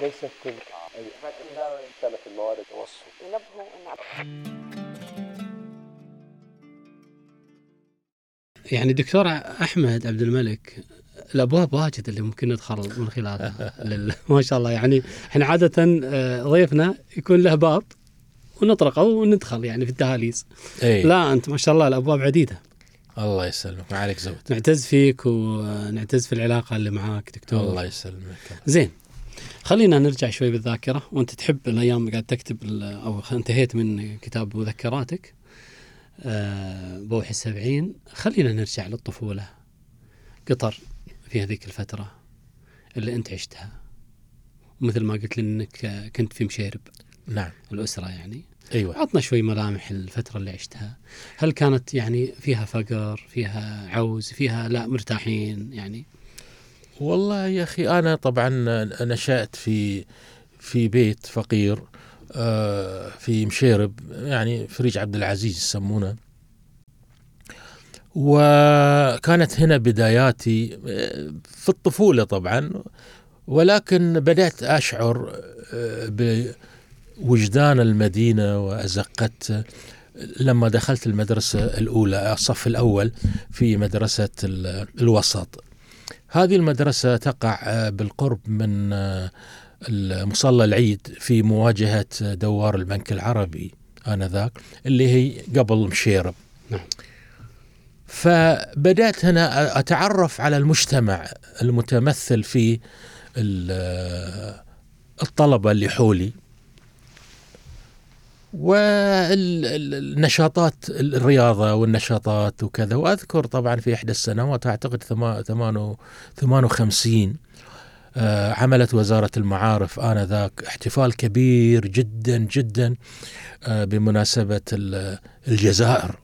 ليست تلك أي كانت الموارد توصل ينبهوا إن يعني دكتور أحمد عبد الملك الأبواب واجد اللي ممكن ندخل من خلالها. لل- ما شاء الله. يعني إحنا عادة آه، ضيفنا يكون له باب ونطرقه وندخل يعني في الدهاليز. اي لا أنت ما شاء الله الأبواب عديدة. الله يسلمك. ما عليك زود. نعتز فيك ونعتز في العلاقة اللي معاك دكتور. الله يسلمك. زين. خلينا نرجع شوي بالذاكرة. وانت تحب الأيام قاعد تكتب أو انتهيت من كتاب مذكراتك آه، بوح السبعين. خلينا نرجع للطفولة. قطر في هذيك الفترة اللي انت عشتها. مثل ما قلت لي انك كنت في مشيرب. نعم. الأسرة يعني. أيوه. عطنا شوي ملامح الفترة اللي عشتها. هل كانت يعني فيها فقر فيها عوز فيها لا مرتاحين يعني؟ والله يا أخي أنا طبعا نشأت في في بيت فقير آه، في مشيرب يعني فريج عبد العزيز يسمونه. وكانت هنا بداياتي آه، في الطفولة طبعا ولكن بدأت أشعر آه، بوجدان المدينة وأزقت. لما دخلت المدرسة الأولى الصف الأول في مدرسة ال- الوسط. هذه المدرسة تقع آه، بالقرب من آه، مصلى العيد في مواجهة دوار البنك العربي آنذاك اللي هي قبل مشيرب نعم. فبدأت هنا أتعرف على المجتمع المتمثل في ال- الطلبة اللي حولي والنشاطات الرياضة والنشاطات وكذا. وأذكر طبعا في إحدى السنوات ثمانو- 58 آه، عملت وزارة المعارف آنذاك احتفال كبير جدا جدا آه، بمناسبة ال- الجزائر.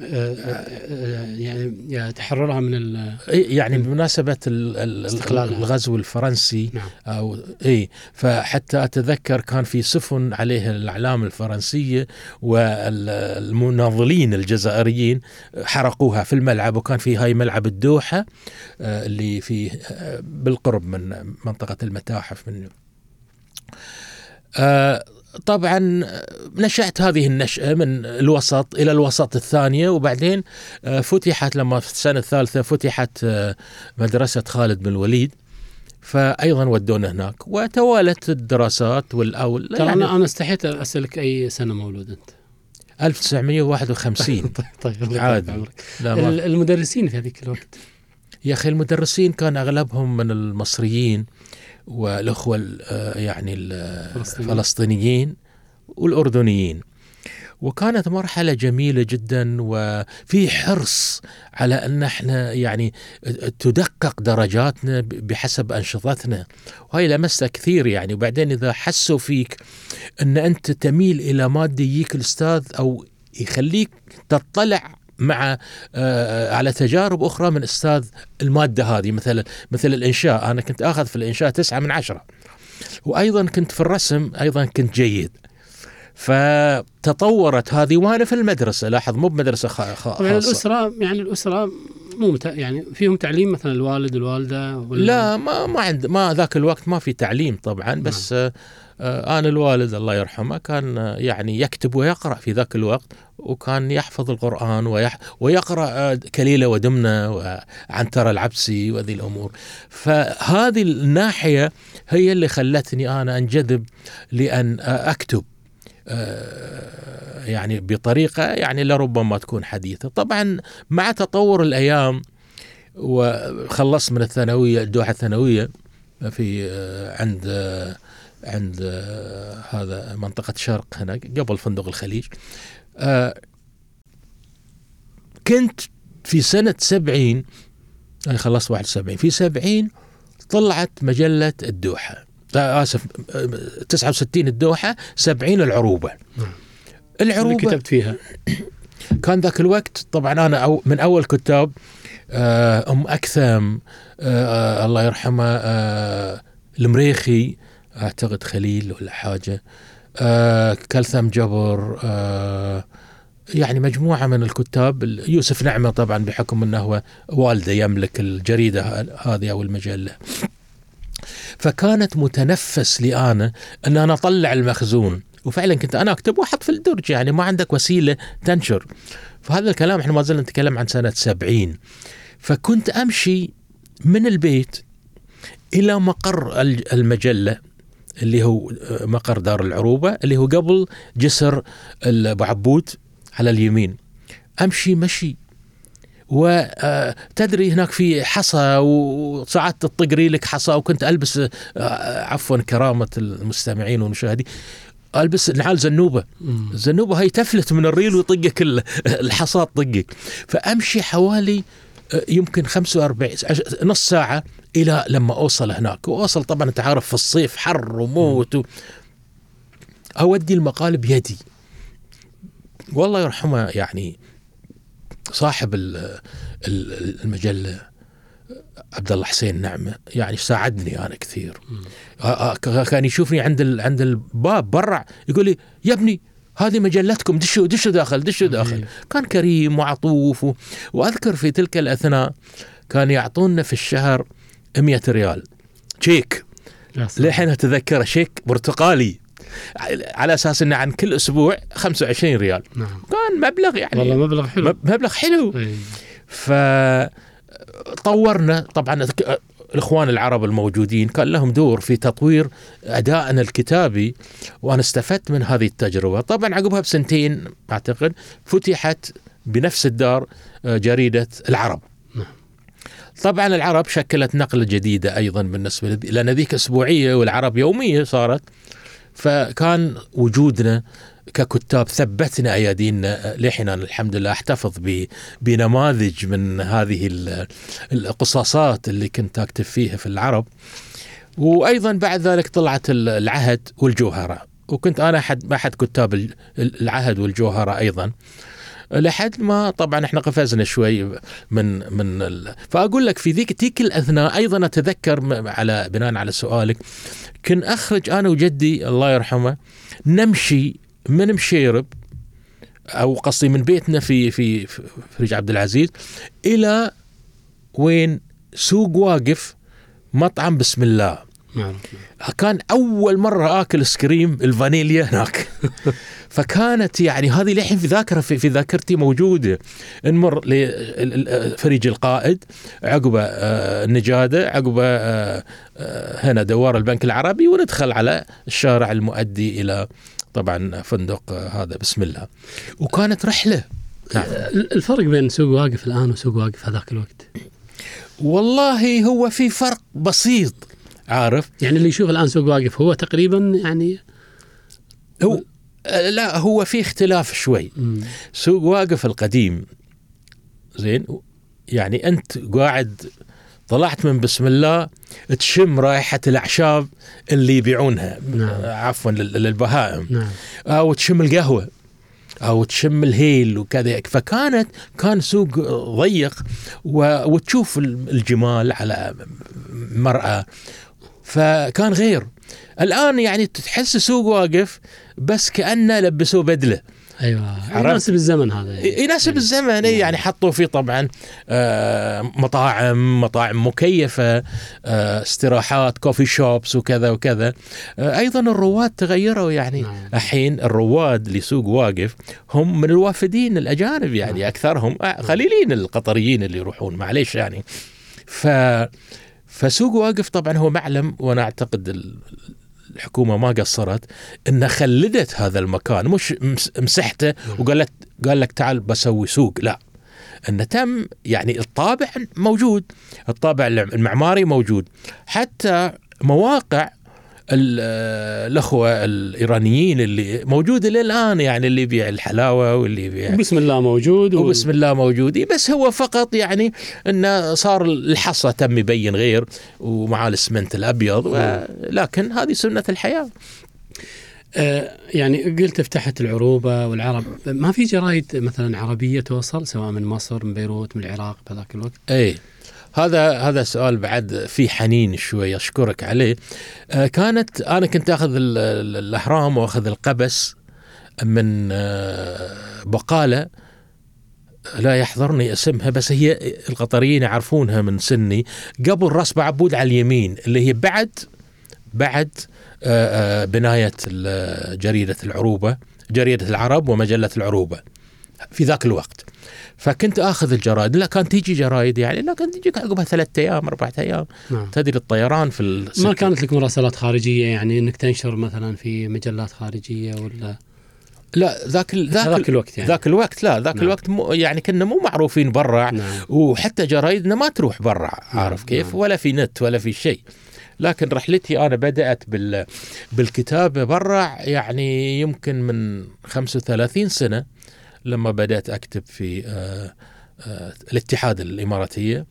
يعني يا تحررها من ال- إي، يعني بمناسبة ال- ال- استقلالها. الغزو الفرنسي نعم أو إي فحتى أتذكر كان في سفن عليها الأعلام الفرنسية والمناضلين الجزائريين حرقوها في الملعب وكان في هاي ملعب الدوحة آه، اللي في آه، بالقرب من منطقة المتاحف من آه، طبعا نشأت هذه النشأة من الوسط إلى الوسط الثانية وبعدين آه، فتحت لما في السنة الثالثة فتحت آه، مدرسة خالد بن الوليد فأيضا ودونا هناك وتوالت الدراسات والأول. ترى يعني أنا استحيت أسألك أي سنة مولود أنت؟ 1951 طيب طيب عادي. عمرك. المدرسين في هذيك الوقت؟ يا أخي المدرسين كان أغلبهم من المصريين. والأخوة ال- آه، يعني ال- فلسطينيين. الفلسطينيين والأردنيين. وكانت مرحلة جميلة جدا وفي حرص على أن إحنا يعني تدقق درجاتنا بحسب أنشطتنا. وهي لمستها كثير يعني. وبعدين إذا حسوا فيك أن أنت تميل إلى مادة يجيك الأستاذ أو يخليك تطلع مع آه، على تجارب أخرى من أستاذ المادة هذه مثلا مثل الإنشاء. أنا كنت آخذ في الإنشاء تسعة من عشرة. وأيضا كنت في الرسم أيضا كنت جيد. فتطورت هذه وأنا في المدرسة. لاحظ مو بمدرسة خاصة. الأسرة يعني الأسرة مو مت... يعني فيهم تعليم مثلا الوالد والوالده ولا لا ما ما عند ما ذاك الوقت ما في تعليم طبعا بس آه آه أنا الوالد الله يرحمه كان آه، يعني يكتب ويقرأ في ذاك الوقت وكان يحفظ القرآن ويح ويقرأ آه، كليلة ودمنة وعنتر العبسي وهذه الأمور. فهذه الناحية هي اللي خلتني لأن آه، أكتب آه، يعني بطريقة يعني لربما تكون حديثة. طبعا مع تطور الأيام وخلصت من الثانوية الدوحة الثانوية في عند عند آه، هذا منطقة شرق هنا قبل فندق الخليج. آه، كنت في سنة 70 أنا خلصت 71 في 70 طلعت مجلة الدوحة. آه، آه، 69 الدوحة 70 العروبة. نعم. اللي العروبة كتبت فيها. كان ذاك الوقت طبعا أنا أو من أول كتاب آه، آه، الله يرحمه المريخي أعتقد خليل ولا حاجة. آه، كلثم جبر آه، يعني مجموعة من الكتاب. يوسف نعمة طبعا بحكم إنه هو والده يملك الجريدة هذه أو المجلة. فكانت متنفس لي أنا إن أنا أطلع المخزون. وفعلا كنت أنا أكتب واحط في الدرج يعني ما عندك وسيلة تنشر. فهذا الكلام إحنا ما زلنا نتكلم عن سنة 70 فكنت أمشي من البيت إلى مقر ال- المجلة. اللي هو مقر دار العروبة اللي هو قبل جسر أبو عبود على اليمين. أمشي مشي. وتدري هناك في حصى وساعات تطقري لك حصى وكنت ألبس آه، عفوا كرامة المستمعين والمشاهدين ألبس نعال زنوبة. مم. الزنوبه هي تفلت من الريل ويطقك ال- الحصى تطقك. فأمشي حوالي آه، يمكن 45 عش- نص ساعة إلى لما أوصل هناك. وأوصل طبعا أنت عارف في الصيف حر وموت و... أودي المقال بيدي. والله يرحمه يعني صاحب ال- ال- المجلة عبد الله حسين نعمه يعني ساعدني أنا كثير. كان يشوفني عند عند الباب برع يقول لي يا ابني هذه مجلتكم دشوا دشوا داخل دشوا داخل. كان كريم وعطوف و... وأذكر في تلك الأثناء كان يعطونا في الشهر 100 ريال. شيك. للحين اتذكره شيك برتقالي. على أساس إنه عن كل أسبوع 25 ريال. نعم. كان مبلغ يعني. والله مبلغ حلو. مب- مبلغ حلو. إيه. فطورنا طبعا الإخوان العرب الموجودين كان لهم دور في تطوير أدائنا الكتابي وأنا استفدت من هذه التجربة طبعا عقبها بسنتين أعتقد فتحت بنفس الدار آه، جريدة العرب نعم. طبعا العرب شكلت نقلة جديدة أيضا بالنسبة لأن ذيك أسبوعية والعرب يومية صارت فكان وجودنا ككتاب ثبتنا ايادينا لحين أنا الحمد لله أحتفظ بنماذج من هذه ال- القصاصات اللي كنت أكتب فيها في العرب. وأيضا بعد ذلك طلعت ال- العهد والجوهرة. وكنت أنا احد أحد كتاب ال- العهد والجوهرة أيضا. لحد ما طبعا إحنا قفزنا شوي من من ال... فأقول لك في ذيك تلك الأثناء أيضا أتذكر على بناء على سؤالك كن أخرج أنا وجدي الله يرحمه نمشي من مشيرب أو قصدي من بيتنا في في فريج عبد العزيز إلى وين سوق واقف مطعم بسم الله. كان أول مرة آكل سكريم الفانيليا هناك. فكانت يعني هذه للحين في ذاكره في, في ذاكرتي موجودة. نمر لفريج القائد عقبه آه، النجادة عقبه آه، آه، هنا دوار البنك العربي وندخل على الشارع المؤدي إلى طبعا فندق آه، هذا بسم الله. وكانت رحلة. نعم. الفرق بين سوق واقف الآن وسوق واقف هذاك الوقت؟ والله هو في فرق بسيط عارف؟ يعني اللي يشوف الآن سوق واقف هو تقريبا يعني هو آه، لا هو في اختلاف شوي. مم. سوق واقف القديم زين يعني أنت قاعد طلعت من بسم الله تشم رائحة الأعشاب اللي يبيعونها. نعم. عفوا لل- للبهائم. نعم. أو تشم القهوة. أو تشم الهيل وكذا. فكانت كان سوق ضيق وتشوف الجمال على مرأة. فكان غير. الآن يعني تحس سوق واقف بس كأنه لبسوه بدلة. أيوه؟ يناسب الزمن هذا يعني. يناسب الزمن إيه، يعني حطوا فيه طبعا آه، مطاعم مطاعم مكيفة آه، استراحات كوفي شوبس وكذا وكذا. آه، أيضا الرواد تغيروا يعني. نعم. الحين الرواد لسوق واقف هم من الوافدين الأجانب يعني أكثرهم آه، قليلين القطريين اللي يروحون معليش يعني. ف فسوق واقف طبعا هو معلم وأنا أعتقد الحكومة ما قصرت إنها خلدت هذا المكان مش مس- مسحته وقالت قال لك تعال بسوي سوق. لا. إنه تم يعني الطابع موجود الطابع المعماري موجود. حتى مواقع الأخوة الإيرانيين اللي موجوده للان يعني اللي يبيع الحلاوة واللي يبيع بسم الله موجود و... وبسم الله موجود. بس هو فقط يعني انه صار الحصى تم يبين غير ومع الاسمنت الأبيض و- لكن هذه سنة الحياة. آه يعني قلت فتحت العروبة والعرب. ما في جرايد مثلا عربية توصل سواء من مصر من بيروت من العراق بهذاك الوقت؟ اي هذا هذا سؤال بعد في حنين شوي أشكرك عليه. آه، كانت أنا كنت أخذ ال- ال- الأهرام وأخذ القبس من آه، بقالة. لا يحضرني اسمها بس هي القطريين يعرفونها من سني. قبل رأس بعبود على اليمين اللي هي بعد بعد آه، بناية جريدة العروبة جريدة العرب ومجلة العروبة في ذاك الوقت. فكنت آخذ الجرائد لا كانت تيجي جرايد يعني لا كانت تجيك عقبها ثلاثة أيام اربعة أيام. نعم. تدري الطيران في ما السكة. كانت لك مراسلات خارجية يعني إنك تنشر مثلا في مجلات خارجية ولا؟ لا ذاك ال- ذاك, ذاك الوقت يعني. ذاك الوقت لا ذاك نعم. الوقت مو يعني كنا مو معروفين برا نعم. وحتى جرايدنا ما تروح برا عارف كيف؟ نعم. ولا في نت ولا في شيء. لكن رحلتي أنا بدأت بال بالكتابة برا يعني يمكن من 35 سنة. لما بدأت أكتب في آه، آه، الاتحاد الإماراتية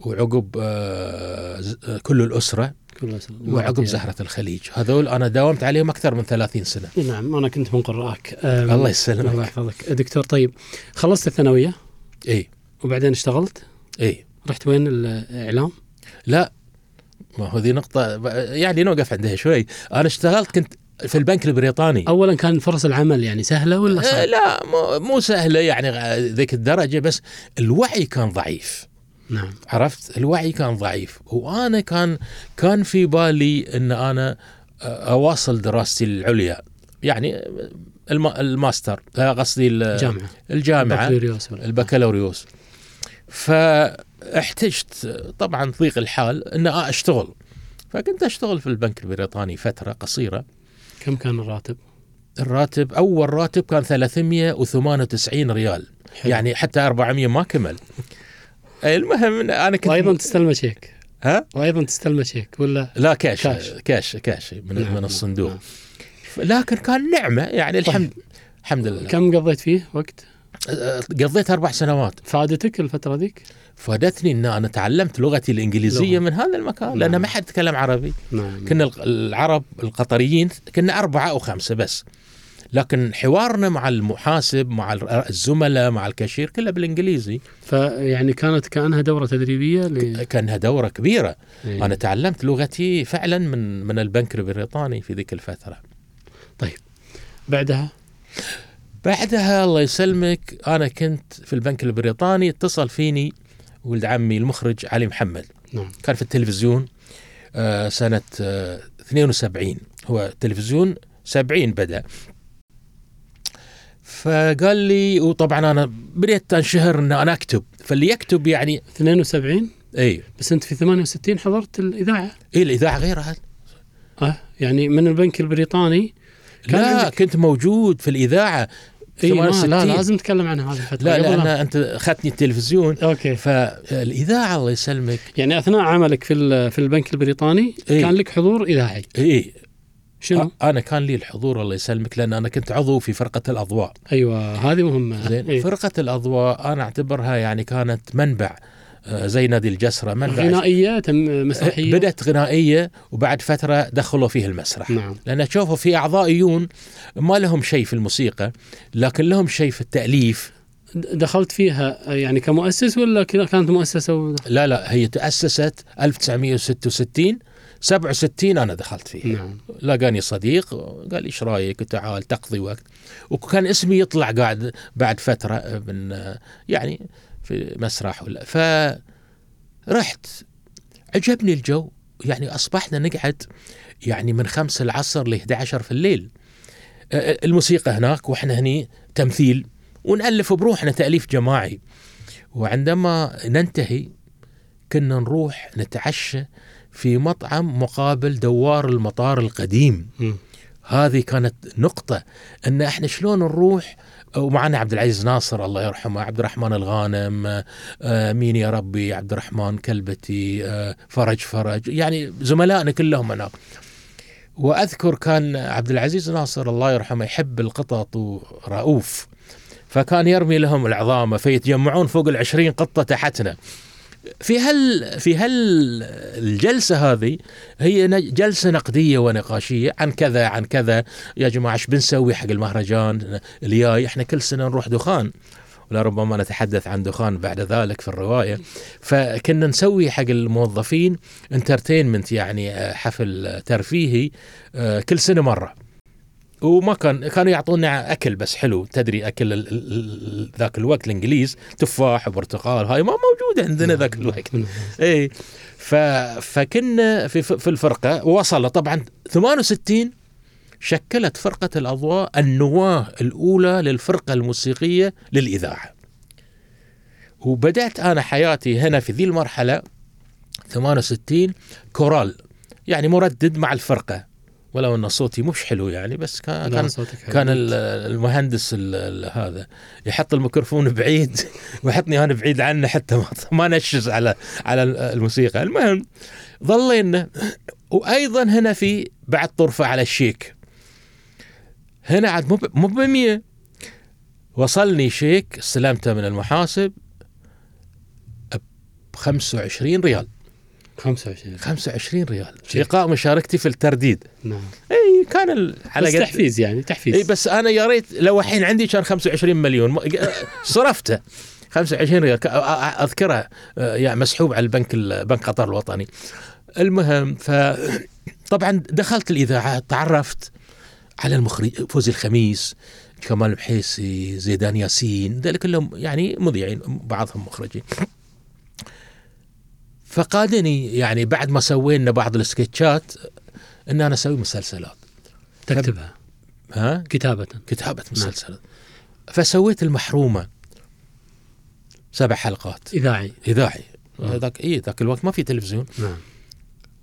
وعقب آه، كل الأسرة كل سنة. وعقب زهرة الخليج. هذول أنا داومت عليهم أكثر من 30 سنة. نعم أنا كنت من قراءك. الله الله يسلمك. يحفظك. دكتور طيب خلصت الثانوية؟ إي. وبعدين اشتغلت؟ إي. رحت وين الإعلام؟ لا ما هو ذي نقطة يعني نوقف عندها شوي. أنا اشتغلت كنت في البنك البريطاني. اولا كان فرص العمل يعني سهلة ولا آه صعبه؟ لا مو, مو سهلة يعني ذيك الدرجة بس الوعي كان ضعيف. نعم. عرفت؟ الوعي كان ضعيف. وأنا كان كان في بالي أن أنا آه، أواصل دراستي العليا. يعني الم- الماستر آه، قصدي ال- جامعه الجامعة بكالوريوس ولا- البكالوريوس. فاحتجت طبعا ضيق الحال إن أشتغل. فكنت أشتغل في البنك البريطاني فترة قصيرة. كم كان الراتب؟ الراتب أول راتب كان 398 ريال حلو. يعني حتى 400 ما كمل المهم إن أنا كنت وأيضا تستلم شيك ها وأيضا تستلم شيك ولا لا كاش كاش. كاش كاش, من, نعم، من الصندوق نعم. لكن كان نعمة يعني الحمد الحمد لله كم قضيت فيه وقت؟ قضيت أربع سنوات. فادتك الفترة ذيك؟ فادتني إن أنا تعلمت لغتي الإنجليزية لغة. من هذا المكان لأن نعم. ما حد يتكلم عربي. نعم. كنا العرب القطريين كنا أربعة أو خمسة بس. لكن حوارنا مع المحاسب مع ال- الزملاء مع الكاشير كله بالإنجليزي. فيعني كانت كأنها دورة تدريبية ل... كأنها دورة كبيرة. إيه. أنا تعلمت لغتي فعلا من من البنك البريطاني في ذيك الفترة. بعدها؟ بعدها الله يسلمك أنا كنت في البنك البريطاني اتصل فيني ولد عمي المخرج علي محمد. نعم. كان في التلفزيون آه، سنة آه، 72 هو التلفزيون 70 بدأ. فقال لي وطبعا أنا بديت أنشهر إن أنا أكتب. فاللي يكتب يعني 72 إي. بس أنت في 68 حضرت الإذاعة؟ إي الإذاعة غيرها. آه يعني من البنك البريطاني لا عندك- كنت موجود في الإذاعة. ما 68 لا لازم نتكلم عن هذه الفترة. لا. لأن أنت أخذتني التلفزيون. أوكي. فالإذاعة الله يسلمك. يعني أثناء عملك في في البنك البريطاني إيه. كان لك حضور إذاعي. إي. شنو؟ أنا كان لي الحضور الله يسلمك لأن أنا كنت عضو في فرقة الأضواء. أيوه هذه مهمة. زين إيه. فرقة الأضواء أنا أعتبرها يعني كانت منبع. زي نادي الجسرة منبع غنائيه تم مسرحية. بدأت غنائية وبعد فترة دخلوا فيه المسرح. نعم. لأن تشوفوا في اعضائيون ما لهم شيء في الموسيقى لكن لهم شيء في التأليف. د- دخلت فيها يعني كمؤسس ولا كذا كانت مؤسسة؟ و... لا لا هي تأسست 1966 67 أنا دخلت فيه نعم. لقاني صديق قال إيش رأيك؟ تعال تقضي وقت. وكان اسمي يطلع قاعد بعد فترة من يعني في مسرح ولا فرحت. عجبني الجو. يعني أصبحنا نقعد يعني من خمسة العصر ل 11 في الليل. الموسيقى هناك وإحنا هني تمثيل. ونألف بروحنا تأليف جماعي. وعندما ننتهي كنا نروح نتعشى في مطعم مقابل دوار المطار القديم. مم. هذه كانت نقطة إن إحنا شلون نروح ومعنا عبد العزيز ناصر الله يرحمه عبد الرحمن الغانم آه، مين يا ربي عبد الرحمن كلبتي آه، فرج فرج يعني زملائنا كلهم هناك. وأذكر كان عبد العزيز ناصر الله يرحمه يحب القطط ورؤوف فكان يرمي لهم العظامة فيتجمعون فوق العشرين قطة تحتنا. في هال في هال الجلسة هذه هي جلسة نقدية ونقاشية عن كذا عن كذا. يا جماعة إيش بنسوي حق المهرجان؟ الجاي إحنا كل سنة نروح دخان. ولربما نتحدث عن دخان بعد ذلك في الرواية. فكنا نسوي حق الموظفين entertainment يعني حفل ترفيهي آه، كل سنة مرة. وما كان كانوا يعطونا أكل بس حلو. تدري أكل ال- ال- ال- ذاك الوقت الإنجليز تفاح وبرتقال هاي ما موجوده عندنا ذاك الوقت. من- إي. ف... فكنا في في الفرقة وصل طبعا 68 شكلت فرقة الأضواء النواة الأولى للفرقة الموسيقية للإذاعة. وبدأت أنا حياتي هنا في ذي المرحلة 68 كورال يعني مردد مع الفرقة. ولو أن صوتي مش حلو يعني بس كان كان. كان ال- المهندس ال- ال- هذا يحط الميكروفون بعيد ويحطني أنا بعيد عنه حتى ما ما نشز على على الموسيقى. المهم ظلينا وأيضا هنا في بعد طرفه على الشيك. هنا عاد مو مو ب 100 وصلني شيك استلمته من المحاسب ب 25 ريال. 25 25 ريال. لقاء مشاركتي في الترديد. نعم. إي كان على بس تحفيز يعني تحفيز. إي بس أنا يا ريت لو الحين عندي كان 25 مليون. صرفته. 25 ريال. ك- أ- أ- أذكره آه، يعني مسحوب على البنك ال- بنك قطر الوطني. المهم ف طبعا دخلت الإذاعة تعرفت على المخرج فوزي الخميس كمال محيسي زيدان ياسين ذلك كلهم يعني مذيعين بعضهم مخرجين. فقادني يعني بعد ما سوينا بعض السكتشات إن أنا أسوي مسلسلات. تكتبها. ها؟ كتابة. كتابة مسلسلات. فسويت المحرومة. سبع حلقات. إذاعي. إذاعي. آه. ذاك إيه ذاك الوقت ما في تلفزيون. نعم.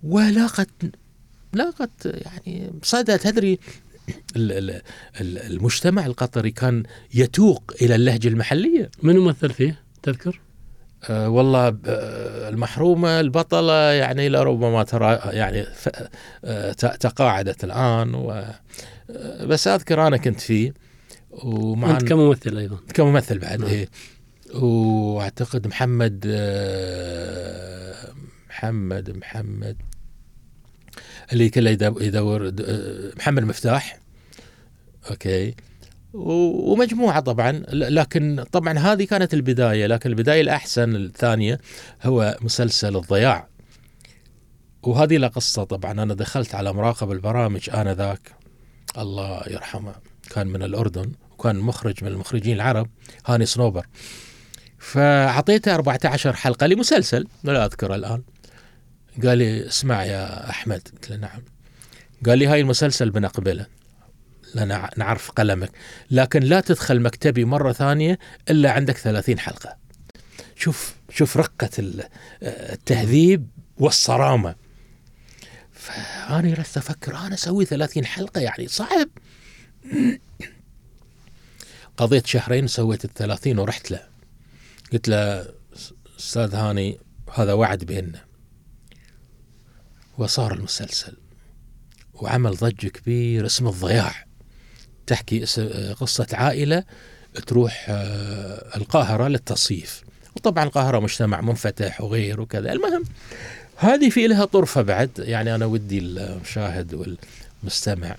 ولاقت لاقت يعني صدى تدري ال- ال- ال- المجتمع القطري كان يتوق إلى اللهجة المحلية. من ممثل فيه؟ تذكر؟ أه والله آه، المحرومة البطلة يعني لربما ترى يعني آه، تقاعدت الآن و آه، بس أذكر أنا كنت فيه ومع أنت كممثل أيضا. كممثل بعد نعم. إيه. وأعتقد محمد آه، محمد محمد اللي كله يدو- يدور آه، محمد مفتاح أوكي. و- ومجموعة طبعا لكن طبعا هذه كانت البداية لكن البداية الأحسن الثانية هو مسلسل الضياع. وهذه له قصة طبعا أنا دخلت على مراقب البرامج آنذاك. الله يرحمه كان من الأردن وكان مخرج من المخرجين العرب هاني صنوبر فأعطيته 14 حلقة لمسلسل لا اذكره الآن. قال لي اسمع يا أحمد. قلت له نعم. قال لي هاي المسلسل بنقبله. لأن نعرف قلمك. لكن لا تدخل مكتبي مرة ثانية إلا عندك 30 حلقة. شوف شوف رقة ال- التهذيب والصرامة. فأنا جلست أفكر أنا أسوي 30 حلقة يعني صعب. قضيت شهرين سويت الثلاثين ورحت له. قلت له أستاذ هاني هذا وعد بيننا. وصار المسلسل. وعمل ضجة كبير اسمه الضياع. تحكي قصة عائلة تروح آه، القاهرة للتصيف. وطبعا القاهرة مجتمع منفتح وغير وكذا. المهم هذه في لها طرفة بعد. يعني أنا ودي المشاهد والمستمع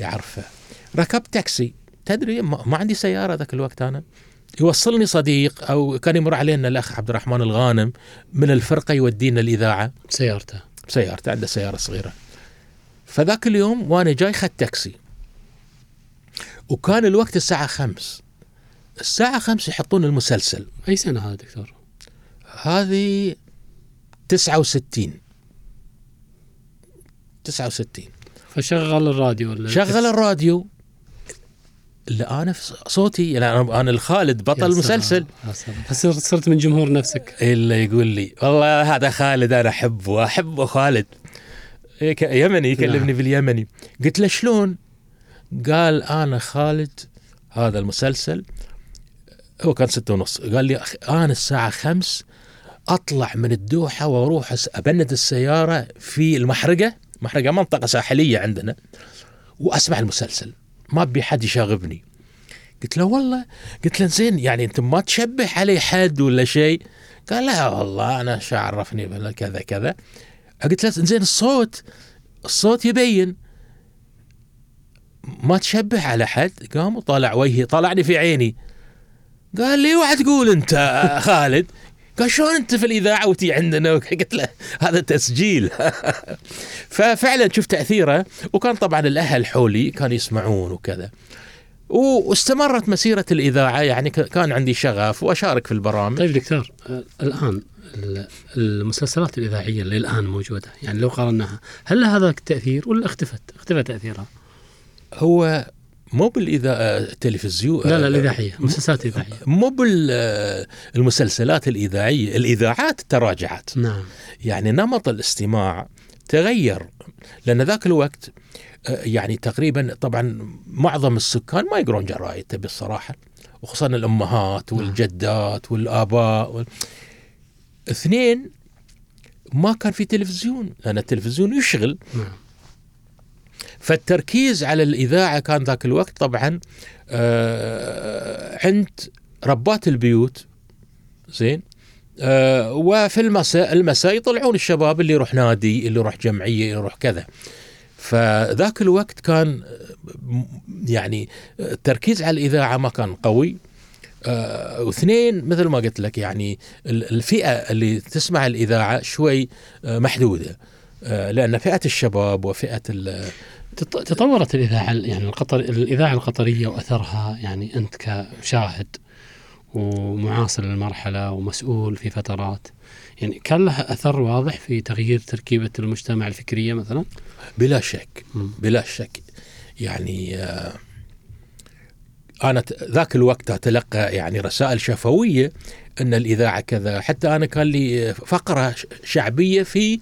يعرفها. ركبت تاكسي. تدري ما عندي سيارة ذاك الوقت أنا. يوصلني صديق أو كان يمر علينا الأخ عبد الرحمن الغانم من الفرقة يودينا الإذاعة. سيارته. سيارته عنده سيارة صغيرة. فذاك اليوم وأنا جاي خدت تاكسي. وكان الوقت الساعة خمس. الساعة خمس يحطون المسلسل. أي سنة هذا دكتور؟ هذه تسعة وستين. تسعة وستين. فشغل الراديو ولا شغل الراديو. لا أنا صوتي يعني أنا الخالد بطل المسلسل. صرت من جمهور نفسك. إلا يقول لي والله هذا خالد أنا أحبه أحبه خالد. يمني يكلمني نعم. باليمني قلت له شلون؟ قال آنا خالد هذا المسلسل هو كان ستة ونص. قال لي آنا الساعة خمس أطلع من الدوحة وأروح أبند السيارة في المحرقة محرقة منطقة ساحلية عندنا وأسمع المسلسل. ما ابي حد يشاغبني. قلت له والله. قلت له زين يعني أنت ما تشبه علي حد ولا شيء؟ قال لا والله أنا شو عرفني كذا كذا. قلت له زين الصوت الصوت يبين. ما تشبه على حد؟ قام وطالع وجهي طلعني في عيني. قال لي اوعى تقول أنت خالد؟ قال شلون أنت في الإذاعة وتي عندنا؟ قلت له هذا تسجيل. ففعلا شفت تأثيره وكان طبعا الأهل حولي كانوا يسمعون وكذا. واستمرت مسيرة الإذاعة يعني كان عندي شغف وأشارك في البرامج. طيب دكتور آه، الآن ال- المسلسلات الإذاعية اللي الآن موجودة يعني لو قارناها هل لها هذا التأثير ولا اختفت؟ اختفى تأثيرها؟ هو مو بالاذاعه التلفزيون لا لا الإذاعية مسلسلات إذاعية. مو بالمسلسلات الإذاعية الإذاعات تراجعت. نعم. يعني نمط الاستماع تغير لأن ذاك الوقت آه، يعني تقريبا طبعا معظم السكان ما يقرون جرايد تبي الصراحه وخصوصا الأمهات والجدات والآباء وال... اثنين ما كان في تلفزيون لأن التلفزيون يشغل. نعم. فالتركيز على الإذاعة كان ذاك الوقت طبعا آه، عند ربات البيوت. زين؟ آه، وفي المساء المساء يطلعون الشباب اللي يروح نادي اللي يروح جمعية اللي يروح كذا. فذاك الوقت كان آه، يعني التركيز على الإذاعة ما كان قوي. آه، واثنين مثل ما قلت لك يعني ال- الفئة اللي تسمع الإذاعة شوي آه، محدودة. آه، لأن فئة الشباب وفئة تطورت الإذاعة يعني القطر الإذاعة القطرية وأثرها يعني أنت كشاهد ومعاصر للمرحلة ومسؤول في فترات يعني كان لها أثر واضح في تغيير تركيبة المجتمع الفكرية مثلا؟ بلا شك. بلا شك يعني آه، أنا ذاك الوقت أتلقى يعني رسائل شفوية أن الإذاعة كذا حتى أنا كان لي فقرة شعبية في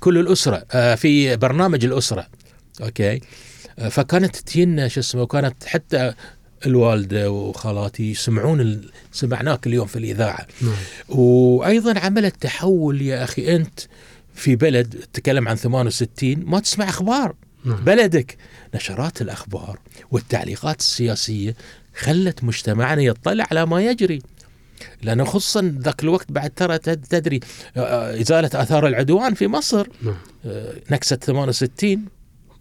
كل الأسرة آه، في برنامج الأسرة أوكي. آه، فكانت تجينا شو اسمه وكانت حتى الوالدة وخالاتي يسمعون ال- سمعناك اليوم في الإذاعة. نعم. وأيضا عملت تحول يا أخي أنت في بلد تتكلم عن 68 ما تسمع أخبار. نعم. بلدك. نشرات الأخبار والتعليقات السياسية خلت مجتمعنا يطلع على ما يجري. لأنه خصوصا ذاك الوقت بعد ترى تد- تدري آه، إزالة آثار العدوان في مصر. نعم. آه، نكسه 68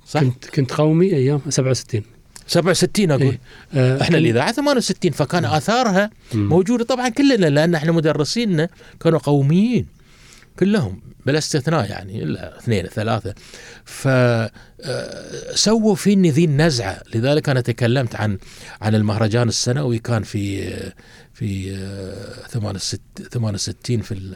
صح؟ كنت كنت قومي أيام 67 67 أقول. إيه. آه إحنا الاذاعه 68 فكان آثارها مم. موجودة طبعا كلنا لأن إحنا مدرسينا كانوا قوميين كلهم بلا استثناء يعني إلا اثنين ثلاثة. ف آه، سووا فيني ذي النزعة. لذلك أنا تكلمت عن عن المهرجان السنوي كان في آه، في آه، 68 68 في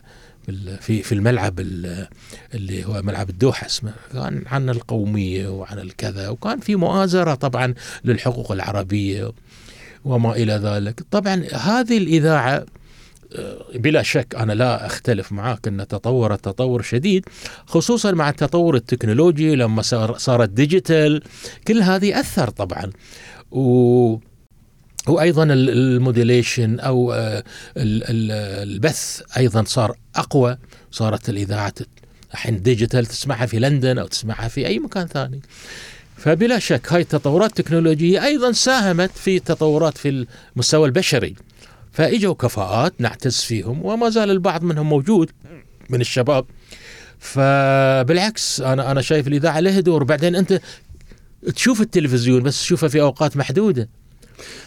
في في الملعب ال- اللي هو ملعب الدوحة اسمه. كان عن القومية وعن الكذا وكان في مؤازرة طبعا للحقوق العربية وما إلى ذلك. طبعا هذه الإذاعة آه، بلا شك أنا لا أختلف معك أن تطورت تطور شديد خصوصا مع التطور التكنولوجي لما صار صارت digital. كل هذه أثر طبعا. و وأيضا ال- ال modulation أو آه، ال- ال- البث أيضا صار أقوى صارت الإذاعة. الحين digital تسمعها في لندن أو تسمعها في أي مكان ثاني. فبلا شك هاي التطورات التكنولوجية أيضا ساهمت في تطورات في المستوى البشري. فإجوا كفاءات نعتز فيهم وما زال البعض منهم موجود من الشباب. فبالعكس أنا أنا شايف الإذاعة لها دور. بعدين أنت تشوف التلفزيون بس تشوفه في أوقات محدودة.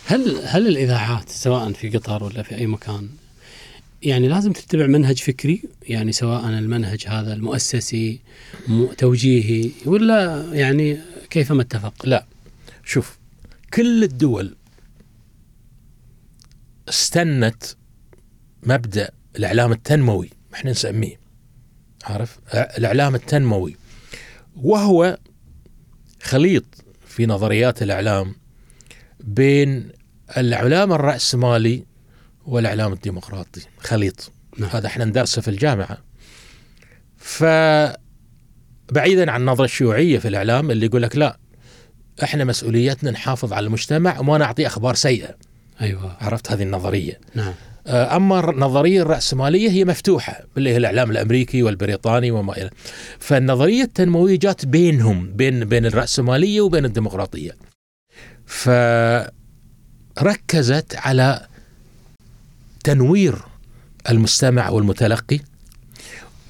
هل هل الإذاعات سواء في قطر ولا في أي مكان يعني لازم تتبع منهج فكري يعني سواء المنهج هذا المؤسسي توجيهي ولا يعني كيفما اتفق. لا شوف كل الدول استنت مبدأ الإعلام التنموي إحنا نسميه عارف؟ الإعلام التنموي. وهو خليط في نظريات الإعلام بين الإعلام الرأسمالي والإعلام الديمقراطي خليط. نعم. هذا إحنا ندرسه في الجامعة. ف بعيدا عن النظرة الشيوعية في الإعلام اللي يقول لك لا إحنا مسؤوليتنا نحافظ على المجتمع وما نعطي أخبار سيئة. أيوه. عرفت هذه النظرية. نعم. آه، أما النظريه الرأسمالية هي مفتوحة اللي هي الإعلام الأمريكي والبريطاني وما إلى. فالنظرية التنموية جات بينهم بين بين الرأسمالية وبين الديمقراطية. فركزت على تنوير المستمع والمتلقي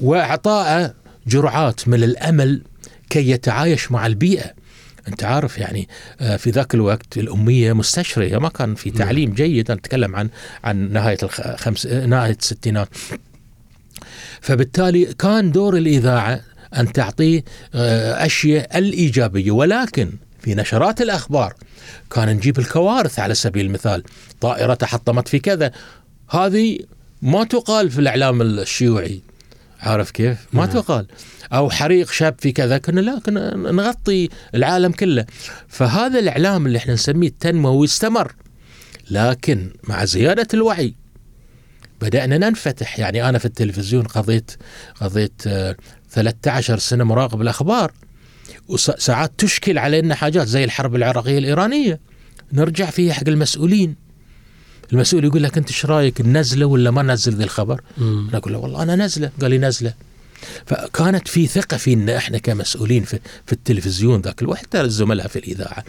واعطائه جرعات من الأمل كي يتعايش مع البيئة. أنت عارف يعني آه، في ذاك الوقت الأمية مستشرية ما كان في تعليم جيد. أنا أتكلم عن عن نهاية الخمس نهاية الستينات. فبالتالي كان دور الإذاعة أن تعطيه آه، أشياء الإيجابية. ولكن في نشرات الأخبار كان نجيب الكوارث على سبيل المثال. طائرة تحطمت في كذا. هذه ما تقال في الإعلام الشيوعي. عارف كيف؟ ما نعم. تقال. أو حريق شاب في كذا كنا لا كنا نغطي العالم كله. فهذا الإعلام اللي إحنا نسميه التنموي استمر. لكن مع زيادة الوعي بدأنا ننفتح. يعني أنا في التلفزيون قضيت قضيت آه، 13 سنة مراقب الأخبار. وساعات تشكل علينا حاجات زي الحرب العراقية الإيرانية. نرجع فيها حق المسؤولين. المسؤول يقول لك أنت إيش رأيك ننزله ولا ما ننزل ذي الخبر؟ مم. أنا أقول له والله أنا نزلة. قال لي نزلة. فكانت في ثقة فينا إحنا كمسؤولين في, في التلفزيون ذاك الوقت الزملاء في الإذاعة.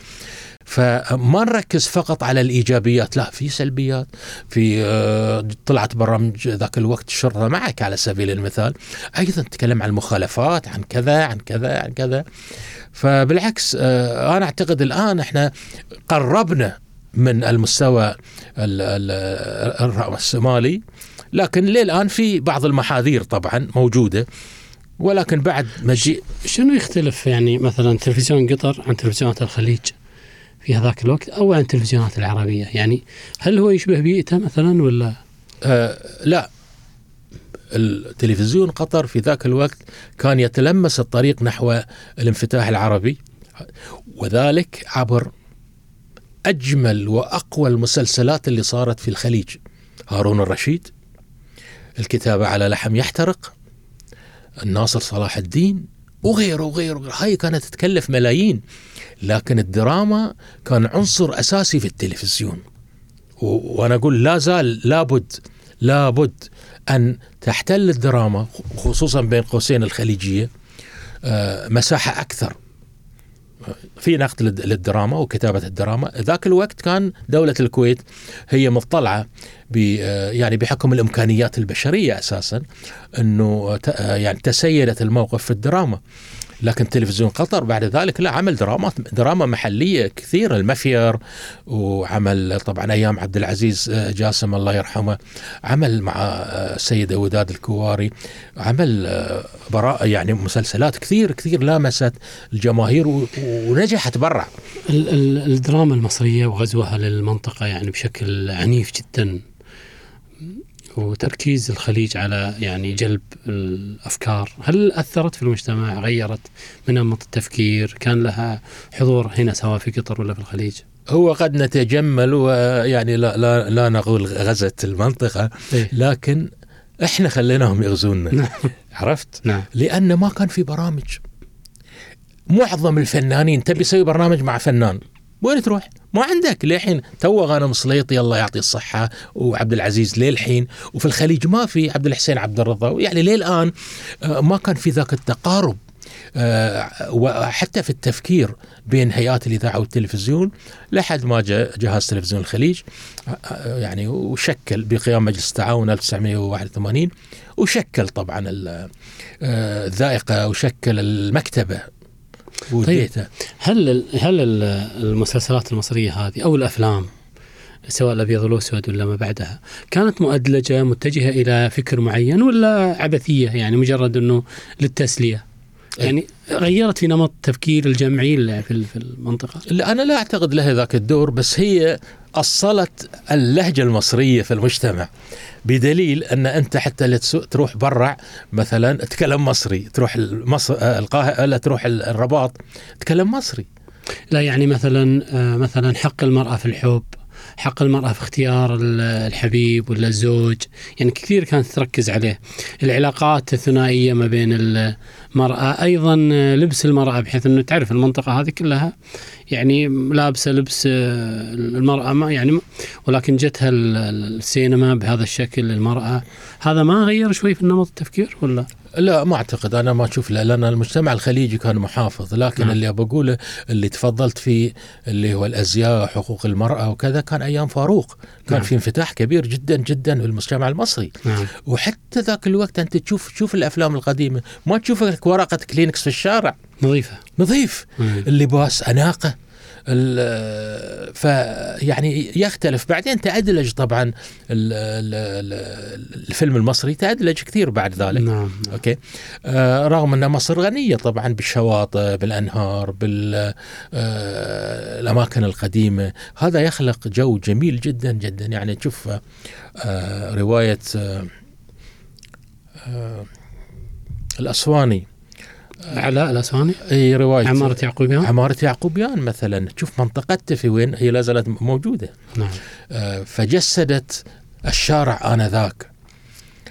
فما نركز فقط على الإيجابيات لا في سلبيات في آه، طلعت برامج ذاك الوقت الشرطه معك على سبيل المثال. أيضا تتكلم عن المخالفات عن كذا عن كذا عن كذا. فبالعكس آه، أنا أعتقد الآن إحنا قربنا من المستوى ال- ال- الرأسمالي. لكن للآن في بعض المحاذير طبعا موجودة. ولكن بعد مجيء شنو يختلف يعني مثلا تلفزيون قطر عن تلفزيونات الخليج في هذاك الوقت أو عن التلفزيونات العربية؟ يعني هل هو يشبه بيئته مثلا ولا؟ آه لا. التلفزيون قطر في ذاك الوقت كان يتلمس الطريق نحو الانفتاح العربي وذلك عبر أجمل وأقوى المسلسلات اللي صارت في الخليج. هارون الرشيد الكتابه على لحم يحترق الناصر صلاح الدين وغيره وغيره. هاي كانت تكلف ملايين لكن الدراما كان عنصر أساسي في التلفزيون. وأنا أقول لا زال لابد لابد أن تحتل الدراما خصوصا بين قوسين الخليجية آه، مساحة أكثر. في نقد للد- للدراما وكتابة الدراما. ذاك الوقت كان دولة الكويت هي مطلعة يعني بحكم الإمكانيات البشرية أساسا إنه يعني تسيدت الموقف في الدراما. لكن تلفزيون قطر بعد ذلك لا عمل دراما دراما محلية كثيرة المفير وعمل طبعا أيام عبد العزيز آه، جاسم الله يرحمه عمل مع آه، السيده وداد الكواري عمل آه، براء يعني مسلسلات كثير كثير لامست الجماهير ونجحت برا. ال- ال- الدراما المصرية وغزوها للمنطقة يعني بشكل عنيف جدا. وتركيز الخليج على يعني جلب الأفكار. هل أثرت في المجتمع؟ غيرت من نمط التفكير؟ كان لها حضور هنا سواء في قطر ولا في الخليج؟ هو قد نتجمل ويعني لا لا لا نقول غزت المنطقة إيه؟ لكن إحنا خليناهم يغزونا. نعم. عرفت؟ نعم. لأن ما كان في برامج. معظم الفنانين تبي تسوي برنامج مع فنان. وين تروح؟ ما عندك للحين تو غانم سليطي الله يعطيه الصحة وعبد العزيز للحين وفي الخليج ما في عبد الحسين عبد الرضا يعني للآن آه، ما كان في ذاك التقارب آه، وحتى في التفكير بين هيئات الإذاعة والتلفزيون لحد ما جاء جهاز تلفزيون الخليج آه، يعني وشكل بقيام مجلس التعاون 1981 وشكل طبعا ال- الذائقة وشكل المكتبة وديته هل هل ال- المسلسلات المصرية هذه أو الأفلام سواء الأبيض والأسود ولا ما بعدها كانت مؤدلجة متجهة إلى فكر معين ولا عبثية؟ يعني مجرد إنه للتسلية. يعني غيرت في نمط تفكير الجمعي في المنطقة؟ لا أنا لا أعتقد لها ذاك الدور بس هي أصلت اللهجة المصرية في المجتمع بدليل أن أنت حتى تروح برا مثلا تتكلم مصري تروح مصر القاهرة لا تروح الرباط تتكلم مصري. لا يعني مثلا آه، مثلا حق المرأة في الحب حق المرأة في اختيار ال- الحبيب ولا الزوج. يعني كثير كانت تركز عليه. العلاقات الثنائية ما بين المرأة أيضا لبس المرأة بحيث أنه تعرف المنطقة هذه كلها. يعني لابسة لبس آه، المرأة ما يعني ولكن جتها ال- ال- السينما بهذا الشكل المرأة. هذا ما غير شوي في نمط التفكير ولا؟ لا ما أعتقد. أنا ما أشوف لا لأن المجتمع الخليجي كان محافظ لكن نعم. اللي بقوله اللي تفضلت فيه اللي هو الأزياء وحقوق المرأة وكذا كان أيام فاروق. كان نعم. في انفتاح كبير جدا جدا في المجتمع المصري. نعم. وحتى ذاك الوقت أنت تشوف تشوف الأفلام القديمة ما تشوف ورقة كلينكس في الشارع. نظيفة. نظيف. مم. اللباس أناقة. فيعني يختلف. بعدين تأدلج طبعا ال- ال- ال- الفيلم المصري تأدلج كثير بعد ذلك. نعم. أوكي. آه رغم ان مصر غنية طبعا بالشواطئ بالأنهار بالاماكن القديمة. هذا يخلق جو جميل جدا جدا. يعني تشوف آه رواية آه آه الأسواني علاء الاسواني إي رواية. عمارة يعقوبيان. عمارة يعقوبيان مثلا. تشوف منطقته في وين هي لا زالت موجودة. نعم. آه، فجسدت الشارع آنذاك.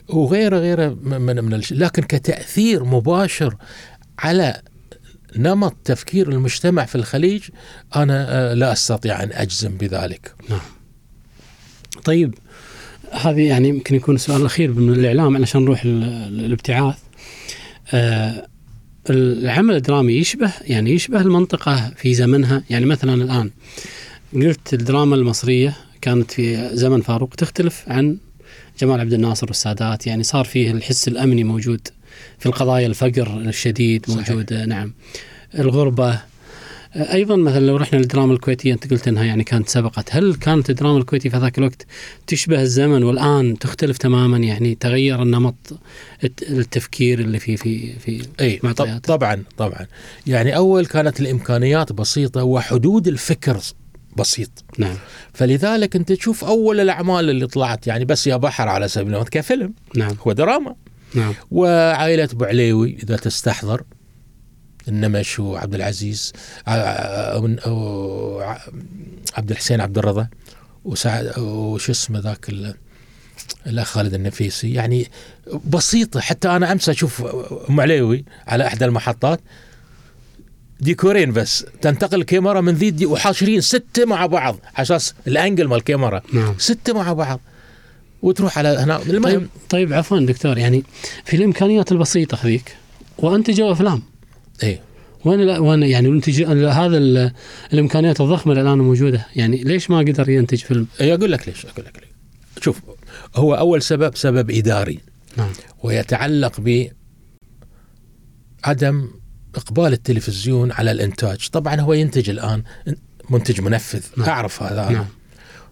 وغيره غيره من من الش... لكن كتأثير مباشر على نمط تفكير المجتمع في الخليج أنا آه، لا أستطيع أن أجزم بذلك. طيب هذه يعني يمكن يكون السؤال الأخير من الإعلام علشان نروح ال- ال- الابتعاث آه العمل الدرامي يشبه يعني يشبه المنطقة في زمنها. يعني مثلا الآن قلت الدراما المصرية كانت في زمن فاروق تختلف عن جمال عبد الناصر والسادات. يعني صار فيه الحس الأمني موجود في القضايا الفقر الشديد صحيح. موجود آه، نعم. الغربة أيضا مثلا لو رحنا للدراما الكويتية أنت قلت إنها يعني كانت سبقت، هل كانت الدراما الكويتيه في ذاك الوقت تشبه الزمن والآن تختلف تماما؟ يعني تغير النمط الت- التفكير اللي في في في إي معطيات. طبعا طبعا. يعني أول كانت الإمكانيات بسيطة وحدود الفكر بسيط. نعم. فلذلك أنت تشوف أول الأعمال اللي طلعت يعني بس يا بحر على سبيل المثال كفيلم. نعم. هو دراما. نعم. وعائلة أبو عليوي إذا تستحضر. النمش وعبد العزيز ع- ع- و- عبد الحسين عبد الرضا وسعد وش اسمه ذاك ال- الأخ خالد النفيسي. يعني بسيطة حتى أنا أمس أشوف أم عليوي على إحدى المحطات ديكورين بس تنتقل الكاميرا من ذي دي وحاشرين ستة مع بعض على أساس الأنجل مال الكاميرا. نعم. ستة مع بعض. وتروح على هنا. طيب المهم طيب عفوا دكتور يعني في الإمكانيات البسيطة هذيك وانتجوا أفلام. إيه. وين لا وين يعني الانتج هذا ال- الإمكانيات الضخمة اللي الآن موجودة. يعني ليش ما قدر ينتج فيلم؟ اي أقول لك ليش أقول لك ليش. شوف هو أول سبب سبب إداري. نعم. ويتعلق ب عدم إقبال التلفزيون على الإنتاج. طبعا هو ينتج الآن منتج منفذ. نعم. أعرف هذا. نعم.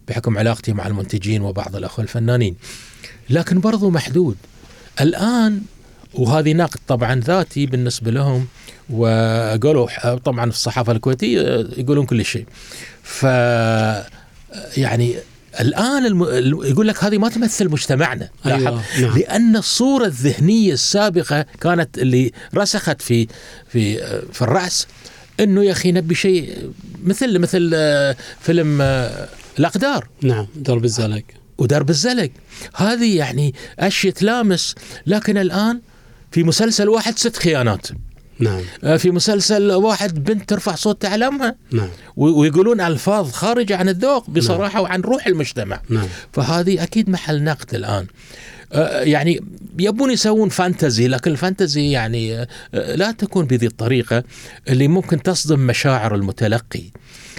بحكم علاقتي مع المنتجين وبعض الأخوة الفنانين. لكن برضو محدود. الآن وهذه نقد طبعا ذاتي بالنسبة لهم وقالوا طبعا في الصحافة الكويتية يقولون كل شيء. ف يعني الآن الم... يقول لك هذه ما تمثل مجتمعنا. أيوه نعم. لأن الصورة الذهنية السابقة كانت اللي رسخت في في في الرأس إنه يا أخي نبي شيء مثل مثل فيلم الأقدار. نعم درب الزلق ودرب الزلق هذه يعني أشياء تلامس لكن الآن في مسلسل واحد ست خيانات. نعم. آه، في مسلسل واحد بنت ترفع صوتها على امها نعم ويقولون ألفاظ خارجة عن الذوق بصراحة وعن روح المجتمع. نعم. فهذه أكيد محل نقد الآن. آه، يعني يبون يسوون فانتزي لكن الفانتزي يعني آه، لا تكون بهذه الطريقة اللي ممكن تصدم مشاعر المتلقي.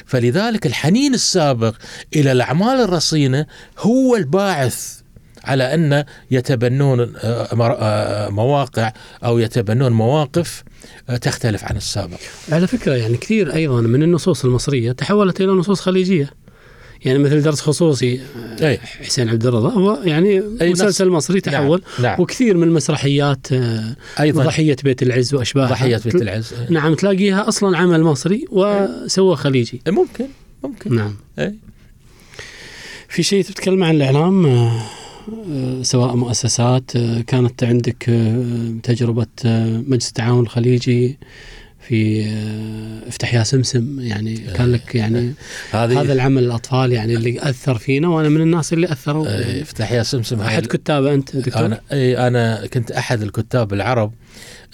فلذلك الحنين السابق إلى الأعمال الرصينة هو الباعث على أن يتبنون آه، آه، مواقع أو يتبنون مواقف آه، تختلف عن السابق. على فكرة يعني كثير أيضا من النصوص المصرية تحولت إلى نصوص خليجية. يعني مثل درس خصوصي أي. حسين عبد الرضا هو يعني أي مسلسل مصري تحول. نعم, نعم. وكثير من المسرحيات أيضا. ضحية بيت العز وأشباهها. ضحية بيت العز. نعم تلاقيها أصلا عمل مصري وسوى خليجي. ممكن ممكن. نعم. إيه. في شيء تتكلم عن الإعلام؟ آه، سواء مؤسسات آه، كانت عندك آه، تجربة آه، مجلس التعاون الخليجي في آه، افتح يا سمسم. يعني كان لك يعني هذه هذا العمل الأطفال يعني اللي أثر فينا وأنا من الناس اللي يعني افتح يا سمسم هاي أحد كتابه أنت دكتور؟ أنا أنا كنت أحد الكتاب العرب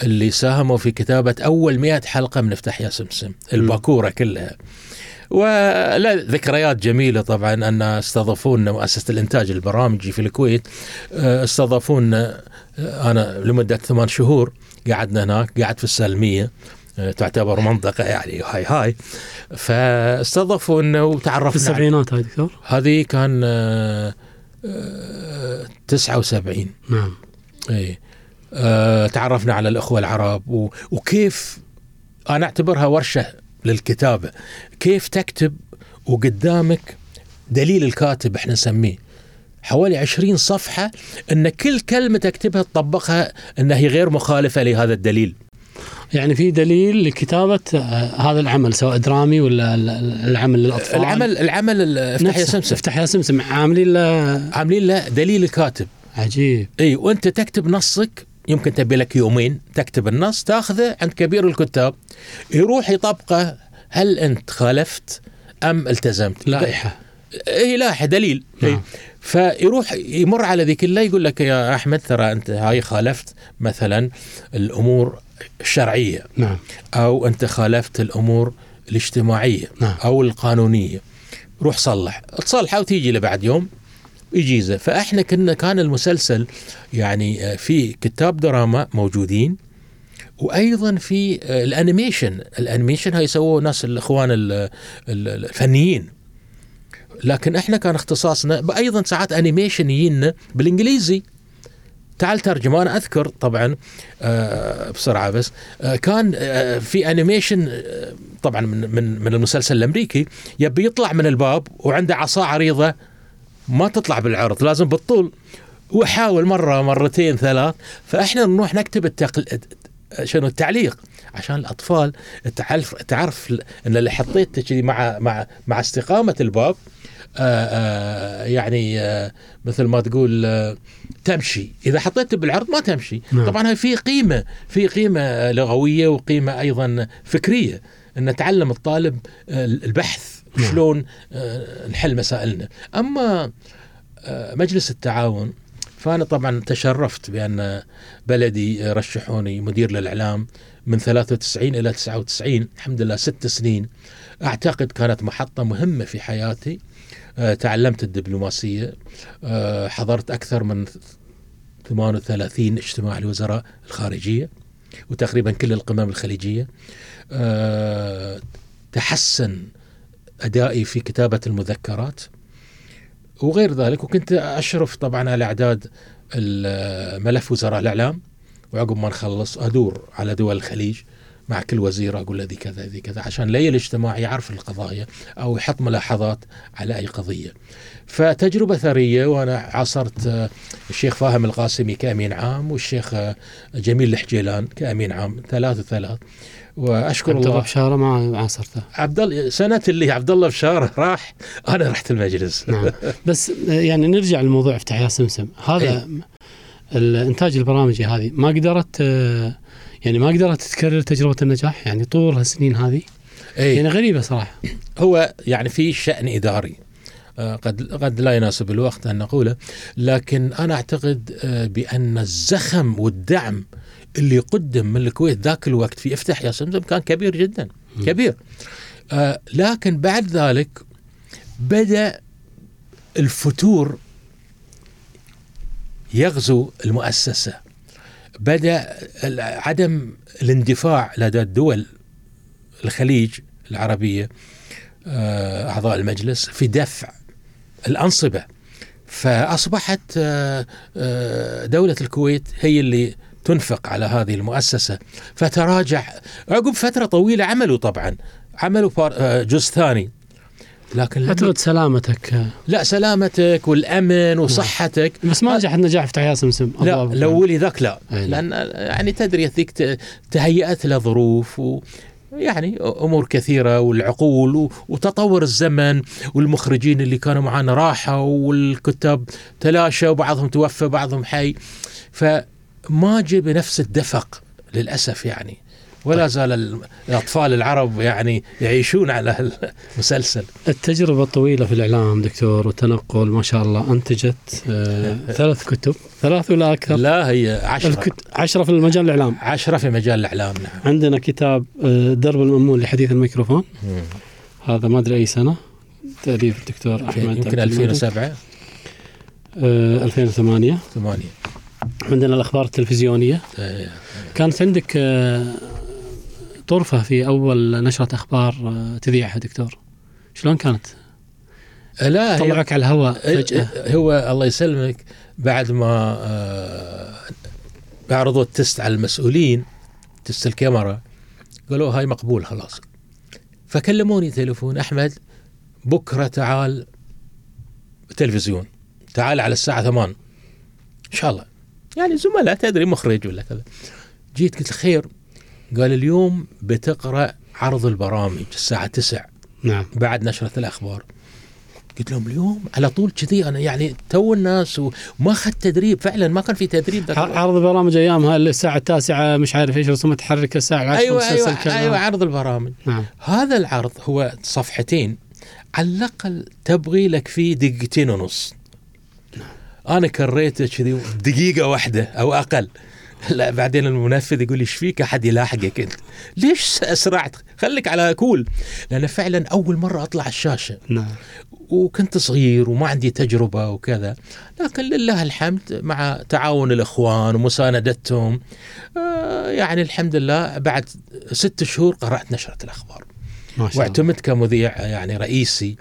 اللي ساهموا في كتابة أول مئة حلقة من افتح يا سمسم الباكورة كلها. ولا ذكريات جميلة طبعا أن استضافونا مؤسسة الإنتاج البرامجي في الكويت آه، استضافونا آه، أنا لمدة ثمان شهور قعدنا هناك قعدت في السالمية آه، تعتبر منطقة يعني هاي هاي. فاستضافونا في وتعرفنا على- السبعينات هاي دكتور؟ هذه كان آه، آه، 79 نعم. اي تعرفنا على الإخوة العرب وكيف أنا أعتبرها ورشة للكتابة. كيف تكتب وقدامك دليل الكاتب إحنا نسميه؟ حوالي عشرين صفحة أن كل كلمة تكتبها تطبقها أنها هي غير مخالفة لهذا الدليل. يعني في دليل لكتابة آه، هذا العمل سواء درامي ولا ال- ال- العمل للأطفال. العمل العمل ال- افتح يا. سمسم. افتح يا سمسم. عاملين له عاملين له دليل الكاتب. عجيب. إي وأنت تكتب نصك يمكن تبي لك يومين تكتب النص تاخذه عند كبير الكتاب. يروح يطبقه هل أنت خالفت أم التزمت؟ لائحة. هي لائحة دليل. نعم. إيه. فيروح يمر على ذي كلها يقول لك يا أحمد ترى أنت هاي خالفت مثلا الأمور الشرعية. نعم. أو أنت خالفت الأمور الاجتماعية. نعم. أو القانونية. روح صلح. تصلحه وتيجي له بعد يوم. يجيزه. فاحنا كنا كان المسلسل يعني آه، في كتاب دراما موجودين وأيضا في آه، ال animation. ال animation هاي يسووه ناس الاخوان ال- ال- الفنيين. لكن إحنا كان اختصاصنا أيضا ساعات animation يجينا بالانجليزي. تعال ترجم أنا اذكر طبعا آه، بسرعة بس كان في animation طبعا من من من المسلسل الأمريكي يبي يطلع من الباب وعنده عصا عريضة ما تطلع بالعرض لازم بالطول. وحاول مرة مرتين ثلاث. فإحنا نروح نكتب التقل... شنو التعليق. عشان الأطفال تعرف تعرف إن اللي حطيته كذي مع مع مع استقامة الباب آآ آآ يعني آآ مثل ما تقول آه، تمشي. إذا حطيته بالعرض ما تمشي. نعم. طبعا في قيمة في قيمة لغوية وقيمة أيضا فكرية. إن تعلم الطالب آه، البحث. نعم. شلون آه، نحل مسائلنا. أما آه، مجلس التعاون فأنا طبعا تشرفت بأن بلدي رشحوني مدير للإعلام من 93 إلى 99 الحمد لله ست سنين. أعتقد كانت محطة مهمة في حياتي. آه، تعلمت الدبلوماسية. حضرت أكثر من 38 اجتماع لوزراء الخارجية وتقريبا كل القمم الخليجية. تحسن أدائي في كتابة المذكرات. وغير ذلك وكنت أشرف طبعا على أعداد ملف وزراء الإعلام. وعقب ما نخلص أدور على دول الخليج مع كل وزير أقول له ذي كذا ذي كذا عشان لي الاجتماع يعرف القضايا أو يحط ملاحظات على أي قضية. فتجربة ثرية وأنا عاصرت الشيخ فاهم القاسمي كأمين عام والشيخ جميل الحجيلان كأمين عام ثلاث وثلاث. وأشكر عبد الله بشارة ما عاصرته. عبد الله سنة اللي عبد الله بشارة راح أنا رحت المجلس. نعم. بس يعني نرجع لموضوع افتح يا سمسم. هذا الإنتاج البرامجي هذه ما قدرت يعني ما قدرت تكرر تجربة النجاح؟ يعني طول هالسنين هذه؟ اي يعني غريبة صراحة. هو يعني في شأن إداري. آه، قد قد لا يناسب الوقت أن نقوله لكن أنا أعتقد آه، بأن الزخم والدعم اللي قدم من الكويت ذاك الوقت في افتح يا سمسم كان كبير جدا كبير. آه، لكن بعد ذلك بدأ الفتور يغزو المؤسسة. بدأ ال- عدم الاندفاع لدى الدول الخليج العربية آه، أعضاء المجلس في دفع الأنصبة. فأصبحت آه، آه، دولة الكويت هي اللي تنفق على هذه المؤسسة. فتراجع عقب فترة طويلة عملوا طبعا عملوا آه، جزء ثاني. لكن فترة سلامتك. آه، لا سلامتك والأمن وصحتك. بس ما نجح النجاح افتح يا سمسم لا أبواب الاولي ذاك لا. نعم. لأن يعني تدري ذيك تهيأت له ظروف و يعني أمور كثيرة والعقول وتطور الزمن والمخرجين اللي كانوا معنا راحوا والكتاب تلاشوا وبعضهم توفى بعضهم حي. فما جاء بنفس الدفق للأسف يعني. ولا زال ال- الأطفال العرب يعني يعيشون على المسلسل. التجربة الطويلة في الإعلام دكتور والتنقل ما شاء الله أنتجت آه ثلاث كتب. ثلاث ولا أكثر؟ لا هي عشرة. عشرة في المجال الإعلام. عشرة في مجال الإعلام نعم. عندنا كتاب آه درب المأمون لحديث الميكروفون. مم. هذا ما أدري أي سنة. تأليف الدكتور أحمد يمكن عبد المجيد. 2007 آه 2008 ثمانية. عندنا الأخبار التلفزيونية. آه، كانت عندك آه طرفة في أول نشرة أخبار آه تذيعها دكتور. شلون كانت؟ لا هي طلعك على الهواء فجأة. هو الله يسلمك بعد ما آه، عرضوا التست على المسؤولين تست الكاميرا قالوا هاي مقبول خلاص. فكلموني تليفون أحمد بكرة تعال تلفزيون تعال على الساعة 8 إن شاء الله. يعني زملاء تدري مخرج ولا كذا. جيت قلت خير. قال اليوم بتقرأ عرض البرامج الساعة 9 نعم. بعد نشرة الأخبار. قلت لهم اليوم على طول كذي أنا يعني تو الناس وما أخذت تدريب. فعلا ما كان في تدريب ذاك. عرض برامج ايامها الساعة التاسعة مش عارف إيش رسوم متحركه الساعة العاشرة أيوه مسلسل أيوه كذا. أيوه عرض البرامج. نعم. هذا العرض هو صفحتين. على الأقل تبغي لك فيه دقيقتين ونص. أنا كريته كذي دقيقة واحدة أو أقل. لا بعدين المنفذ يقول لي إيش فيك؟ أحد يلاحقك أنت. ليش اسرعت خليك على كول. لأن فعلا أول مرة أطلع الشاشة. نعم. وكنت صغير وما عندي تجربة وكذا. لكن لله الحمد مع تعاون الإخوان ومساندتهم آه، يعني الحمد لله بعد ست شهور قرأت نشرة الأخبار. ما شاء الله. واعتمدت كمذيع يعني رئيسي.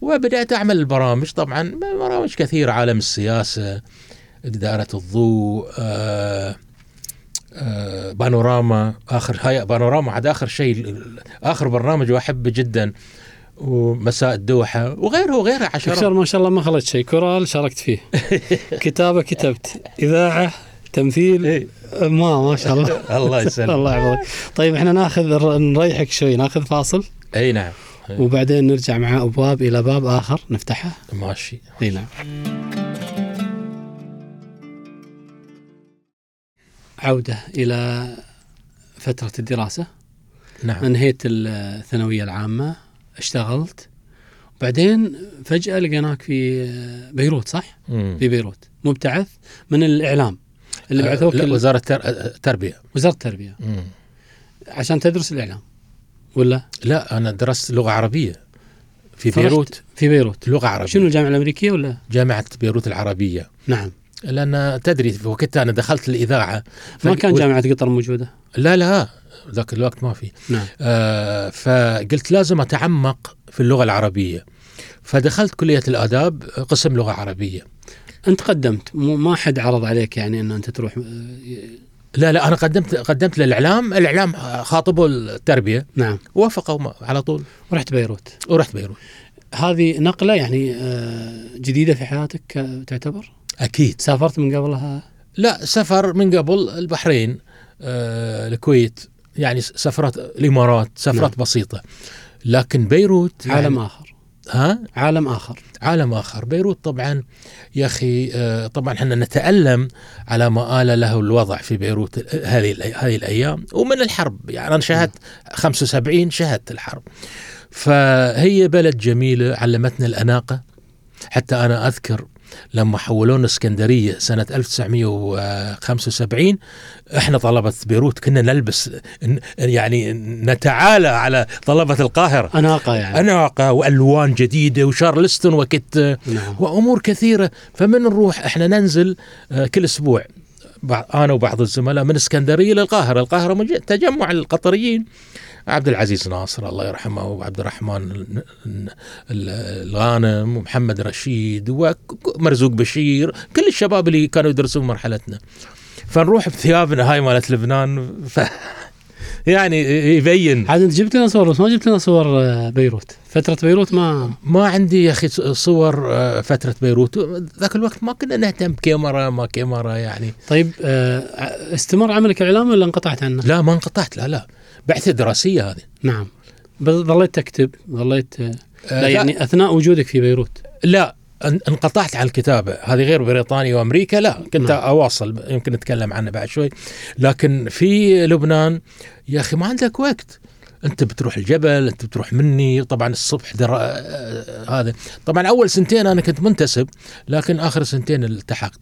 وبدأت أعمل البرامج. طبعا برامج كثيرة عالم السياسة إدارة الضوء آه، آه، بانوراما. آخر هاي بانوراما عاد آخر شيء آخر برنامج وأحبه جدا ومساء الدوحة وغيره وغيره أكثر عشرات ما شاء الله ما خلت شيء. كورال شاركت فيه. كتابة كتبت. إذاعة تمثيل إيه. ما ما شاء الله. الله يسلمك. الله يحفظك طيب إحنا ناخذ نريحك شوي. ناخذ فاصل. أي نعم. وبعدين نرجع مع أبواب إلى باب آخر نفتحه. ماشي. إي نعم. عودة إلى فترة الدراسة. نعم. انهيت الثانوية العامة اشتغلت. بعدين فجأة لقيناك في بيروت صح؟ مم. في بيروت. مبتعث من الإعلام. اللي آه، بعثوك لا، ال- وزارة التر- التربية. وزارة التربية. مم. عشان تدرس الإعلام. ولا؟ لا أنا درست لغة عربية في بيروت. في بيروت. لغة عربية. شنو الجامعة الأمريكية ولا؟ جامعة بيروت العربية. نعم. لأن تدري في وقتها أنا دخلت الإذاعة ما كان جامعة قطر موجودة؟ لا لا ذاك الوقت ما في. نعم. آه فقلت لازم أتعمق في اللغة العربية. فدخلت كلية الآداب قسم لغة عربية. أنت قدمت ما حد عرض عليك يعني أنه أنت تروح لا لا أنا قدمت قدمت للإعلام الإعلام خاطبوا التربية. نعم. وافقوا على طول. ورحت بيروت. ورحت بيروت. هذه نقلة يعني آه، جديدة في حياتك آه، تعتبر؟ أكيد. سافرت من قبلها؟ لا سفر من قبل البحرين آه الكويت. يعني سفرات الإمارات سفرات نعم. بسيطة. لكن بيروت عالم يعني آخر. ها؟ عالم آخر. عالم آخر. بيروت طبعا يا أخي آه طبعا إحنا نتألم على ما آل له الوضع في بيروت هذه هذه الأيام. ومن الحرب يعني أنا شاهدت 75 شهدت الحرب. فهي بلد جميلة علمتنا الأناقة. حتى أنا أذكر لما حولونا اسكندرية سنة 1975 إحنا طلبة بيروت كنا نلبس يعني نتعالى على طلبة القاهرة. أناقة يعني. أناقة وألوان جديدة وشارلستون وكت نعم. وأمور كثيرة. فمن نروح إحنا ننزل آه، كل أسبوع. أنا وبعض الزملاء من اسكندرية للقاهرة، القاهرة تجمع القطريين. عبد العزيز ناصر الله يرحمه وعبد الرحمن ال- ال- الغانم ومحمد رشيد ومرزوق بشير كل الشباب اللي كانوا يدرسون مرحلتنا. فنروح بثيابنا هاي مالت لبنان. ف يعني يبين. عاد انت جبت لنا صور بس ما جبت لنا صور آه، بيروت. فترة بيروت ما ما عندي يا أخي صور آه، فترة بيروت. ذاك الوقت ما كنا نهتم بكاميرا ما كاميرا يعني. طيب آه، استمر عملك الاعلامي ولا انقطعت عنه؟ لا ما انقطعت لا لا. بعثة دراسية هذه. نعم. بس ظليت تكتب ظليت آه، آه، لا يعني أثناء وجودك في بيروت. لا أن- انقطعت عن الكتابة. هذه غير بريطانيا وأمريكا لا. كنت نعم. أواصل يمكن نتكلم عنه بعد شوي. لكن في لبنان يا أخي ما عندك وقت. أنت بتروح الجبل أنت بتروح مني. طبعا الصبح درا... آه، هذا. طبعا أول سنتين أنا كنت منتسب لكن آخر سنتين التحقت.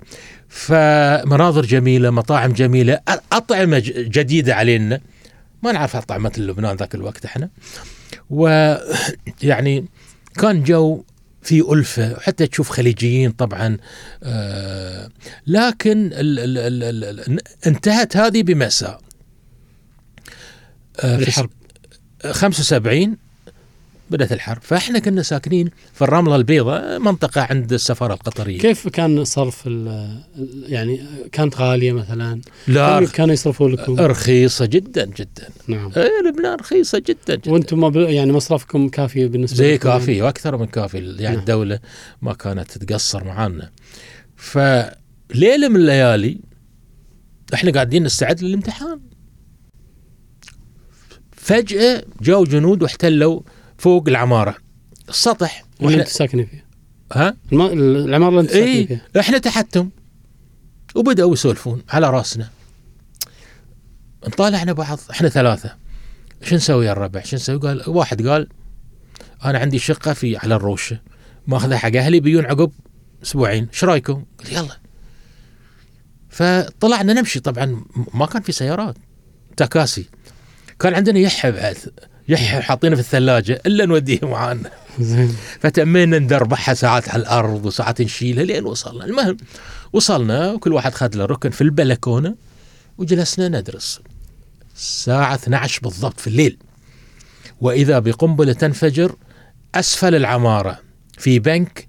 فمناظر جميلة مطاعم جميلة أطعمة جديدة علينا. ما نعرف اطعمه اللبنان ذاك الوقت إحنا ويعني كان جو في ألفة حتى تشوف خليجيين طبعا آه لكن ال ال ال ال ال انتهت هذه بمأساة آه في الحرب. س- 75 بدأت الحرب. فإحنا كنا ساكنين في الرملة البيضاء منطقة عند السفارة القطرية. كيف كان صرف يعني كانت غالية مثلا؟ لا كانوا يصرفوا لكم؟ رخيصة جدا جدا. نعم. إيه لبنان رخيصة جدا جدا. وأنتم ما ب- يعني مصرفكم كافي بالنسبة زي كافي وأكثر من كافي. يعني نعم. الدولة ما كانت تتقصر معانا. فليلة من الليالي إحنا قاعدين نستعد للامتحان. فجأة جو جنود واحتلوا فوق العمارة. السطح. اللي أنتم ساكنين فيه؟ ها؟ الم... العمارة اللي أنتم ساكنين اي فيها. إحنا تحتهم. وبدأوا يسولفون على رأسنا. نطالعنا بعض إحنا ثلاثة. شو نسوي يا الربع؟ شو نسوي؟ قال واحد قال أنا عندي شقة في على الروشة. ماخذها حق أهلي بيجون عقب أسبوعين. إيش رأيكم؟ قلت يلا. فطلعنا نمشي. طبعا ما كان في سيارات. تكاسي كان عندنا يحة بعد يحة حاطينه في الثلاجة إلا نوديه معانا. فتمينا ندربحها ساعات على الأرض وساعات نشيلها لين وصلنا. المهم وصلنا وكل واحد خذ له ركن في البلكونة وجلسنا ندرس. الساعة 12 بالضبط في الليل. وإذا بقنبلة تنفجر أسفل العمارة في بنك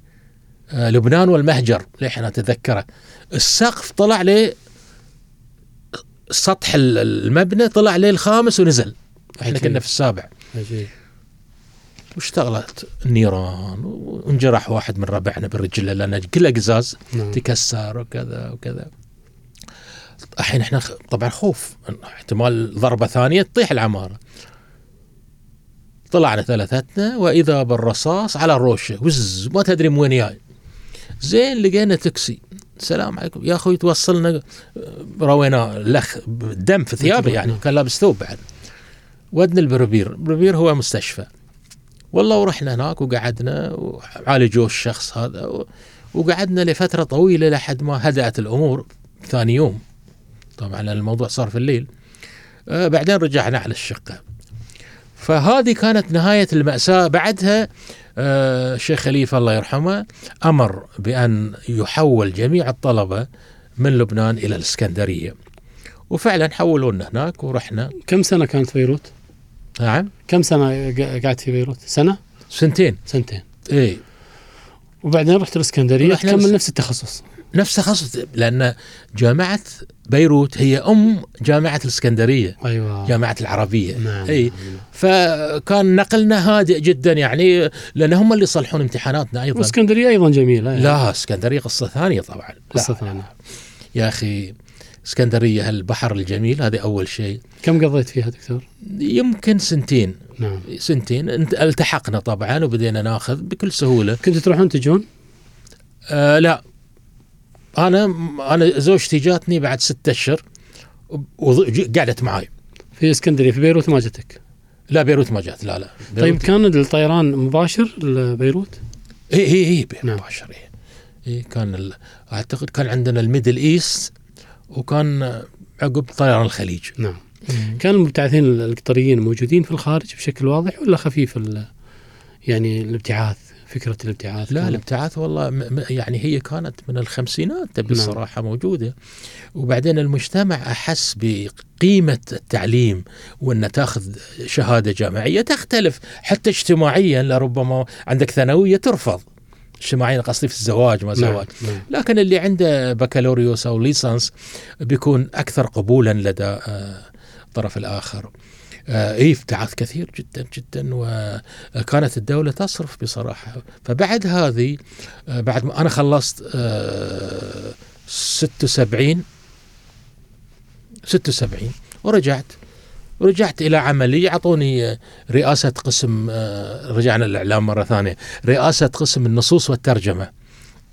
آه، لبنان والمهجر للحين أتذكره. السقف طلع لي سطح ال- المبنى طلع لي الخامس ونزل. إحنا. كنا في السابع. عجيب. واشتغلت النيران وانجرح واحد من ربعنا بالرجل لأن كله قزاز نعم. تكسر وكذا وكذا. الحين إحنا طبعا خوف. احتمال ضربة ثانية تطيح العمارة. طلعنا ثلاثتنا وإذا بالرصاص على الروشة وز ما تدري من وين جاي. زين لقينا تاكسي. السلام عليكم. يا أخوي توصلنا روينا لخ دم في ثيابه يعني كان لابس ثوب بعد. ودنا البربير البربير هو مستشفى. والله ورحنا هناك وقعدنا وعالجوا الشخص هذا وقعدنا لفترة طويلة لحد ما هدأت الأمور ثاني يوم. طبعا الموضوع صار في الليل. آه بعدين رجعنا على الشقة. فهذه كانت نهاية المأساة. بعدها آه الشيخ خليفة الله يرحمه أمر بأن يحول جميع الطلبة من لبنان إلى الإسكندرية. وفعلا حولونا هناك ورحنا. كم سنة كانت بيروت؟ نعم. كم سنة قعدت في بيروت؟ سنة؟ سنتين. سنتين. إيه. وبعدين رحت الإسكندرية تكمل نفس التخصص. نفس تخصص لأن جامعة بيروت هي أم جامعة الإسكندرية. أيوه. جامعة العربية. نعم اي نعم. فكان نقلنا هادئ جدا يعني لأن هم اللي يصلحون امتحاناتنا أيضا. والإسكندرية أيضا جميلة يعني. لا إسكندرية قصة ثانية طبعا. قصة. ثانية. يا أخي اسكندرية البحر الجميل؟ هذه أول شيء. كم قضيت فيها دكتور؟ يمكن سنتين. نعم. سنتين. التحقنا طبعا وبدينا ناخذ بكل سهولة. كنتوا تروحون تجون؟ آه لا. أنا أنا زوجتي جاتني بعد ستة أشهر وقعدت معي في اسكندرية في بيروت ما جتك؟ لا بيروت ما جات. لا لا. طيب كان الطيران مباشر لبيروت؟ اي اي اي نعم. مباشر اي إيه كان ال... أعتقد كان عندنا ال Middle East وكان عقب طيران الخليج. نعم. كان المبتعثين القطريين موجودين في الخارج بشكل واضح ولا خفيف يعني الابتعاث فكرة الابتعاث؟ لا الابتعاث والله يعني هي كانت من الخمسينات تبي نعم. الصراحة موجودة. وبعدين المجتمع أحس بقيمة التعليم وأن تأخذ شهادة جامعية تختلف حتى اجتماعيا لربما عندك ثانوية ترفض. اجتماعيا قصدي في الزواج ما نعم. زواج نعم. لكن اللي عنده بكالوريوس أو ليسانس بيكون أكثر قبولا لدى آه، الطرف الآخر. آه، اي ابتعاث كثير جدا جدا وكانت الدولة تصرف بصراحة فبعد هذه آه، بعد ما أنا خلصت آه، 76 76 ورجعت ورجعت إلى عملي. اعطوني آه، رئاسة قسم آه، رجعنا للاعلام مرة ثانية. رئاسة قسم النصوص والترجمة.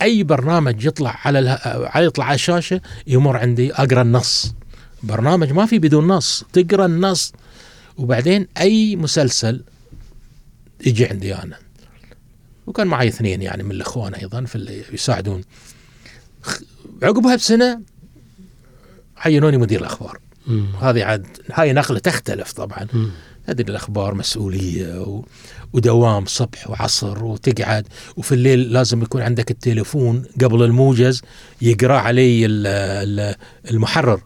أي برنامج يطلع على اله... على يطلع على الشاشة يمر عندي أقرأ النص. برنامج ما في بدون نص. تقرأ النص وبعدين أي مسلسل يجي عندي أنا. وكان معي اثنين يعني من الإخوان أيضا في اللي يساعدون. عقبها بسنة عينوني مدير الأخبار. هذه عاد هاي نقلة تختلف طبعا. مم. تدري الأخبار مسؤولية و... ودوام صبح وعصر وتقعد وفي الليل لازم يكون عندك التليفون قبل الموجز يقرأ علي ال- ال- المحرر.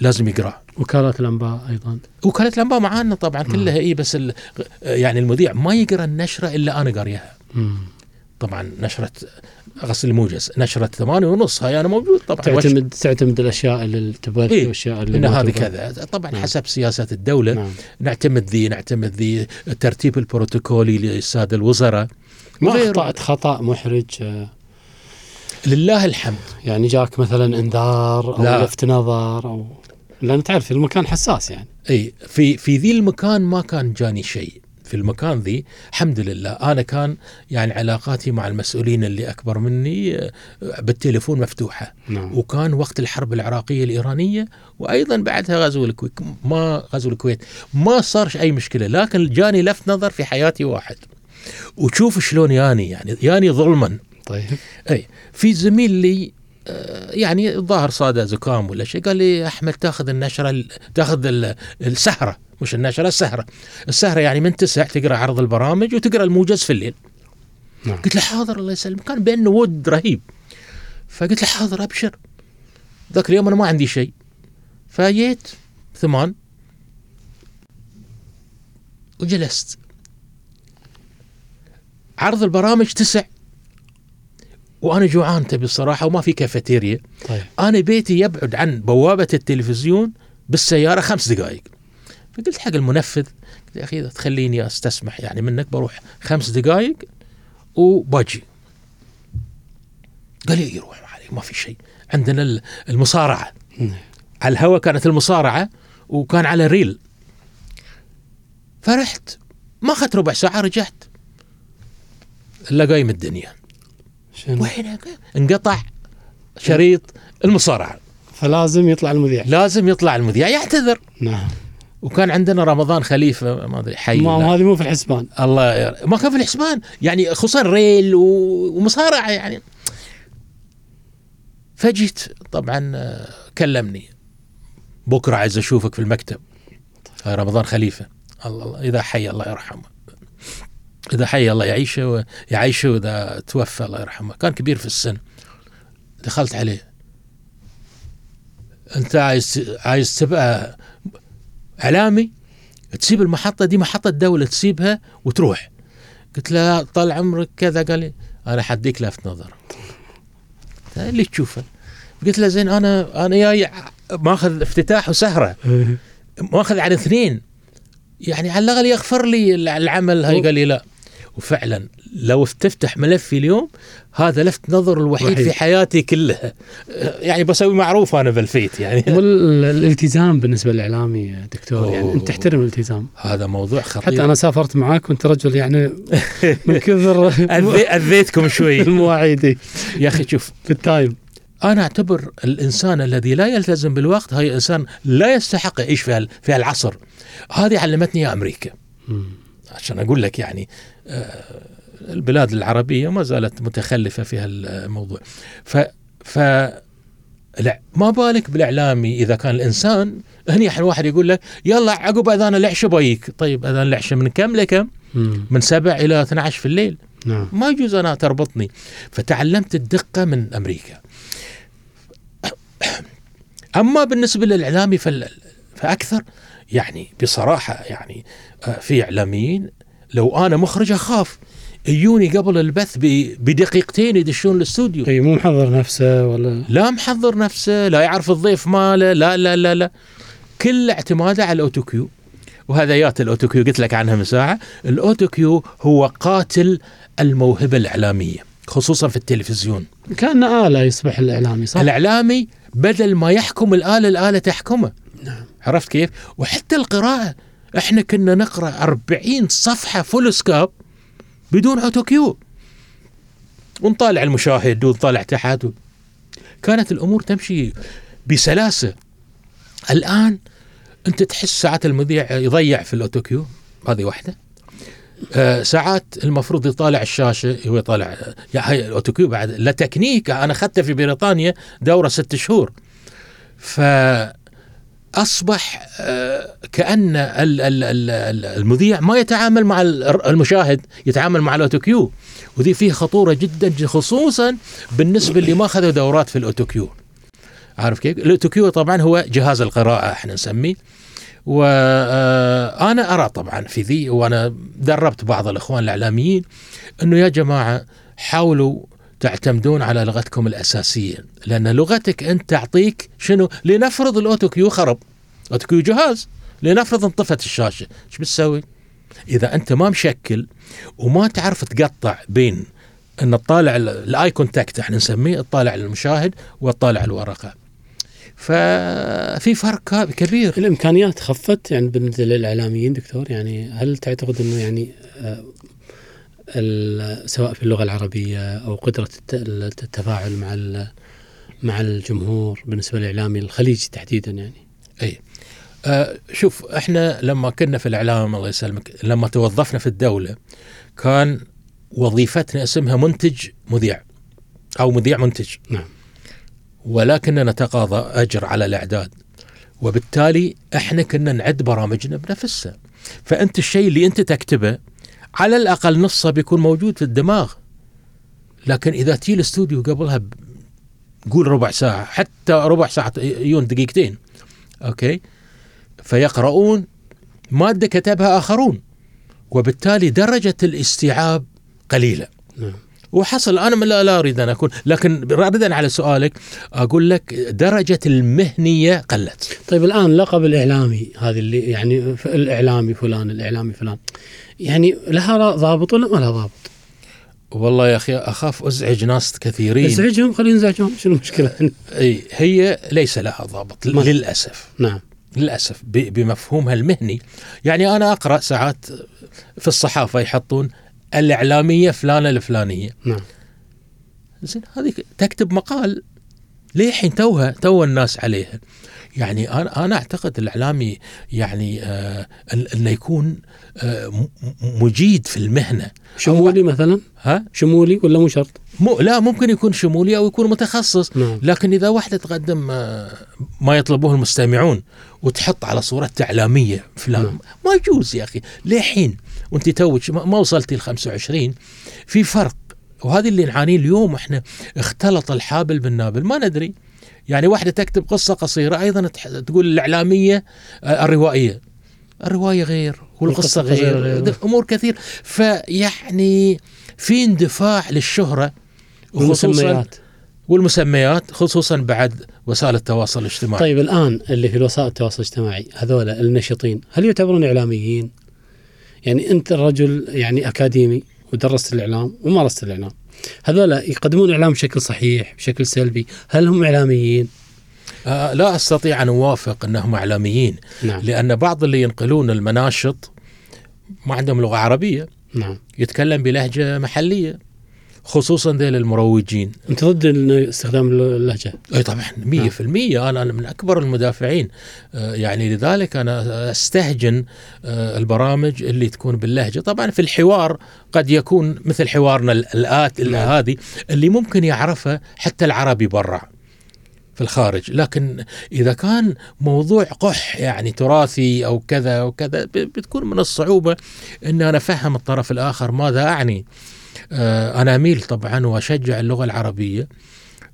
لازم يقرأ. وكالات الأنباء أيضا. وكاله الأنباء معانا طبعا كلها اي بس ال- يعني المذيع ما يقرأ النشرة إلا أنا قاريها. مم. طبعا نشرة غسل الموجز نشرة ثمانية ونص هاي أنا موجود طبعا تعتمد تعتمد الأشياء اللي تبغى إيه. والاشياء اللي ان هذه. كذا طبعا نعم. حسب سياسات الدولة نعم نعتمد ذي نعتمد ذي الترتيب البروتوكولي للساده الوزراء ما وغيره. اخطات خطأ محرج آه، لله الحمد يعني جاك مثلا إنذار أو لا. لفت نظر أو لأن تعرف المكان حساس يعني اي في في ذي المكان ما كان جاني شيء في المكان ذي الحمد لله. أنا كان يعني علاقاتي مع المسؤولين اللي أكبر مني آه، بالتليفون مفتوحة. نعم. وكان وقت الحرب العراقية الإيرانية وأيضا بعدها غزو الكويت. ما غزو الكويت. ما صار أي مشكلة لكن جاني لفت نظر في حياتي واحد. وشوف شلون ياني يعني ياني ظلما. طيب. اي في زميل لي يعني الظاهر صادة زكام ولا شيء قال لي أحمد تاخذ النشرة ال- تاخذ ال- السهره مش النشرة السهره السهره يعني من تسع تقرأ عرض البرامج وتقرأ الموجز في الليل. نعم. قلت له حاضر الله يسلمك. كان بيننا ود رهيب. فقلت له حاضر أبشر. ذاك اليوم أنا ما عندي شيء. فجيت ثمان وجلست. عرض البرامج تسع. وأنا جوعان تبي الصراحة وما في كافيتيريا. طيب. أنا بيتي يبعد عن بوابة التلفزيون بالسيارة خمس دقائق فقلت حق المنفذ قلت يا أخي إذا تخليني أستسمح يعني منك بروح خمس دقائق وباجي. قال لي يروح ما عليك ما في شيء. عندنا ال- المصارعة. نعم. على الهواء كانت المصارعة وكان على ريل. فرحت ما أخذت ربع ساعة رجعت. الا قايم الدنيا. شنو؟ وين انقطع شريط المصارعة. فلازم يطلع المذيع. لازم يطلع المذيع يعتذر. نعم. وكان عندنا رمضان خليفة ما أدري حي ما. هذه مو في الحسبان. الله ير... ما كان في الحسبان. يعني خصوصا ريل و... ومصارعة يعني. فجيت طبعا آه، كلمني. بكرة عايز أشوفك في المكتب. هاي رمضان خليفة. الله الله إذا حي الله يرحمه. إذا حي الله يعيشه ويعيشه وإذا توفى الله يرحمه. كان كبير في السن. دخلت عليه. أنت عايز عايز تبقى إعلامي؟ تسيب المحطة دي محطة دولة تسيبها وتروح. قلت له طال عمرك كذا. قال لي أنا حديك لفت نظر. اللي تشوفه قلت له زين أنا أنا جاي ماخذ افتتاح وسهرة. ماخذ على اثنين. يعني على الأقل يغفر لي العمل. هاي قال لي لا. وفعلا لو تفتح ملفي اليوم هذا لفت نظر الوحيد وحيد. في حياتي كلها. يعني بسوي معروف أنا بالفيت يعني. والالتزام بالنسبة للاعلامي دكتور يعني أوه. أنت تحترم الالتزام. هذا موضوع خطير. حتى أنا سافرت معاك وأنت رجل يعني من كثر أذيتكم شوي. المواعيد. يا أخي شوف في التايم. أنا أعتبر الإنسان الذي لا يلتزم بالوقت هي إنسان لا يستحق يعيش في في العصر هذه علمتني يا أمريكا. عشان أقول لك يعني آه، البلاد العربية ما زالت متخلفة في هالموضوع. ف ف لا ما بالك بالإعلامي إذا كان الإنسان هني أحيانا واحد يقول لك يلا عقب أذان العشاء بيك. طيب أذان العشاء من كم لكم؟ من 7 إلى 12 في الليل. نعم. ما يجوز أنا تربطني فتعلمت الدقة من أمريكا. أما بالنسبة للإعلامي. فأكثر يعني بصراحة يعني آه، في إعلاميين لو أنا مخرج أخاف. يجوني قبل البث. بدقيقتين يدشون الاستوديو إي مو محضر نفسه ولا؟ لا محضر نفسه لا يعرف الضيف ماله لا لا لا لا. كل اعتماده على ال autocue. وهذا يات ال autocue قلت لك عنها من ساعة. ال autocue هو قاتل الموهبة الإعلامية خصوصا في التلفزيون. كأن آلة يصبح الإعلامي صح؟ الإعلامي بدل ما يحكم الآلة الآلة تحكمه. نعم. عرفت كيف؟ وحتى القراءة. إحنا كنا نقرأ 40 صفحة foolscap بدون autocue ونطالع المشاهد ونطالع تحت. و... كانت الأمور تمشي بسلاسة. الآن أنت تحس ساعات المذيع يضيع في ال autocue هذه واحدة. آه ساعات المفروض يطالع الشاشة هو يطالع هاي ال autocue بعد. لا تكنيك أنا أخذته في بريطانيا دورة ست شهور. ف أصبح آه، كأن ال- ال- ال- ال- المذيع ما يتعامل مع ال- المشاهد يتعامل مع ال autocue. وذي فيه خطورة جدا خصوصا بالنسبة اللي ما أخذوا دورات في ال autocue. عارف كيف؟ ال autocue طبعا هو جهاز القراءة إحنا نسميه. وأنا أرى طبعا في ذي وأنا دربت بعض الإخوان الإعلاميين إنه يا جماعة حاولوا تعتمدون على لغتكم الأساسية. لأن لغتك أنت تعطيك شنو؟ لنفرض ال autocue خرب autocue جهاز. لنفرض انطفت الشاشة. إيش بتسوي؟ إذا أنت ما مشكل وما تعرف تقطع بين إن تطالع ال eye contact إحنا نسميه تطالع المشاهد وتطالع الورقة. ففي فرق كبير. الإمكانيات خفت يعني بالنسبة للإعلاميين دكتور؟ يعني هل تعتقد إنه يعني آه، سواء في اللغة العربية أو قدرة الت- التفاعل مع مع الجمهور بالنسبة للإعلامي الخليجي تحديدا يعني. آه، شوف إحنا لما كنا في الإعلام الله يسلمك لما توظفنا في الدولة كان وظيفتنا اسمها منتج مذيع أو مذيع منتج. نعم. ولكننا نتقاضى أجر على الإعداد. وبالتالي إحنا كنا نعد برامجنا بنفسها. فأنت الشيء اللي أنت تكتبه على الأقل نصه بيكون موجود في الدماغ. لكن إذا تجي الاستوديو قبلها قول ربع ساعة حتى ربع ساعة يون دقيقتين. أوكي؟ فيقرؤون مادة كتبها آخرون. وبالتالي درجة الاستيعاب قليلة. نعم. وحصل أنا لا, لا أريد أن أكون لكن ردا على سؤالك أقول لك درجة المهنية قلت. طيب الآن لقب الإعلامي هذه اللي يعني الإعلامي فلان الإعلامي فلان. يعني لها ضابط ولا ما لها ضابط؟ والله يا أخي أخاف أزعج ناس كثيرين. أزعجهم؟ خلينا نزعجهم. شنو المشكلة؟ إي هي ليس لها ضابط ما- للأسف. نعم. للأسف بمفهومها المهني. يعني أنا أقرأ ساعات في الصحافة يحطون الإعلامية فلانة الفلانية. نعم. زين هذه تكتب مقال. ليه حين توها تو الناس عليها. يعني أنا أنا أعتقد الإعلامي يعني آه إنه يكون آه مجيد في المهنة. شمولي مثلا؟ ها؟ شمولي ولا مو شرط؟ مو لا ممكن يكون شمولي أو يكون متخصص. نعم. لكن إذا واحدة تقدم آه، ما يطلبوه المستمعون وتحط على صورتها إعلامية فلان نعم. ما يجوز يا أخي. لحين وأنت توك ما ما وصلتي ل 25 في فرق. وهذه اللي نعانيه اليوم إحنا اختلط الحابل بالنابل ما ندري. يعني واحدة تكتب قصة قصيرة أيضا تقول الإعلامية آه، الروائية. الرواية غير والقصة والقصة غير- غير. امور كثير. فيعني في اندفاع للشهرة والمسميات. والمسميات خصوصا بعد وسائل التواصل الاجتماعي. طيب الآن اللي في وسائل التواصل الاجتماعي هذول النشطين هل يعتبرون إعلاميين؟ يعني أنت الرجل يعني أكاديمي ودرست الإعلام ومارست الإعلام. هذول يقدمون إعلام بشكل صحيح بشكل سلبي. هل هم إعلاميين؟ آه لا أستطيع أن أوافق أنهم إعلاميين نعم. لأن بعض اللي ينقلون المناشط ما عندهم لغة عربية. نعم. يتكلم بلهجة محلية. خصوصا ذيل المروجين. أنت ضد استخدام اللهجة؟ أي طبعا 100% أنا أنا من أكبر المدافعين. آه، يعني لذلك أنا أستهجن آه، البرامج اللي تكون باللهجة. طبعا في الحوار قد يكون مثل حوارنا ال- الات ال- نعم. هذه اللي ممكن يعرفها حتى العربي برا في الخارج. لكن إذا كان موضوع قح يعني تراثي أو كذا أو كذا ب- بتكون من الصعوبة إن أنا أفهم الطرف الآخر ماذا أعني. آه، أنا أميل طبعا وأشجع اللغة العربية.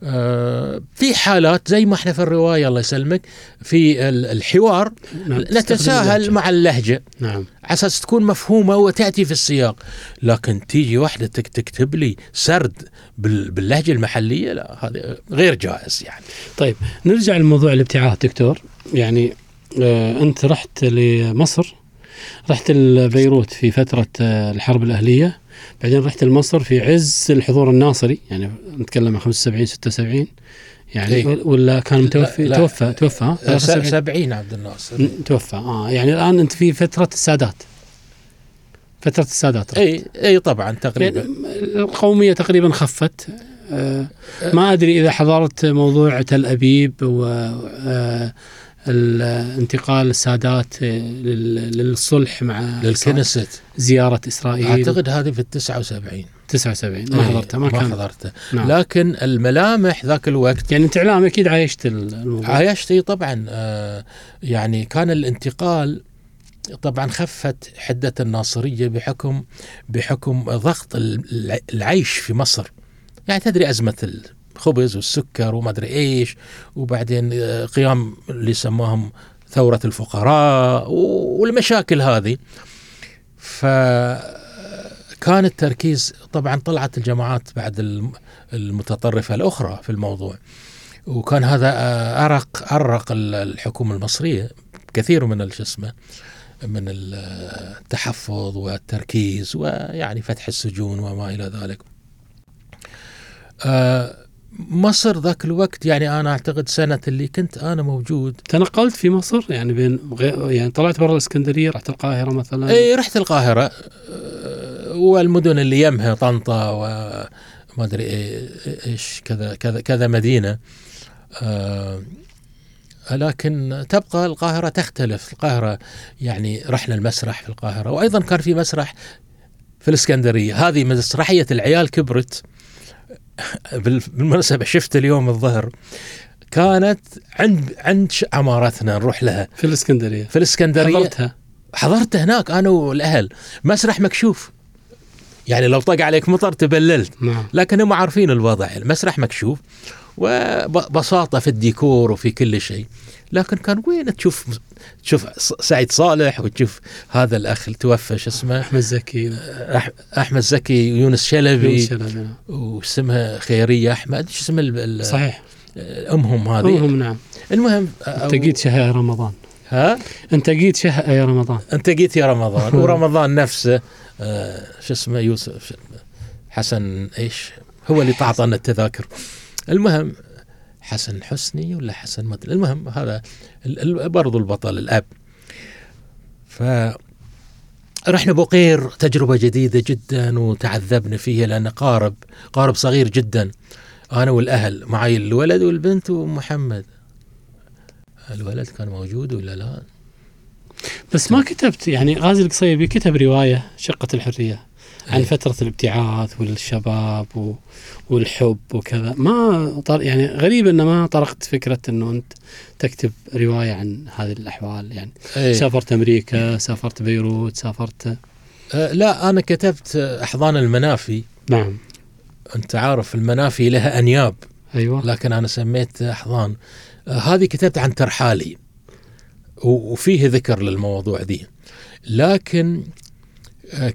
آه، في حالات زي ما إحنا في الرواية الله يسلمك في ال- الحوار نعم. نتساهل. مع اللهجة. نعم. أساس تكون مفهومة وتأتي في السياق. لكن تيجي واحدة تك- تكتب لي سرد بال- باللهجة المحلية لا هذا غير جائز يعني. طيب نرجع لموضوع الابتعاث دكتور. يعني آه أنت رحت لمصر رحت بيروت في فترة الحرب الأهلية. بعدين رحت لمصر في عز الحضور الناصري يعني نتكلم عن 75 76 يعني إيه. ولا كان متوفي لا، لا. توفى توفى؟ آه، 73. 70 عبد الناصر توفى آه يعني الآن أنت في فترة السادات فترة السادات. إي إي طبعا يعني تقريبا القومية تقريبا خفت آه، ما أدري إذا حضرت موضوع تل أبيب و آه، الانتقال السادات لل- للصلح مع للكنست زيارة إسرائيل. أعتقد هذه في ال 79 79 ما إيه، حضرتها ما, ما كان حضرته نعم. لكن الملامح ذاك الوقت يعني أنت إعلامي أكيد عايشت الموضوع. عايشت طبعا. آه يعني كان الانتقال طبعا خفت حدة الناصرية بحكم بحكم ضغط ال- العيش في مصر. يعني تدري أزمة الخبز والسكر وما أدري إيش وبعدين آه، قيام اللي سماهم ثورة الفقراء والمشاكل هذه فكان التركيز طبعا طلعت الجماعات بعد الم- المتطرفة الأخرى في الموضوع وكان هذا آه، ارق أرق ال- الحكومة المصرية كثير من ال- شو اسمه من ال- التحفظ والتركيز ويعني فتح السجون وما إلى ذلك. آه، مصر ذاك الوقت يعني أنا أعتقد سنة اللي كنت أنا موجود. تنقلت في مصر يعني بين غير يعني طلعت برا الإسكندرية رحت القاهرة مثلا. إي رحت القاهرة. آه، والمدن اللي يمها طنطا وما أدري إيش كذا كذا كذا مدينة. آه، لكن تبقى القاهرة تختلف. القاهرة يعني رحنا المسرح في القاهرة وأيضا كان في مسرح في الإسكندرية. هذه مسرحية العيال كبرت. بالمناسبة شفت اليوم الظهر كانت عند عند عمارتنا نروح لها. في الإسكندرية. في الإسكندرية. حضرتها. حضرت هناك أنا والأهل. مسرح مكشوف. يعني لو طق عليك مطر تبللت. نعم. لكن هم عارفين الوضع. المسرح مكشوف وبساطه في الديكور وفي كل شيء. لكن كان وين تشوف تشوف سعيد صالح وتشوف هذا الأخ اللي توفى شو اسمه؟ أحمد زكي. أحمد زكي ويونس شلبي. يونس شلبي، نعم. واسمها خيرية أحمد شو اسم صحيح. أمهم هذه. هم نعم. المهم أنت قيت شهر رمضان. ها؟ أنت قيت شهر يا رمضان. أنت جيت يا رمضان. ورمضان نفسه آه شو اسمه؟ يوسف حسن إيش؟ هو اللي تعطانا التذاكر. المهم حسن حسني ولا حسن أدري. المهم هذا برضو البطل الأب. ف رحنا بقير تجربة جديدة جدا وتعذبنا فيها لأن قارب قارب صغير جدا. أنا والأهل معي الولد والبنت ومحمد. الولد كان موجود ولا لا؟ بس ما كتبت يعني غازي القصيبي كتب رواية شقة الحرية. عن أي. فترة الابتعاث والشباب و... والحب وكذا. ما طر... يعني غريب إنه ما طرقت فكرة إنه أنت تكتب رواية عن هذه الأحوال. يعني إيه. سافرت أمريكا سافرت بيروت سافرت أه، لا أنا كتبت أحضان المنافي. نعم. أنت عارف المنافي لها أنياب. أيوه. لكن أنا سميت أحضان. أه، هذه كتبت عن ترحالي. وفيه ذكر للمواضوع ذي لكن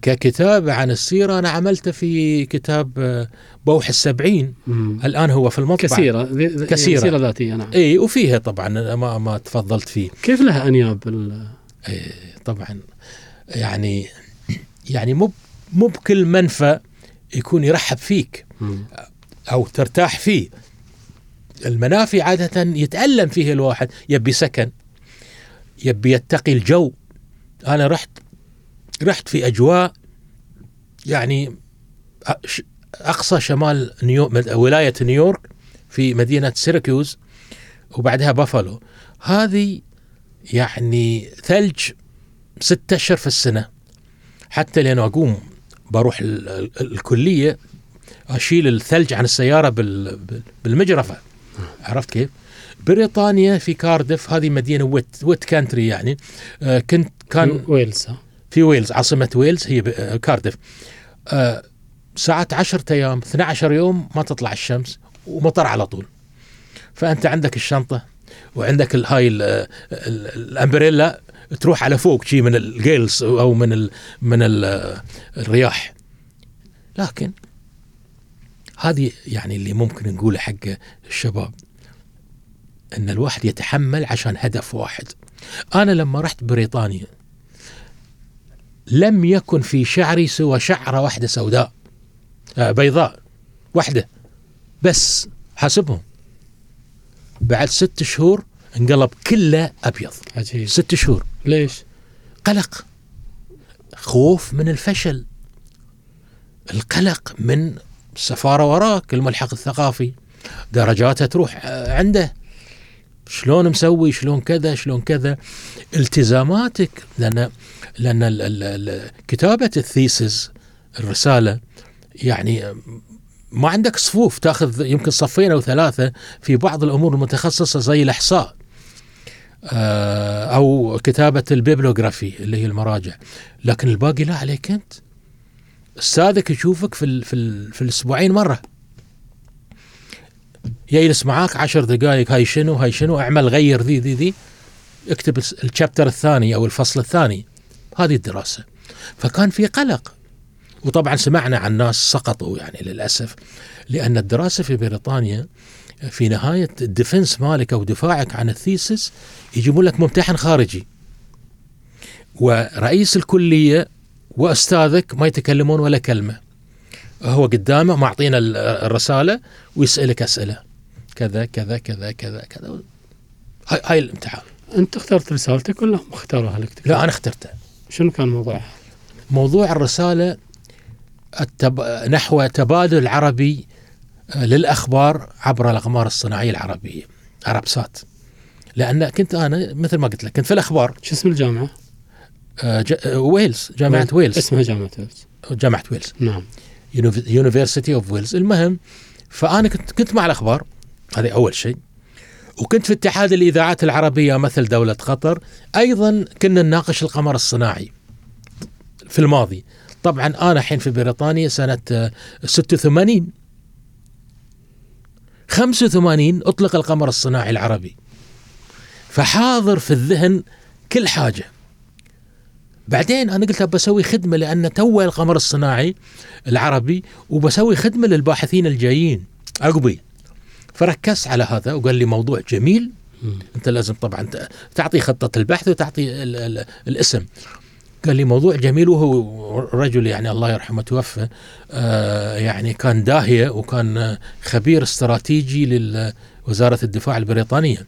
ككتابة عن السيرة أنا عملته في كتاب أه، بوح السبعين. مم. الآن هو في المطبع كثيرة ذي- ذي- كثيرة. يعني سيره ذاتية نعم. إي وفيها طبعا ما ما تفضلت فيه. كيف لها أنياب ال... طبعا. يعني يعني مو مو بكل منفى يكون يرحب فيك مم. أو ترتاح فيه. المنافي عادة يتألم فيه الواحد يبي سكن يبي يتقي الجو. أنا رحت رحت في أجواء يعني أقصى شمال نيو ولاية نيويورك في مدينة سيراكيوز وبعدها بافالو هذه يعني ثلج ستة أشهر في السنة حتى لين أقوم بروح ال- ال- الكلية أشيل الثلج عن السيارة بال- بال- بالمجرفة عرفت كيف؟ بريطانيا في كاردف هذه مدينة wet wet country يعني آه، كنت كان ويلز؟ في ويلز عاصمة ويلز هي آه، كاردف آه، ساعات 10 أيام 12 يوم ما تطلع الشمس ومطر على طول. فأنت عندك الشنطة وعندك هاي ال- الأمبريلا تروح على فوق شي من الجيلز أو من ال من ال الرياح. لكن هذه يعني اللي ممكن نقوله حق الشباب إن الواحد يتحمل عشان هدف واحد. أنا لما رحت بريطانيا لم يكن في شعري سوى شعرة واحدة سوداء. آه، بيضاء واحدة. بس حاسبهم. بعد ست شهور انقلب كله أبيض. عجيب. ست شهور. ليش؟ قلق. خوف من الفشل. القلق من السفارة وراك الملحق الثقافي. درجاتها تروح عنده. شلون مسوي شلون كذا شلون كذا. التزاماتك ال- ال- كتابة الثيسز الرسالة يعني ما عندك صفوف تأخذ يمكن صفين أو ثلاثة في بعض الأمور المتخصصة زي الإحصاء آه، أو كتابة ال bibliography اللي هي المراجع. لكن الباقي لا عليك أنت. أستاذك يشوفك في ال في ال في الأسبوعين مرة. يجلس معاك عشر دقائق هاي شنو؟ هاي شنو؟ اعمل غير ذي ذي ذي. اكتب ال chapter الثاني أو الفصل الثاني. هذه الدراسة. فكان في قلق. وطبعا سمعنا عن ناس سقطوا يعني للأسف. لأن الدراسة في بريطانيا في نهاية ال defense مالك أو دفاعك عن ال thesis يجيبون لك ممتحن خارجي. ورئيس الكلية وأستاذك ما يتكلمون ولا كلمة. هو قدامه معطينا ال- الرسالة ويسألك أسئلة. كذا كذا كذا كذا كذا. هاي, هاي الامتحان. أنت اخترت رسالتك ولا هم اختاروها لك؟ لا أنا اخترته. شنو كان موضوعها؟ موضوع الرسالة التب... نحو تبادل عربي آه، للأخبار عبر الأقمار الصناعية العربية عربسات لأن كنت أنا مثل ما قلت لك كنت في الأخبار. شو اسم الجامعة؟ آه، ج... آه، ويلز جامعة ويلز. اسمها جامعة ويلز. جامعة ويلز. نعم. University of Wales المهم فأنا كنت كنت مع الأخبار. هذه أول شيء. وكنت في اتحاد الإذاعات العربية مثل دولة قطر. أيضا كنا نناقش القمر الصناعي في الماضي. طبعا أنا الحين في بريطانيا سنة آه، 86 85 أطلق القمر الصناعي العربي. فحاضر في الذهن كل حاجة. بعدين أنا قلت بسوي خدمة لأن تو القمر الصناعي العربي وبسوي خدمة للباحثين الجايين. عقبي. فركزت على هذا وقال لي موضوع جميل. أنت لازم طبعا تعطي خطة البحث وتعطي ال ال الاسم. قال لي موضوع جميل وهو رجل يعني الله يرحمه توفى آه يعني كان داهية وكان خبير استراتيجي لوزاره الدفاع البريطانية.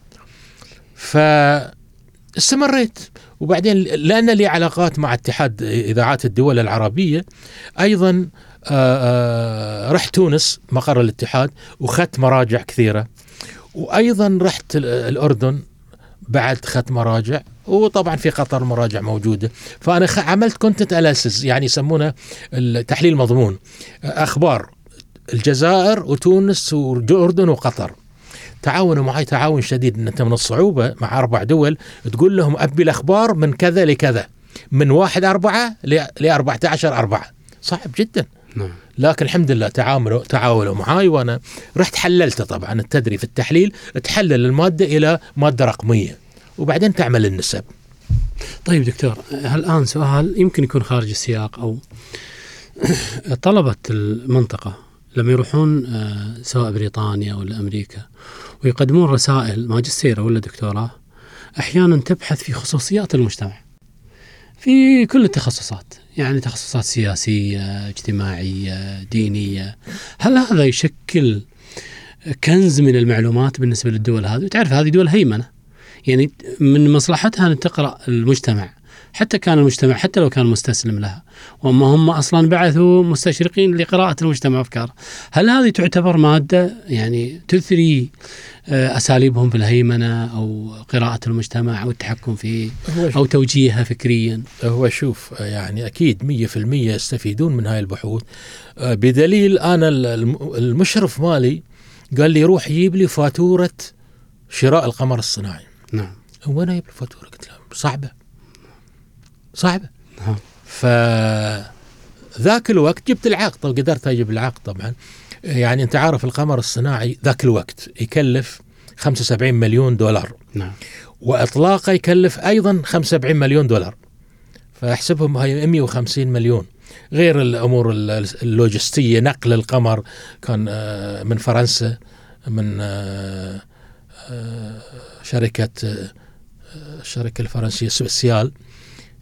فاستمريت. وبعدين لأن لي علاقات مع اتحاد إذاعات الدول العربية أيضا آه، آه، رحت تونس مقر الاتحاد واخذت مراجع كثيرة. وأيضا رحت ال- الأردن بعد اخذت مراجع. وطبعا في قطر مراجع موجودة. فأنا عملت content analysis يعني يسمونه التحليل مضمون أخبار الجزائر وتونس والاردن وقطر. تعاونوا معي تعاون شديد. إن أنت من الصعوبة مع أربع دول تقول لهم أبي الأخبار من كذا لكذا من واحد أربعة ل 14 أربعة صعب جدا. نعم. لكن الحمد لله تعاملوا تعاونوا معاي وأنا رحت حللته طبعا. التدري في التحليل تحلل المادة إلى مادة رقمية. وبعدين تعمل النسب. طيب دكتور الآن سؤال يمكن يكون خارج السياق أو طلبة المنطقة لما يروحون آه، سواء بريطانيا ولا أمريكا ويقدمون رسائل ماجستير ولا دكتوراه أحيانا تبحث في خصوصيات المجتمع في كل التخصصات يعني تخصصات سياسية اجتماعية دينية. هل هذا يشكل كنز من المعلومات بالنسبة للدول هذه؟ وتعرف هذه دول هيمنة. يعني من مصلحتها أن تقرأ المجتمع. حتى كان المجتمع حتى لو كان مستسلم لها. وما هم أصلا بعثوا مستشرقين لقراءة المجتمع وافكاره هل هذه تعتبر مادة يعني تثري آه، أساليبهم في الهيمنة أو قراءة المجتمع أو التحكم فيه أو توجيهها فكريا؟ هو شوف يعني أكيد 100% يستفيدون من هاي البحوث. آه، بدليل أنا الم- المشرف مالي قال لي روح جيب لي فاتورة شراء القمر الصناعي. نعم. وين أجيب الفاتوره؟ قلت له صعبة. صعبه نعم. ف ذاك الوقت جبت العقد قدرت أجيب العقد طبعا. يعني أنت عارف القمر الصناعي ذاك الوقت يكلف 75 مليون دولار. نعم. وإطلاقه يكلف أيضا 75 مليون دولار. فأحسبهم هاي 150 مليون. غير الأمور ال- اللوجستية نقل القمر كان آه، من فرنسا من آه، آه، شركة الشركة الفرنسية سبيسيال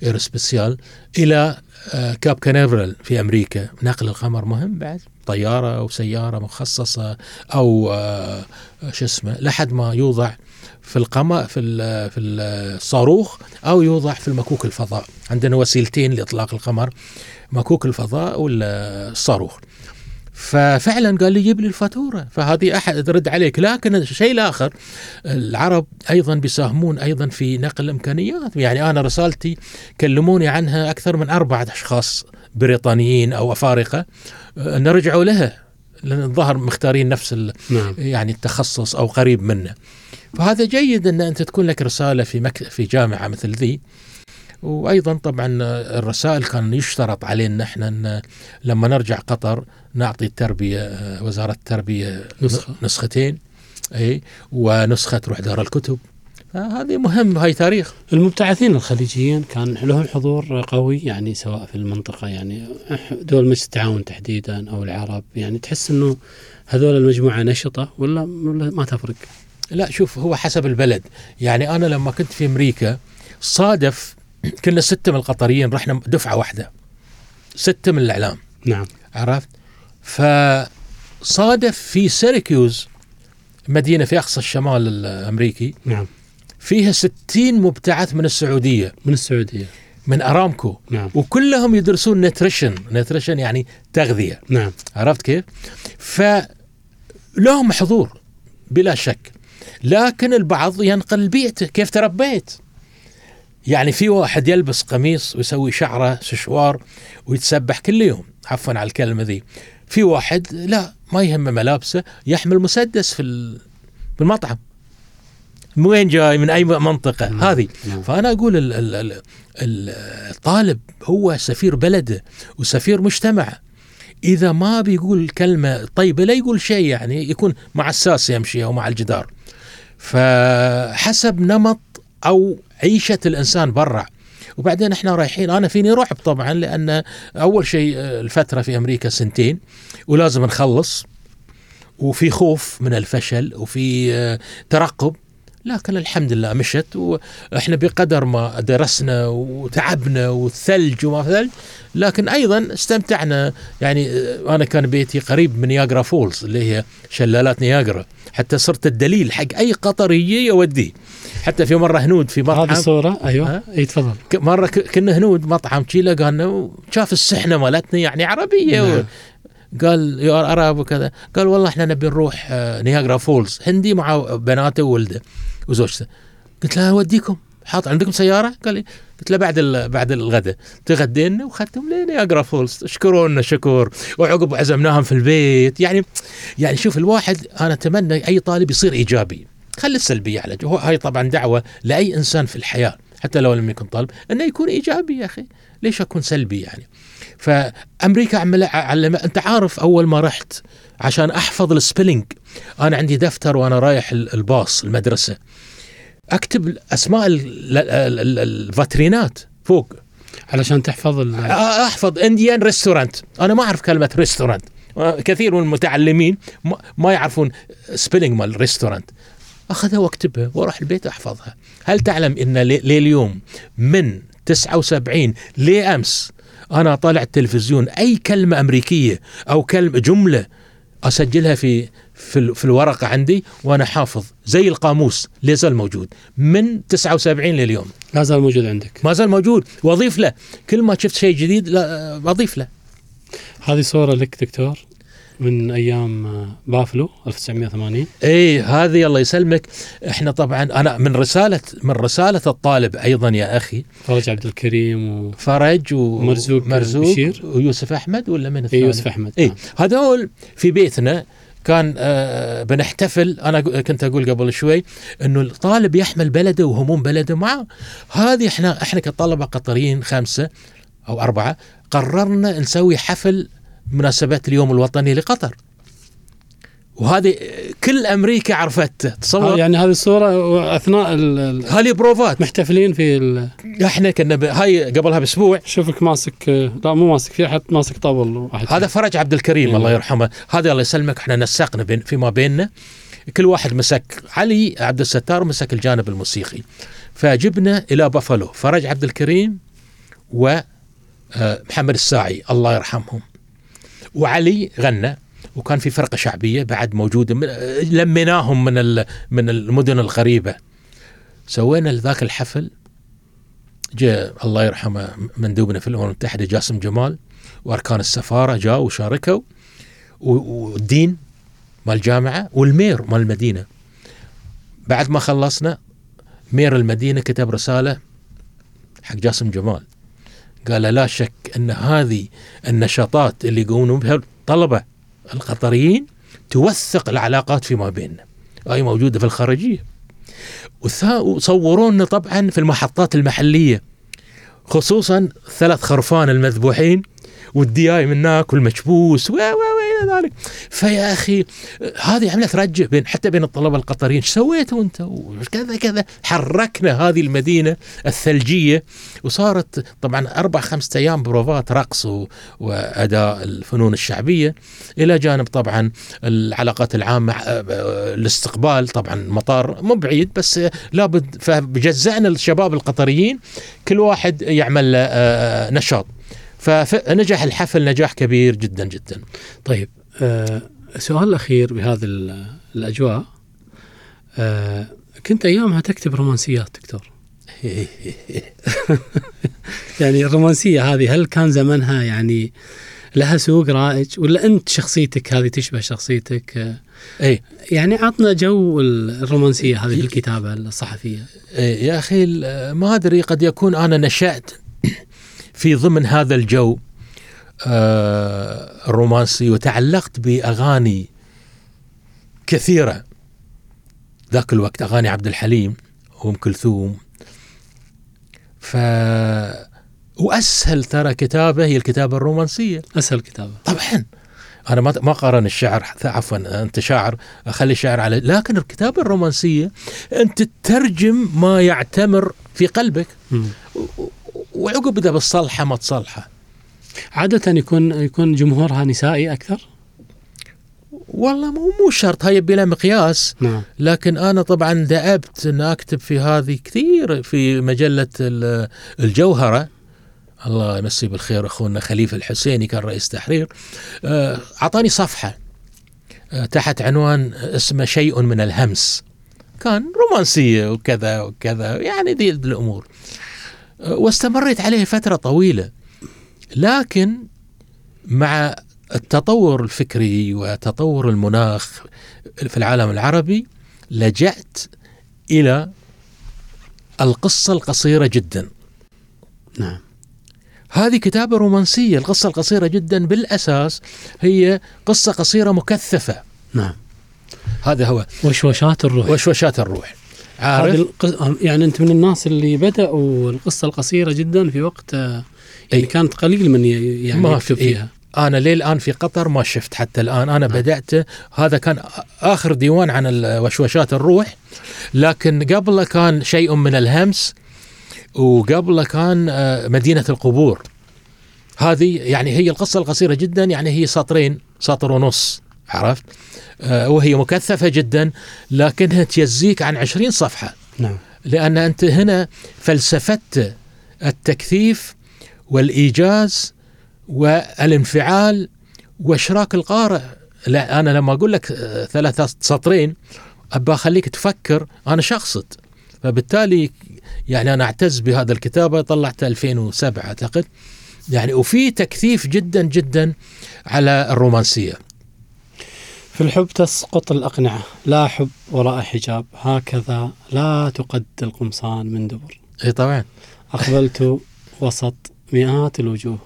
Aérospatiale إلى آه، كاب كانيفرال في أمريكا. نقل القمر مهم؟ بعد. طيارة أو سيارة مخصصة أو آه، شو اسمه لحد ما يوضع في القمر في ال- في الصاروخ أو يوضع في المكوك الفضاء. عندنا وسيلتين لإطلاق القمر مكوك الفضاء والصاروخ ففعلا قال لي جيب لي الفاتورة. فهذه أحد ترد عليك. لكن الشيء الآخر العرب أيضا بيساهمون أيضا في نقل الإمكانيات. يعني أنا رسالتي كلموني عنها أكثر من أربعة أشخاص بريطانيين أو أفارقة أه، نرجعوا لها لأن الظاهر مختارين نفس ال- نعم. يعني التخصص أو قريب منه. فهذا جيد أن أنت تكون لك رسالة في مك... في جامعة مثل ذي. وأيضا طبعا الرسائل كان يشترط علينا إحنا أن لما نرجع قطر نعطي التربية وزارة التربية نسخة. نسختين أي ونسخة تروح دار الكتب هذه مهم هاي تاريخ المبتعثين الخليجيين كان لهم حضور قوي يعني سواء في المنطقة يعني دول مجلس التعاون تحديدا أو العرب يعني تحس أنه هذول المجموعة نشطة ولا, ولا ما تفرق؟ لا شوف هو حسب البلد يعني أنا لما كنت في أمريكا صادف كنا ستة من القطريين رحنا دفعة واحدة. ستة من الإعلام. نعم. عرفت؟ فصادف في سيركيوز مدينة في أقصى الشمال الأمريكي. نعم. فيها 60 مبتعث من السعودية. من السعودية. من أرامكو. نعم. وكلهم يدرسون nutrition. nutrition يعني تغذية. نعم. عرفت كيف؟ فلهم حضور بلا شك. لكن البعض ينقل بيئته. كيف تربيت؟ يعني في واحد يلبس قميص ويسوي شعره سشوار ويتسبح كل يوم. عفوا على الكلمة ذي. في واحد لا ما يهمه ملابسه يحمل مسدس في ال- في المطعم. من وين جاي؟ من أي منطقة؟ نعم. هذه. نعم. فأنا أقول ال- ال- ال- ال- الطالب هو سفير بلده وسفير مجتمعه إذا ما بيقول كلمة طيبة لا يقول شيء يعني يكون مع الساس يمشي أو مع الجدار. فحسب نمط أو عيشة الإنسان برا. وبعدين إحنا رايحين أنا فيني رعب طبعا لأن أول شيء آه، الفترة في أمريكا سنتين ولازم نخلص وفي خوف من الفشل وفي آه، ترقب. لكن الحمد لله مشت وإحنا بقدر ما درسنا وتعبنا والثلج وما ثلج. لكن أيضا استمتعنا. يعني آه، أنا كان بيتي قريب من Niagara Falls اللي هي شلالات نياجرا. حتى صرت الدليل حق أي قطري يوديه حتى في مرة هنود في مطعم. هذه الصورة أيوة. ها؟ إي تفضل. مرة كنا هنود مطعم شي لقانا وشاف السحنة مالتنا يعني عربية نعم. و... قال you are Arab وكذا. قال والله إحنا نبي نروح آه، Niagara Falls هندي مع بناته وولده وزوجته. قلت له أوديكم. حاط عندكم سيارة؟ قال لي قلت له بعد ال- بعد الغداء تغدينا وخدتهم ل Niagara Falls. اشكرونا شكر وعقب عزمناهم في البيت. يعني يعني شوف الواحد أنا أتمنى أي طالب يصير إيجابي. خلي السلبية على. هو- هاي طبعا دعوة لأي إنسان في الحياة حتى لو لم يكن طالب أنه يكون إيجابي يا أخي. ليش أكون سلبي يعني؟ فأمريكا عمل علم أنت عارف أول ما رحت عشان أحفظ ال spelling أنا عندي دفتر وأنا رايح ال- الباص المدرسة. أكتب أسماء ال- ال- ال- ال- الفاترينات فوق. علشان تحفظ ال- أحفظ. Indian restaurant أنا ما أعرف كلمة restaurant كثير من المتعلمين ما- يعرفون spelling مال restaurant أخذها وأكتبها وأروح البيت أحفظها. هل تعلم إن لي- لليوم من 79 لأمس أنا طالع التلفزيون أي كلمة أمريكية أو كلمة جملة أسجلها في في, في الورقة عندي وأنا حافظ زي القاموس لا زال موجود. من 79 لليوم. لا زال موجود عندك. ما زال موجود. وأضيف له. كل ما شفت شيء جديد أضيف له. هذه صورة لك دكتور. من أيام آه، بافلو 1980 اي هذه الله يسلمك إحنا طبعا أنا من رسالة من رسالة الطالب أيضا يا أخي فرج عبد الكريم و... فرج و- ومرزوق مرزوق بشير. ويوسف أحمد ولا من إيه الثاني؟ يوسف أحمد اي نعم. هذول في بيتنا كان آه بنحتفل أنا كنت أقول قبل شوي إنه الطالب يحمل بلده وهموم بلده معه هذه إحنا إحنا كطلبة قطريين خمسة أو أربعة قررنا نسوي حفل مناسبه اليوم الوطني لقطر. وهذه كل أمريكا عرفته آه، تصور يعني هذه الصورة أثناء ال- ال- هذه بروفات. محتفلين في ال... إحنا كنا ب... هاي قبلها بأسبوع. شوفك ماسك آه، لا مو ماسك في أحد ماسك طبل واحد. هذا فرج عبد الكريم إيه. الله يرحمه. هذا الله يسلمك إحنا نسقنا بين فيما بيننا. كل واحد مسك علي عبد الستار مسك الجانب الموسيقي. فجبنا إلى بافالو فرج عبد الكريم ومحمد الساعي الله يرحمهم. وعلي غنى وكان في فرقة شعبية بعد موجودة لميناهم من من المدن القريبه سوينا ذاك الحفل. جاء الله يرحمه مندوبنا في الأمم المتحدة جاسم جمال وأركان السفارة جاءوا وشاركوا. والدين مال الجامعة والمير مال المدينة. بعد ما خلصنا مير المدينة كتب رسالة حق جاسم جمال. قال لا شك أن هذه النشاطات اللي يقومون بها الطلبة القطريين توثق العلاقات فيما بيننا. هاي موجودة في الخارجية. وثا- وصورونا طبعا في المحطات المحلية خصوصا ثلاث خرفان المذبوحين والدياي من هناك والمكبوس و و والى ذلك. فيا أخي هذه عملت رجه بين حتى بين الطلبة القطريين. إيش سويتوا أنت؟ وكذا كذا. حركنا هذه المدينة الثلجية وصارت طبعا أربع خمسة أيام بروفات رقص و- وأداء الفنون الشعبية. إلى جانب طبعا العلاقات العامة آه، آه، الاستقبال طبعا مطار مو بعيد بس لابد فجزأنا الشباب القطريين كل واحد يعمل آه، نشاط. فنجح الحفل نجاح كبير جدا جدا. طيب آه سؤال الأخير بهذه ال- الأجواء. آه كنت أيامها تكتب رومانسيات دكتور. يعني الرومانسية هذه هل كان زمنها يعني لها سوق رائج ولا أنت شخصيتك هذه تشبه شخصيتك؟ آه، اي يعني عطنا جو الرومانسية هذه بالكتابة الصحفية. إيه، يا أخي ال- ما أدري قد يكون أنا نشأت في ضمن هذا الجو آه، الرومانسي وتعلقت بأغاني كثيرة. ذاك الوقت أغاني عبد الحليم وأم كلثوم. ف وأسهل ترى كتابة هي الكتابة الرومانسية. أسهل كتابة. طبعا. أنا ما ما قارن الشعر عفوا أنت شاعر أخلي الشعر على لكن الكتابة الرومانسية أنت تترجم ما يعتمر في قلبك. مم. وعقب اذا بتصلحه ما تصلحه. عادة يكون يكون جمهورها نسائي أكثر؟ والله مو مو شرط هاي بلا مقياس. نعم. لكن أنا طبعا دأبت إن أكتب في هذه كثير في مجلة ال- الجوهرة. الله يمسيه بالخير أخونا خليفة الحسيني كان رئيس تحرير. آه، أعطاني صفحة آه، تحت عنوان اسمه شيء من الهمس. كان رومانسية وكذا وكذا يعني ذي الأمور. واستمريت عليه فترة طويلة. لكن مع التطور الفكري وتطور المناخ في العالم العربي لجأت إلى القصة القصيرة جدا. نعم. هذه كتابة رومانسية. القصة القصيرة جدا بالأساس هي قصة قصيرة مكثفة. نعم. هذا هو. وشوشات الروح. وشوشات الروح. هذه عارف؟ الق... يعني أنت من الناس اللي بدأوا القصة القصيرة جدا في وقت آه، يعني أي. كانت قليل من يعني ما يكتب في-. فيها. أنا ليه الآن في قطر ما شفت حتى الآن. أنا بدأت هذا كان آخر ديوان عن وشوشات الروح. لكن قبله كان شيء من الهمس وقبله كان آه، مدينة القبور. هذه يعني هي القصة القصيرة جدا يعني هي سطرين سطر ونص. عرفت؟ آه، وهي مكثفة جدا لكنها تجزيك عن عشرين صفحة. نعم. لأن أنت هنا فلسفت التكثيف والإيجاز والانفعال وإشراك القارئ. لا أنا لما أقول لك آه، ثلاثة سطرين أبى أخليك تفكر أنا شخصت. فبالتالي يعني أنا أعتز بهذا الكتابة طلعت 2007 أعتقد. يعني وفي تكثيف جدا جدا على الرومانسية. في الحب تسقط الأقنعة. لا حب وراء حجاب. هكذا لا تقد القمصان من دبر. إي طبعا. أقبلت وسط مئات الوجوه.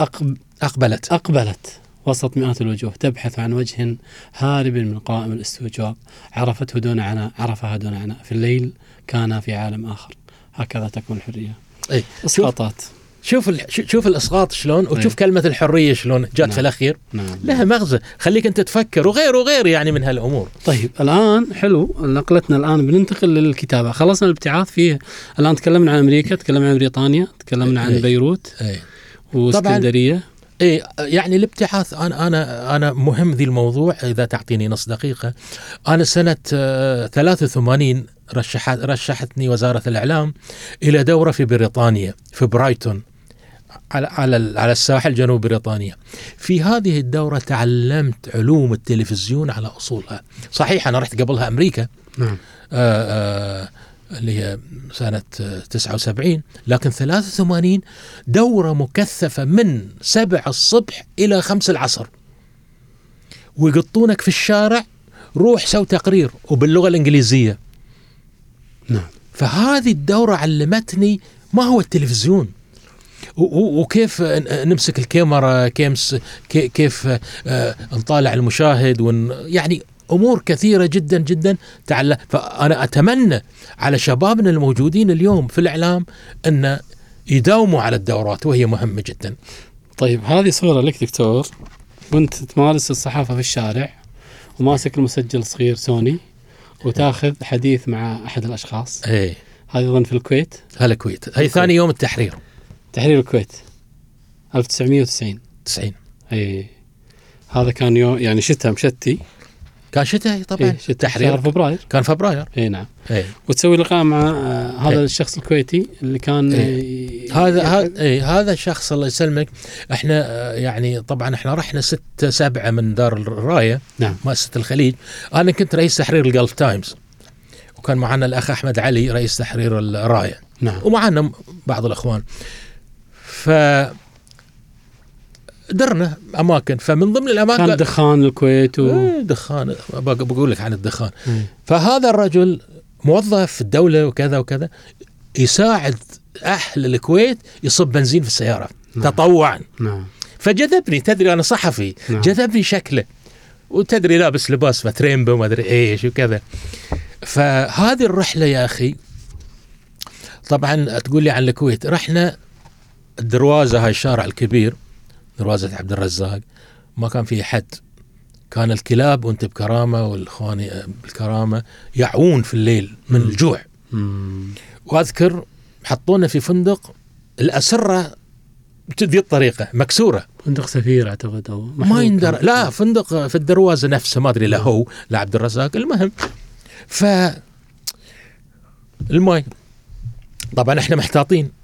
أقب... أقبلت. أقبلت وسط مئات الوجوه. تبحث عن وجه هارب من قوائم الاستوجاب. عرفته دون عناء عرفها دون عناء. في الليل كان في عالم آخر. هكذا تكون الحرية. إي. إسقاطات. شوف شوف الإسقاط شلون وشوف إيه. كلمة الحرية شلون جات نعم. في الأخير. نعم. لها مغزى خليك أنت تفكر وغير وغير يعني من هالأمور. طيب الآن حلو نقلتنا الآن بننتقل للكتابة. خلصنا الابتعاث فيه. الآن تكلمنا عن أمريكا تكلمنا عن بريطانيا تكلمنا عن إيه. بيروت اي وإسكندرية. اي يعني الابتعاث أنا أنا أنا مهم ذي الموضوع إذا تعطيني نص دقيقة. أنا سنة آه، 83 رشحت رشحتني وزارة الإعلام إلى دورة في بريطانيا في برايتون. على على على الساحل جنوب بريطانيا. في هذه الدورة تعلمت علوم التلفزيون على أصولها. صحيح أنا رحت قبلها أمريكا. نعم. آه، آه، اللي هي سنة آه، 79 لكن 83 دورة مكثفة من 7 الصبح إلى 5 العصر. ويقطونك في الشارع روح سو تقرير وباللغة الإنجليزية. نعم. فهذه الدورة علمتني ما هو التلفزيون. وكيف نمسك الكاميرا كيمس كي- كيف آه، نطالع المشاهد ون يعني أمور كثيرة جدا جدا تعلم فأنا أتمنى على شبابنا الموجودين اليوم في الإعلام أن يداوموا على الدورات وهي مهمة جدا. طيب هذه صورة لك دكتور. وانت تمارس الصحافة في الشارع وماسك المسجل صغير سوني وتاخذ حديث مع أحد الأشخاص. اي هذه اظن في الكويت؟ هلا الكويت هي ثاني يوم التحرير. تحرير الكويت 1990 90 إي. هذا كان يوم يعني شتاء مشتي. كان شتاء طبعا. إيه شتاء التحرير شهر فبراير. كان فبراير. إي نعم. إي. وتسوي لقاء مع آه، هذا إيه. الشخص الكويتي اللي كان إيه. هذا هذا إي هذا الشخص الله يسلمك. إحنا آه، يعني طبعا إحنا رحنا ستة سبعة من دار الراية. نعم. مؤسسة الخليج. أنا كنت رئيس تحرير الجلف تايمز وكان معنا الأخ أحمد علي رئيس تحرير الراية. نعم. ومعنا بعض الأخوان. ف درنا أماكن. فمن ضمن الأماكن كان دخان الكويت و... إيه، دخان. بق- بقول لك عن الدخان. إيه. فهذا الرجل موظف في الدولة وكذا وكذا يساعد أهل الكويت يصب بنزين في السيارة. نعم. تطوعا. نعم. فجذبني تدري أنا صحفي نعم. جذبني شكله. وتدري لابس لباس فتريمبو ما أدري إيش وكذا. فهذه الرحلة يا أخي طبعا تقول لي عن الكويت رحنا الدروازه هاي الشارع الكبير دروازة عبد الرزاق ما كان في حد كان الكلاب وأنت بكرامة والاخواني بالكرامة يعون في الليل من. الجوع. مم. وأذكر حطونا في فندق الأسرة بذي الطريقة مكسورة. فندق سفير أعتقد أو ما يندر. لا فندق في الدروازة نفسه ما أدري لا هو لا عبد الرزاق. المهم ف الماي طبعا إحنا محتاطين.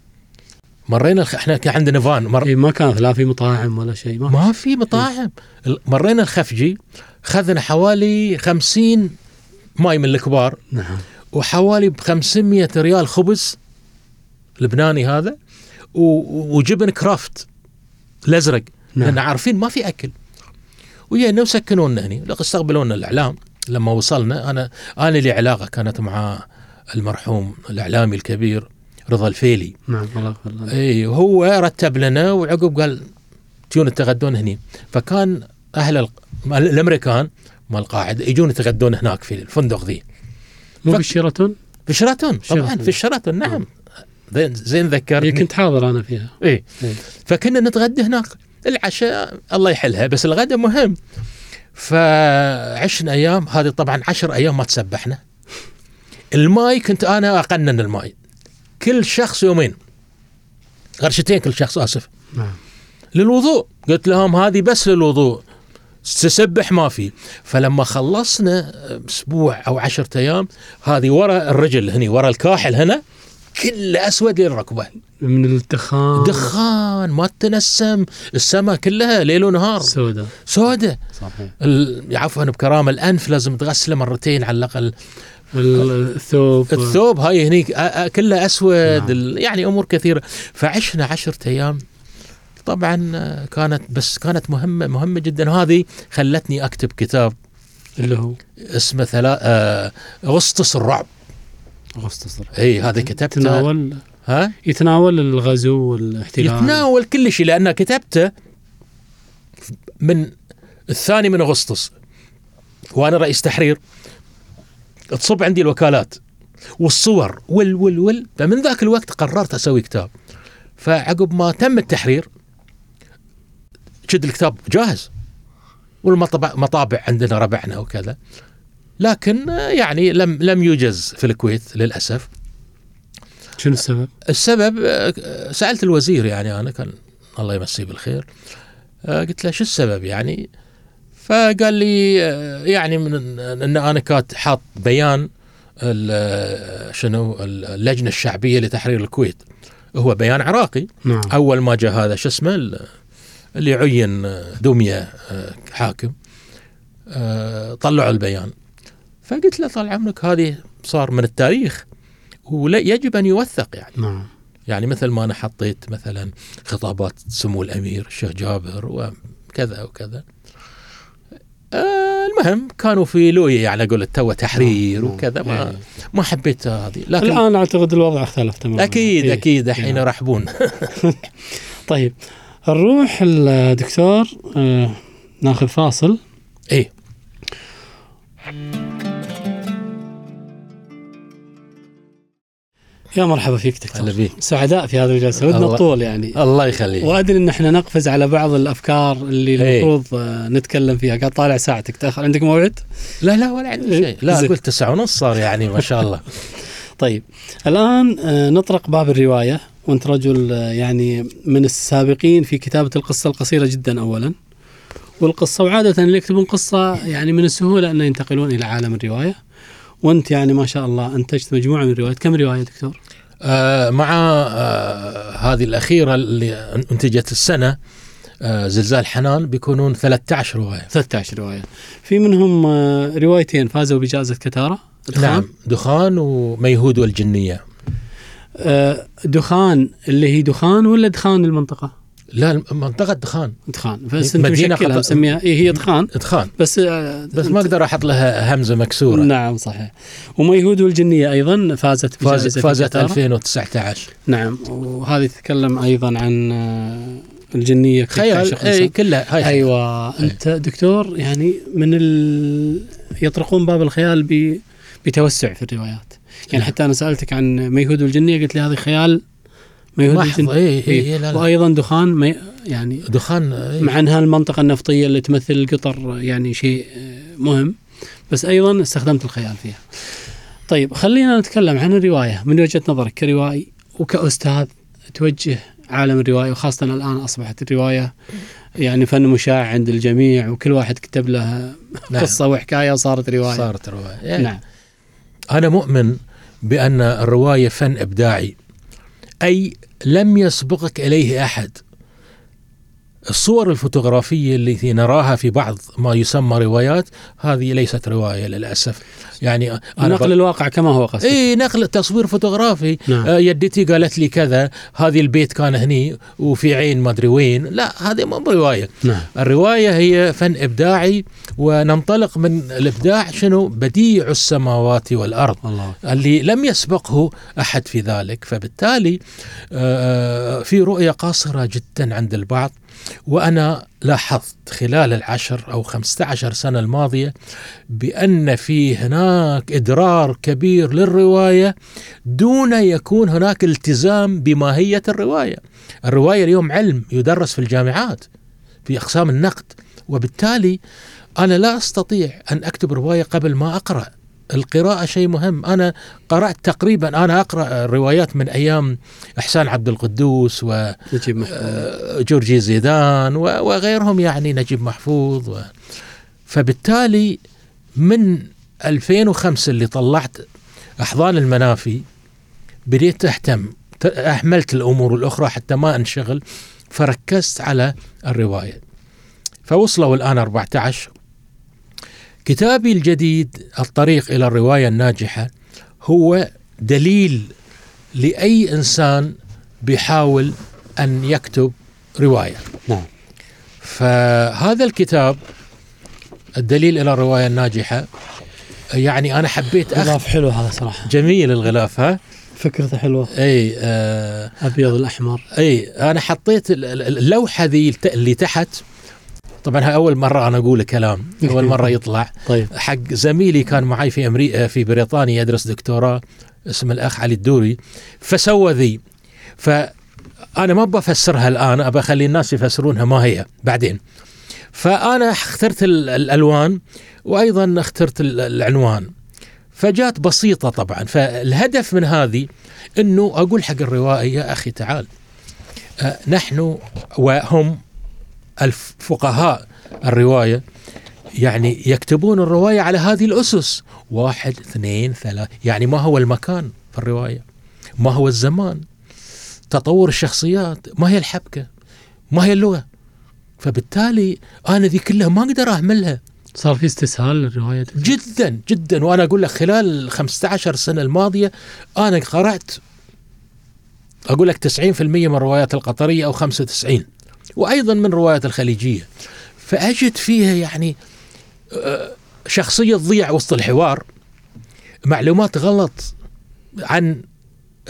مرينا الخ... إحنا كان عندنا فان مر... إيه ما كانت لا في مطاعم ولا شيء ما, ما في مطاعم. ال- مرينا الخفجي خذنا حوالي خمسين ماي من الكبار نعم. وحوالي ب 500 ريال خبز لبناني هذا و... وجبن كرافت الأزرق. نعم. لأن عارفين ما في أكل. ويانا وسكنونا هني. استقبلونا الإعلام. لما وصلنا أنا أنا لي علاقة كانت مع المرحوم الإعلامي الكبير رضا الفيلي. نعم الله اي وهو رتب لنا وعقب قال تجون تغدون هني. فكان أهل ال- الأمريكان مال القاعده يجون يتغدون هناك في الفندق ذي. مو ف- في الشيراتون في شراتون طبعا. في الشراتون نعم. زين زين هي ذكرتني كنت حاضر أنا فيها. إيه. إيه. فكنا نتغدى هناك. العشاء الله يحلها بس الغداء مهم. فعشنا أيام هذه طبعا عشر أيام ما تسبحنا. الماي كنت أنا أقنن الماي. كل شخص يومين. غرشتين كل شخص آسف. نعم. للوضوء. قلت لهم هذه بس للوضوء. تسبح ما في. فلما خلصنا أسبوع أو عشرة أيام هذه ورا الرجل هني ورا الكاحل هنا كله أسود للركبه من الدخان. دخان ما تنسم. السماء كلها ليل ونهار. سوداء سودة. صحيح. عفوا بكرامة الأنف لازم تغسله مرتين على الأقل. الثوب الثوب هاي هنيك كله أسود نعم. يعني أمور كثيرة. فعشنا عشرة أيام. طبعا آه، كانت بس كانت مهمة مهمة جدا. هذه خلتني أكتب كتاب اللي هو؟ اسمه ثلا آه، أغسطس الرعب. أغسطس إي هذا كتبته يتناول؟ ها؟ يتناول الغزو والاحتلال. يتناول كل شيء لأنه كتبته من الثاني من أغسطس. وأنا رئيس تحرير. تصب عندي الوكالات والصور وال وال وال. فمن ذاك الوقت قررت أسوي كتاب. فعقب ما تم التحرير شد الكتاب جاهز. والمطبع مطابع عندنا ربعنا وكذا. لكن يعني لم لم يوجز في الكويت للأسف. شنو السبب؟ السبب سألت الوزير يعني أنا كان الله يمسيه بالخير. قلت له شو السبب يعني؟ فقال لي آه، يعني من إن أنا كنت حاط بيان آه، شنو اللجنة الشعبية لتحرير الكويت. هو بيان عراقي. نعم. أول ما جاء هذا شو اسمه ال- اللي عين آه، دميه حاكم طلعوا البيان. فقلت له طال عمرك هذه صار من التاريخ ويجب أن يوثق يعني. نعم. يعني مثل ما أنا حطيت مثلا خطابات سمو الأمير الشيخ جابر وكذا وكذا. المهم كانوا في لوية يعني أقول تو تحرير نعم. وكذا ما إيه. ما حبيت هذه لكن الآن أعتقد الوضع اختلف تماما أكيد إيه. أكيد الحين يرحبون طيب نروح الدكتور آه ناخذ فاصل إيه يا مرحبا فيك دكتور. هلا بيك. سعداء في هذه الجلسة. ودنا الطول يعني. الله يخليك. وأدري إن إحنا نقفز على بعض الأفكار اللي إيه. المفروض آه، نتكلم فيها. قاعد طالع ساعتك. تأخر. عندك موعد؟ لا لا ولا عندي شيء. لا. قلت تسعة ونص صار يعني ما شاء الله. طيب. الآن آه، نطرق باب الرواية. وأنت رجل آه، يعني من السابقين في كتابة القصة القصيرة جدا اولا. والقصة وعادة اللي يكتبون قصة يعني من السهولة أن ينتقلون إلى عالم الرواية. وانت يعني ما شاء الله انتجت مجموعة من الروايات كم رواية دكتور؟ آه مع آه هذه الأخيرة اللي انتجت السنة آه زلزال حنان بيكونون 13 رواية 13 رواية في منهم آه، روايتين فازوا بجائزة كتارة دخان. نعم دخان وميهود والجنية آه، دخان اللي هي دخان ولا دخان المنطقة؟ لا منطقة دخان. دخان. بس أنت مشكلها مسميها إيه هي دخان. دخان. بس آه، بس ما أقدر أحط لها همزة مكسورة. نعم صحيح. وميهود والجنية أيضا فازت فازت فازت كتارة. 2019 نعم وهذه تتكلم أيضا عن آه، الجنية كيف خيال. اي. كلها هاي أيوه. أنت دكتور يعني من ال... يطرقون باب الخيال ب... بتوسع في الروايات. يعني نعم. حتى أنا سألتك عن ميهود والجنية قلت لي هذه خيال اي اي إيه. لا لا وأيضا دخان مي... يعني دخان إيه. مع أنها المنطقة النفطية اللي تمثل القطر يعني شيء آه، مهم بس أيضا استخدمت الخيال فيها. طيب خلينا نتكلم عن الرواية من وجهة نظرك كروائي وكأستاذ توجه عالم الرواية وخاصة الآن أصبحت الرواية يعني فن مشاع عند الجميع وكل واحد كتب له نعم. قصة وحكاية وصارت رواية. صارت رواية يعني نعم أنا مؤمن بأن الرواية فن إبداعي أي لم يسبقك إليه أحد. الصور الفوتوغرافية التي نراها في بعض ما يسمى روايات هذه ليست رواية للأسف. يعني أنا نقل الواقع كما هو قصدك. اي نقل تصوير فوتوغرافي. نعم. آه يدتي قالت لي كذا هذه البيت كان هني وفي عين ما أدري وين. لا هذه مو رواية. نعم. الرواية هي فن إبداعي وننطلق من الإبداع شنو؟ بديع السماوات والأرض. الله. اللي لم يسبقه أحد في ذلك. فبالتالي آه، في رؤية قاصرة جدا عند البعض. وأنا لاحظت خلال العشر أو 15 سنة الماضية بأن في هناك إدرار كبير للرواية دون يكون هناك التزام بماهية الرواية. الرواية اليوم علم يدرس في الجامعات في أقسام النقد وبالتالي أنا لا أستطيع أن أكتب رواية قبل ما أقرأ. القراءة شيء مهم، أنا قرأت تقريبا أنا أقرأ روايات من أيام إحسان عبد القدوس و نجيب محفوظ. آه، جورجي زيدان وغيرهم يعني نجيب محفوظ و. فبالتالي من 2005 اللي طلعت أحضان المنافي بديت أهتم أهملت الأمور الأخرى حتى ما أنشغل فركزت على الرواية. فوصلوا الآن 14 كتابي الجديد الطريق إلى الرواية الناجحة هو دليل لأي إنسان بيحاول أن يكتب رواية. نعم. فهذا الكتاب الدليل إلى الرواية الناجحة يعني أنا حبيت أخ غلاف حلو هذا صراحة. جميل الغلاف ها؟ فكرته حلوة. إي آه أبيض الأحمر. إي أنا حطيت ال- ال- اللوحة ذي اللي تحت طبعا هاي أول مرة أنا أقول كلام أول مرة يطلع. طيب. حق زميلي كان معي في أمريكا في بريطانيا يدرس دكتوراه اسمه الأخ علي الدوري. فسوى ذي. فأنا ما بفسرها الآن ابى أخلي الناس يفسرونها ما هي بعدين. فأنا اخترت ال- الألوان وأيضا اخترت ال- العنوان. فجات بسيطة طبعا. فالهدف من هذه إنه أقول حق الروائي يا أخي تعال آه، نحن وهم الفقهاء الرواية يعني يكتبون الرواية على هذه الأسس. واحد اثنين ثلاث يعني ما هو المكان في الرواية ما هو الزمان تطور الشخصيات ما هي الحبكة ما هي اللغة. فبالتالي أنا ذي كلها ما أقدر أهملها. صار في استسهال للرواية جدا جدا. وأنا أقول لك خلال ال 15 سنة الماضية أنا قرأت أقول لك 90% من الروايات القطرية أو 95 وأيضا من الروايات الخليجية. فأجد فيها يعني آه، شخصية تضيع وسط الحوار معلومات غلط عن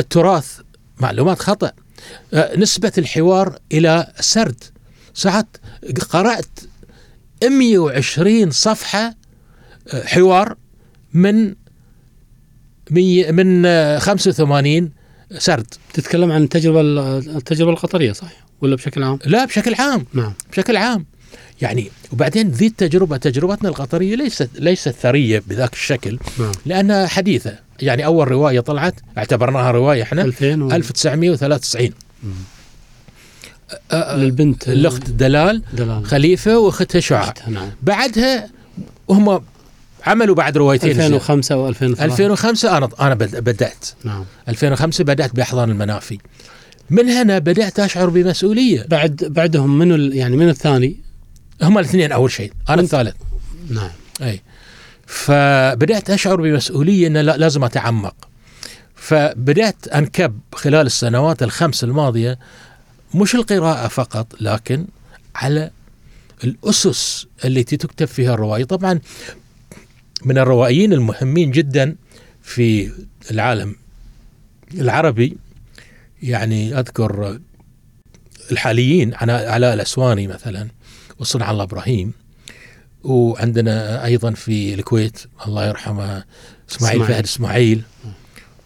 التراث معلومات خطأ. آه، نسبة الحوار إلى السرد ساعات قرأت 120 صفحة حوار من من آه، 85 سرد. تتكلم عن التجربة التجربة القطرية صح ولا بشكل عام؟ لا بشكل عام. نعم. بشكل عام. يعني وبعدين ذي التجربة تجربتنا القطرية ليست ليست ثرية بذاك الشكل نعم. لأنها حديثة. يعني أول رواية طلعت اعتبرناها رواية إحنا 2000 و... 1993 للبنت الأخت دلال دلال. خليفة وأختها شعاع نعم. بعدها هم عملوا بعد روايتين 2005 أو 2003 2005 أنا أنا بد- بدأت. نعم. 2005 بدأت بأحضان المنافي. من هنا بدأت أشعر بمسؤولية. بعد بعدهم منو ال- يعني من الثاني؟ هم الاثنين أول شيء أنا الثالث. نعم. أي. فبدأت أشعر بمسؤولية إن لا- لازم أتعمق. فبدأت أنكب خلال السنوات الخمس الماضية مش القراءة فقط لكن على الأسس التي تكتب فيها الروايه طبعا من الروائيين المهمين جدا في العالم العربي يعني أذكر الحاليين علاء الأسواني مثلا وصنع الله إبراهيم وعندنا أيضا في الكويت الله يرحمه إسماعيل. فهد إسماعيل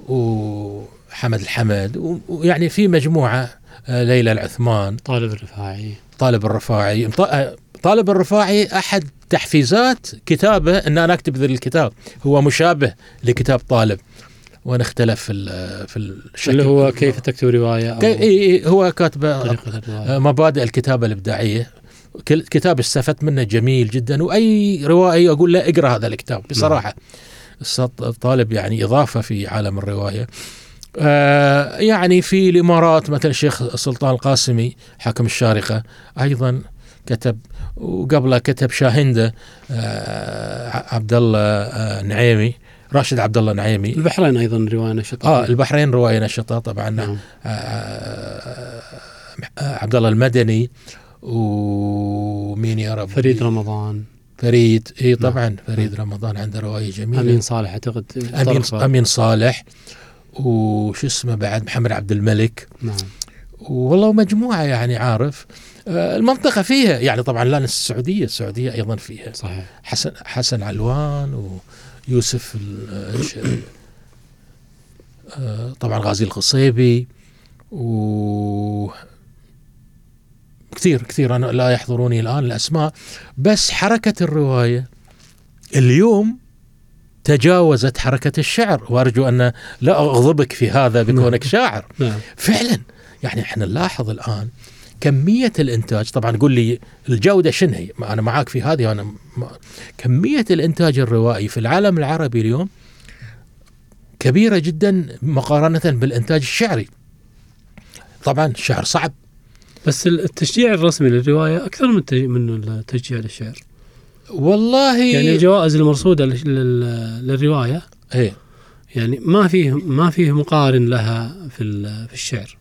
وحمد الحمد ويعني في مجموعة آه، ليلى العثمان طالب الرفاعي طالب الرفاعي آه، طالب الرفاعي أحد تحفيزات كتابه إن أنا أكتب ذا الكتاب هو مشابه لكتاب طالب ونختلف في ال- في الشكل اللي هو كيف تكتب رواية إي- إي، هو كاتبة الرواية. آه، مبادئ الكتابة الإبداعية. كل- كتاب استفدت منه جميل جدا وأي روائي أقول له اقرأ هذا الكتاب. بصراحة السط- الطالب يعني إضافة في عالم الرواية. آه يعني في الإمارات مثلا الشيخ سلطان القاسمي حاكم الشارقة أيضا كتب وقبله كتب شاهندة آه عبد الله آه نعيمي. راشد عبد الله نعيمي. البحرين أيضا رواية نشطة. آه البحرين رواية نشطة طبعا. نعم. آه، آه، عبد الله المدني ومين يا رب فريد رمضان. فريد إي طبعا فريد رمضان عنده رواية جميلة. أمين صالح أعتقد أمين أمين صالح. وش اسمه بعد؟ محمد عبد الملك. نعم. والله مجموعة يعني عارف. آه، المنطقة فيها يعني طبعا لا ننسى السعودية السعوديه أيضا فيها. صحيح. حسن حسن علوان ويوسف ال- إيش- آه، طبعا غازي القصيبي و كثير كثير أنا لا يحضروني الآن الأسماء بس حركة الرواية اليوم تجاوزت حركة الشعر وأرجو أن لا أغضبك في هذا بكونك شاعر. نعم. فعلا يعني إحنا نلاحظ الآن كمية الإنتاج طبعا قول لي الجودة شنو هي؟ أنا معاك في هذه وأنا ما كمية الإنتاج الروائي في العالم العربي اليوم كبيرة جدا مقارنة بالإنتاج الشعري. طبعا الشعر صعب. بس التشجيع الرسمي للرواية أكثر من من التشجيع للشعر. والله يعني الجوائز المرصودة لل- لل- للرواية إيه. يعني ما فيه ما فيه مقارن لها في في الشعر.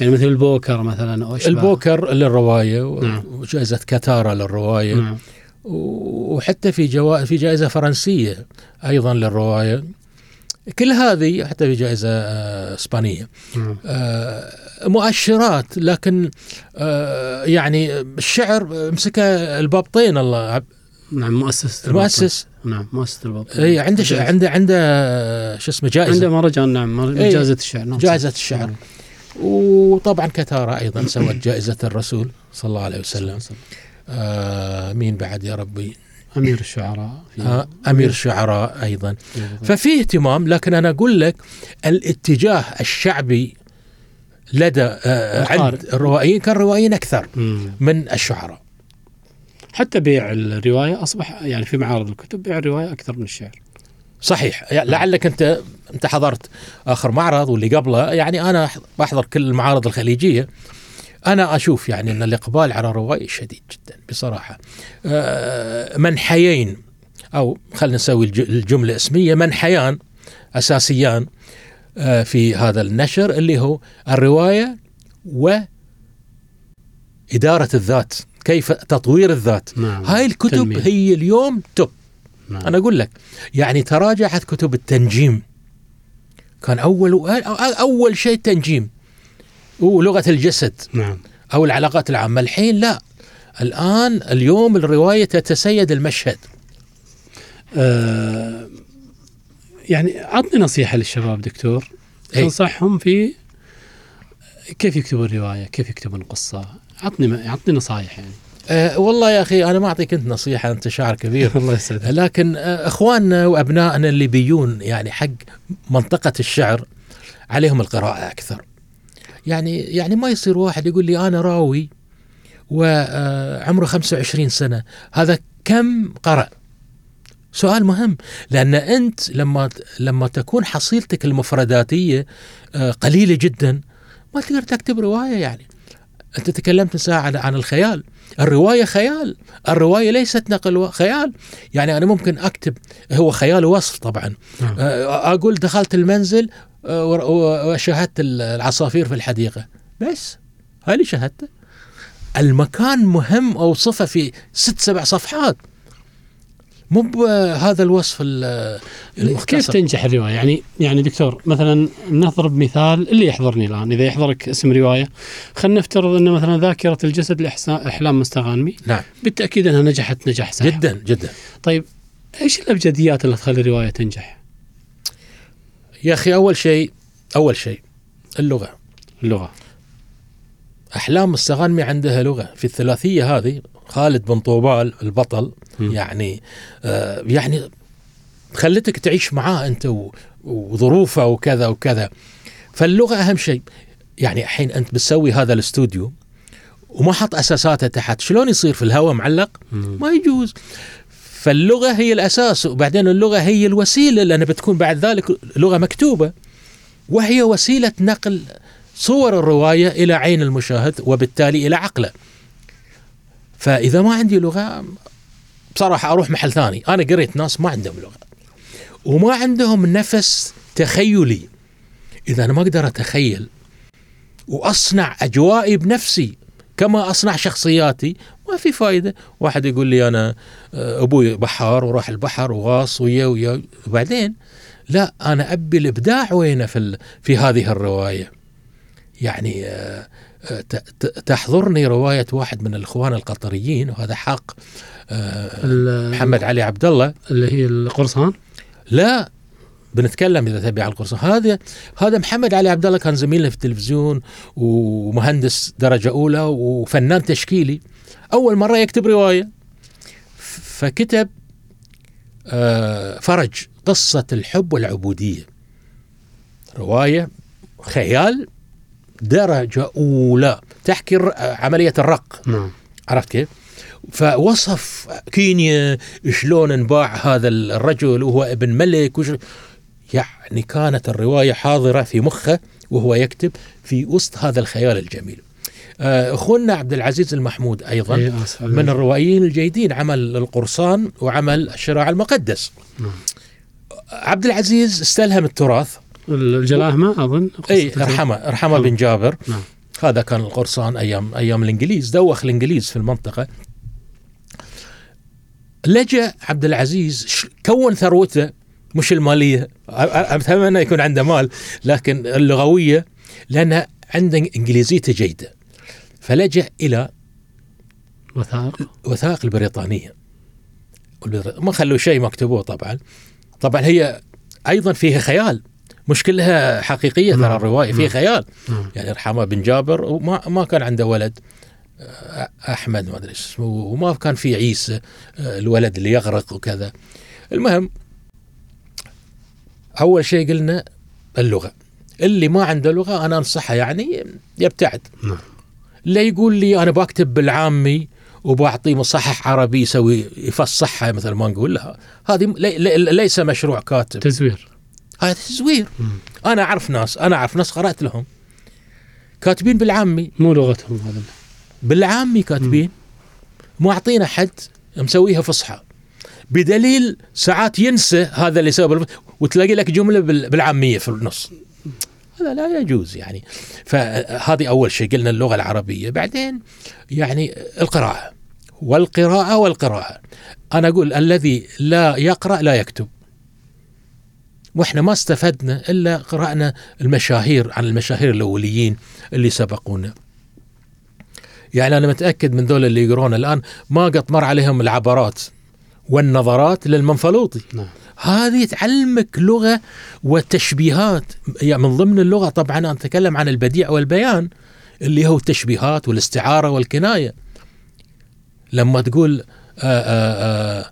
يعني مثل البوكر مثلا أشباه. البوكر للرواية نعم. وجائزة كاتارا للرواية نعم وحتى في جوائز في جائزة فرنسية أيضا للرواية كل هذه حتى في جائزة آه، إسبانية نعم آه، مؤشرات لكن آه، يعني الشعر مسكه البابطين الله نعم مؤسسه المؤسس. نعم مؤسسه البابطين اي عنده. عنده عنده شو اسمه عنده جائزه مهرجان نعم إيه. جائزة الشعر نعم جائزة. الشعر نعم. وطبعا كتارا أيضا سوت جائزة الرسول صلى الله عليه وسلم. آه مين بعد يا ربي؟ أمير الشعراء. آه أمير الشعراء أيضا. في- ففي اهتمام لكن أنا أقول لك الاتجاه الشعبي لدى آه. عند الروائيين كان روائيين أكثر مم. من الشعراء. حتى بيع الرواية أصبح يعني في معارض الكتب بيع الرواية أكثر من الشعر. صحيح. لعلك أنت انت حضرت آخر معرض واللي قبله يعني أنا بحضر كل المعارض الخليجية. أنا أشوف يعني أن الإقبال على الروائي شديد جدا بصراحة. آه، منحيين أو خلينا نسوي الج- الجملة اسمية منحيان أساسيان آه، في هذا النشر اللي هو الرواية واداره الذات كيف تطوير الذات. نعم هاي الكتب تنمية. هي اليوم توب. نعم. أنا أقول لك يعني تراجعت كتب التنجيم. كان أول أول شيء التنجيم ولغه الجسد. نعم. أو العلاقات العامة. الحين لا. الآن اليوم الرواية تتسيد المشهد. آه يعني عطني نصيحة للشباب دكتور. إي. تنصحهم في كيف يكتبون رواية كيف يكتبون قصة. عطني عطني نصايح يعني. أه والله يا أخي أنا ما أعطيك أنت نصيحة أنت شاعر كبير الله يسعدك لكن آه، إخواننا وأبنائنا اللي بيجون يعني حق منطقة الشعر عليهم القراءة أكثر. يعني يعني ما يصير واحد يقول لي أنا راوي وعمره 25 سنة، هذا كم قرأ؟ سؤال مهم لأن أنت لما لما تكون حصيلتك المفرداتية آه، قليلة جدا ما تقدر تكتب رواية يعني. أنت تكلمت ساعة عن الخيال، الرواية خيال، الرواية ليست نقل خيال، يعني أنا ممكن أكتب هو خيال وصف طبعا. نعم. آه، أقول دخلت المنزل آه، وشاهدت ال- العصافير في الحديقة. بس هاي اللي شاهدته. المكان مهم اوصفه في ست سبع صفحات. مو بهذا الوصف ال- كيف المختصر تنجح الرواية؟ يعني يعني دكتور مثلا نضرب مثال اللي يحضرني الآن. إذا يحضرك اسم رواية خلينا نفترض أن مثلا ذاكرة الجسد لإحسا- إحلام مستغانمي. نعم. بالتأكيد أنها نجحت نجاح ساحق جدا جدا. طيب إيش الأبجديات اللي تخلي الرواية تنجح؟ يا أخي أول شيء أول شيء اللغة. اللغة. أحلام السغانمي عندها لغة. في الثلاثية هذه خالد بن طوبال البطل مم. يعني آه يعني خلتك تعيش معاه أنت وظروفه وكذا وكذا فاللغة أهم شيء يعني الحين أنت بتسوي هذا الاستوديو وما حط أساساته تحت شلون يصير في الهواء معلق. ما يجوز فاللغة هي الأساس وبعدين اللغة هي الوسيلة لأن بتكون بعد ذلك لغة مكتوبة وهي وسيلة نقل صور الرواية إلى عين المشاهد وبالتالي إلى عقله. فإذا ما عندي لغة بصراحة أروح محل ثاني، أنا قريت ناس ما عندهم لغة وما عندهم نفس تخيلي. إذا أنا ما أقدر أتخيل وأصنع أجوائي بنفسي كما أصنع شخصياتي ما في فائده، واحد يقول لي أنا آه، أبوي بحار وراح البحر وغاص ويا ويا وبعدين لا أنا أبي الإبداع وينه في في هذه الرواية. يعني آه، تحضرني رواية واحد من الإخوان القطريين وهذا حق آه، محمد علي عبد الله اللي هي القرصان؟ لا بنتكلم إذا تبي على القرصان. هذا هذا محمد علي عبد الله كان زميلنا في التلفزيون ومهندس درجة أولى وفنان تشكيلي. أول مرة يكتب رواية فكتب آه، فرج قصة الحب والعبودية. رواية خيال درجة أولى تحكي عملية الرق نعم عرفت كيف؟ فوصف كينيا شلون انباع هذا الرجل وهو ابن ملك وش يعني كانت الرواية حاضرة في مخه وهو يكتب في وسط هذا الخيال الجميل. آه، أخونا عبد العزيز المحمود أيضا إيه، من. الروائيين الجيدين عمل القرصان وعمل الشراع المقدس. نعم. عبد العزيز استلهم التراث الجلاهمة أظن إي ارحمه ارحمه بن جابر. نعم. هذا كان القرصان أيام أيام الإنجليز دوخ الإنجليز في المنطقة. لجأ عبد العزيز كون ثروته مش المالية أتمنى يكون عنده مال لكن اللغوية لأن عنده إنجليزيته جيدة. فلجأ إلى وثائق. وثائق البريطانية. ما خلوا شيء ما كتبوه طبعا. طبعا هي أيضا فيها خيال. مش كلها حقيقية ترى نعم. الرواية فيها نعم. خيال نعم. يعني رحمة بن جابر وما ما كان عنده ولد آه، أحمد ما أدري اسمه وما كان في عيسى آه، الولد اللي يغرق وكذا المهم أول شيء قلنا اللغة اللي ما عنده لغة أنا أنصحه يعني يبتعد نعم. لا يقول لي أنا بكتب بالعامي وبعطيه مصحح عربي يسوي يفصحها مثل ما نقول لا هذه لي- لي- ليس مشروع كاتب تزوير هذا تزوير. أنا أعرف ناس أنا أعرف ناس قرأت لهم. كاتبين بالعامي. مو لغتهم هذا. بالعامي كاتبين. مو أعطينا حد مسويها فصحى. بدليل ساعات ينسى هذا اللي سوى بالف- وتلاقي لك جملة بال- بالعامية في النص. هذا لا يجوز يعني. فهذه أول شيء قلنا اللغة العربية. بعدين يعني القراءة. والقراءة والقراءة. أنا أقول الذي لا يقرأ لا يكتب. وإحنا ما استفدنا إلا قرأنا المشاهير عن المشاهير الأوليين اللي سبقونا. يعني أنا متأكد من ذول اللي يقرون الآن ما قد مر عليهم العبرات والنظرات للمنفلوطي. نعم. هذه تعلمك لغة وتشبيهات. يعني من ضمن اللغة طبعا أنا أتكلم عن البديع والبيان اللي هو التشبيهات والاستعارة والكناية. لما تقول آآ آآ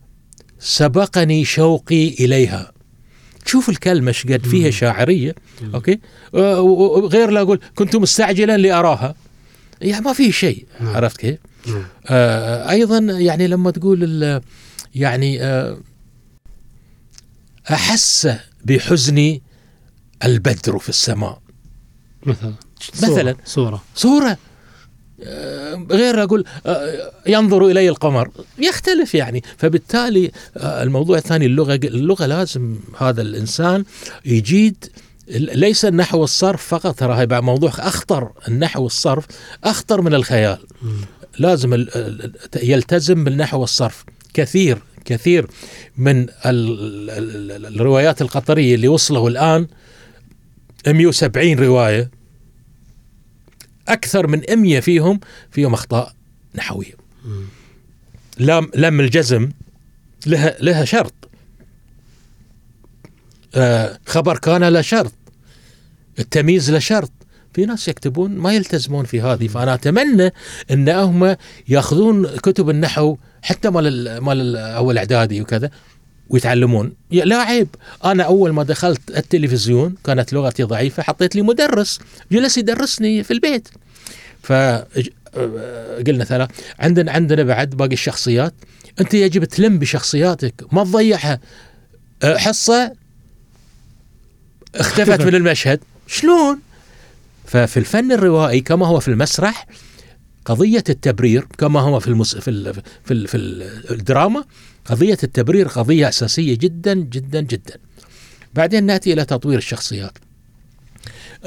سبقني شوقي إليها. تشوف الكلمة إيش قد فيها آه، و- وغير لا أقول كنت مستعجلا لأراها. يعني ما في شيء نعم. عرفت كيف؟ نعم. آه، أيضا يعني لما تقول يعني آه، أحس بحزني البدر في السماء. مثلا مثلاً. صورة, صورة. صورة. آه، غير أقول آه، ينظر إلي القمر. يختلف يعني. فبالتالي آه، الموضوع الثاني اللغة اللغة لازم هذا الإنسان يجيد ليس النحو والصرف فقط. ترى هاي بعد موضوع أخطر النحو والصرف أخطر من الخيال. لازم يلتزم بالنحو والصرف. كثير كثير من ال- ال- ال- الروايات القطرية اللي وصلوا الآن 170 رواية أكثر من 100 فيهم فيهم أخطاء نحوية. مم. لام لام الجزم لها لها شرط. آه خبر كان له شرط. التمييز له شرط. في ناس يكتبون ما يلتزمون في هذه فأنا أتمنى إن هم يأخذون كتب النحو حتى مال ال- مال ال- أول إعدادي وكذا. ويتعلمون. لا عيب. أنا أول ما دخلت التلفزيون كانت لغتي ضعيفة حطيت لي مدرس جلس يدرسني في البيت. ف قلنا ثلاث عندنا عندنا بعد باقي الشخصيات. أنت يجب تلم بشخصياتك. ما تضيعها. أه، حصة اختفت. من المشهد. شلون؟ ففي الفن الروائي كما هو في المسرح قضية التبرير كما هو في المس... في ال... في, ال... في ال- الدراما قضية التبرير قضية أساسية جدا جدا جدا. بعدين نأتي إلى تطوير الشخصيات.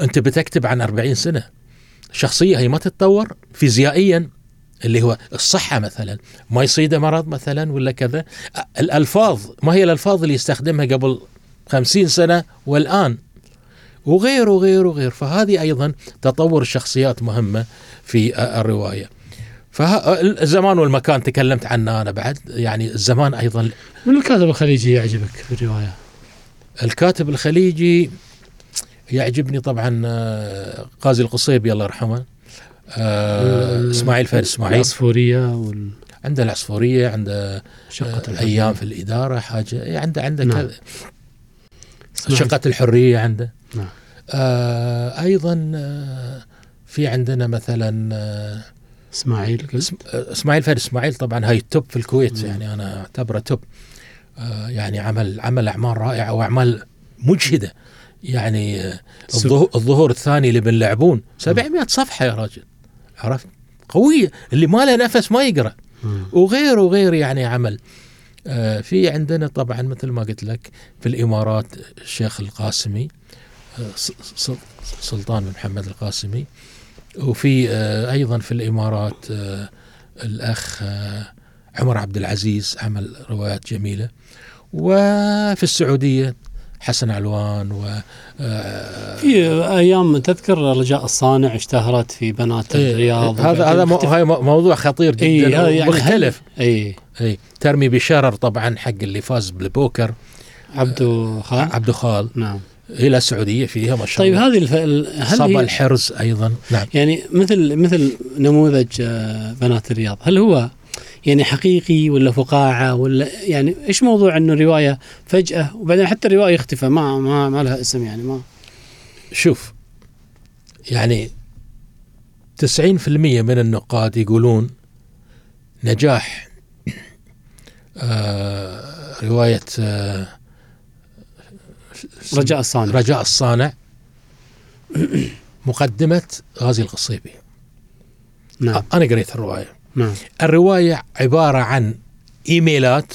أنت بتكتب عن 40 سنة. شخصية هي ما تتطور فيزيائيا اللي هو الصحة مثلا ما يصيده مرض مثلا ولا كذا. الألفاظ ما هي الألفاظ اللي يستخدمها قبل خمسين سنة والآن؟ وغير وغير وغير فهذه أيضا تطور الشخصيات مهمة في الرواية فالزمان والمكان تكلمت عنه أنا بعد يعني الزمان أيضا من الكاتب الخليجي يعجبك في الرواية؟ الكاتب الخليجي يعجبني طبعا آه، قاضي القصيبي الله يرحمه آه، إسماعيل فارس إسماعيل العصفورية والشقة عنده العصفورية عنده الحرية. أيام في الإدارة حاجة عنده عنده نعم. اسمعي. شقة الحرية عنده نعم. آه أيضا آه في عندنا مثلا آه إسماعيل آه، إسماعيل فارس. إسماعيل طبعا هاي التوب في الكويت مم. يعني أنا أعتبره توب. آه يعني عمل عمل أعمال رائعة واعمال مجهدة. يعني آه، الظهور, الظهور الثاني اللي بنلعبون 700 صفحة يا راجل. عرفت؟ قوية. اللي ما له نفس ما يقرأ. وغير وغير يعني عمل. آه، في عندنا طبعا مثل ما قلت لك في الإمارات الشيخ القاسمي. آه، سلطان بن محمد القاسمي. وفي آه، أيضا في الإمارات آه، الأخ آه، عمر عبد العزيز عمل روايات جميلة. وفي السعودية حسن علوان و في أيام تذكر رجاء الصانع اشتهرت في بنات إيه، الرياض هذا هذا مو- هاي مو- موضوع خطير جدا اي هذا يعني مختلف اي اي ترمي بشرر طبعا حق اللي فاز بالبوكر عبدو خان عبد خال. نعم. إلى السعودية فيها ما شاء طيب الله. هذه الف... هل صبا هي الحرز أيضا. نعم. يعني مثل مثل نموذج آه، بنات الرياض هل هو يعني حقيقي ولا فقاعة ولا يعني إيش موضوع إنه روايه فجأة وبعدين حتى الرواية يختفى؟ ما ما ما لها اسم يعني ما. شوف يعني 90% من النقاد يقولون نجاح آه رواية آه رجاء الصانع. رجاء الصانع. مقدمة غازي القصيبي. نعم. أنا قريت الرواية. نعم. الرواية عبارة عن إيميلات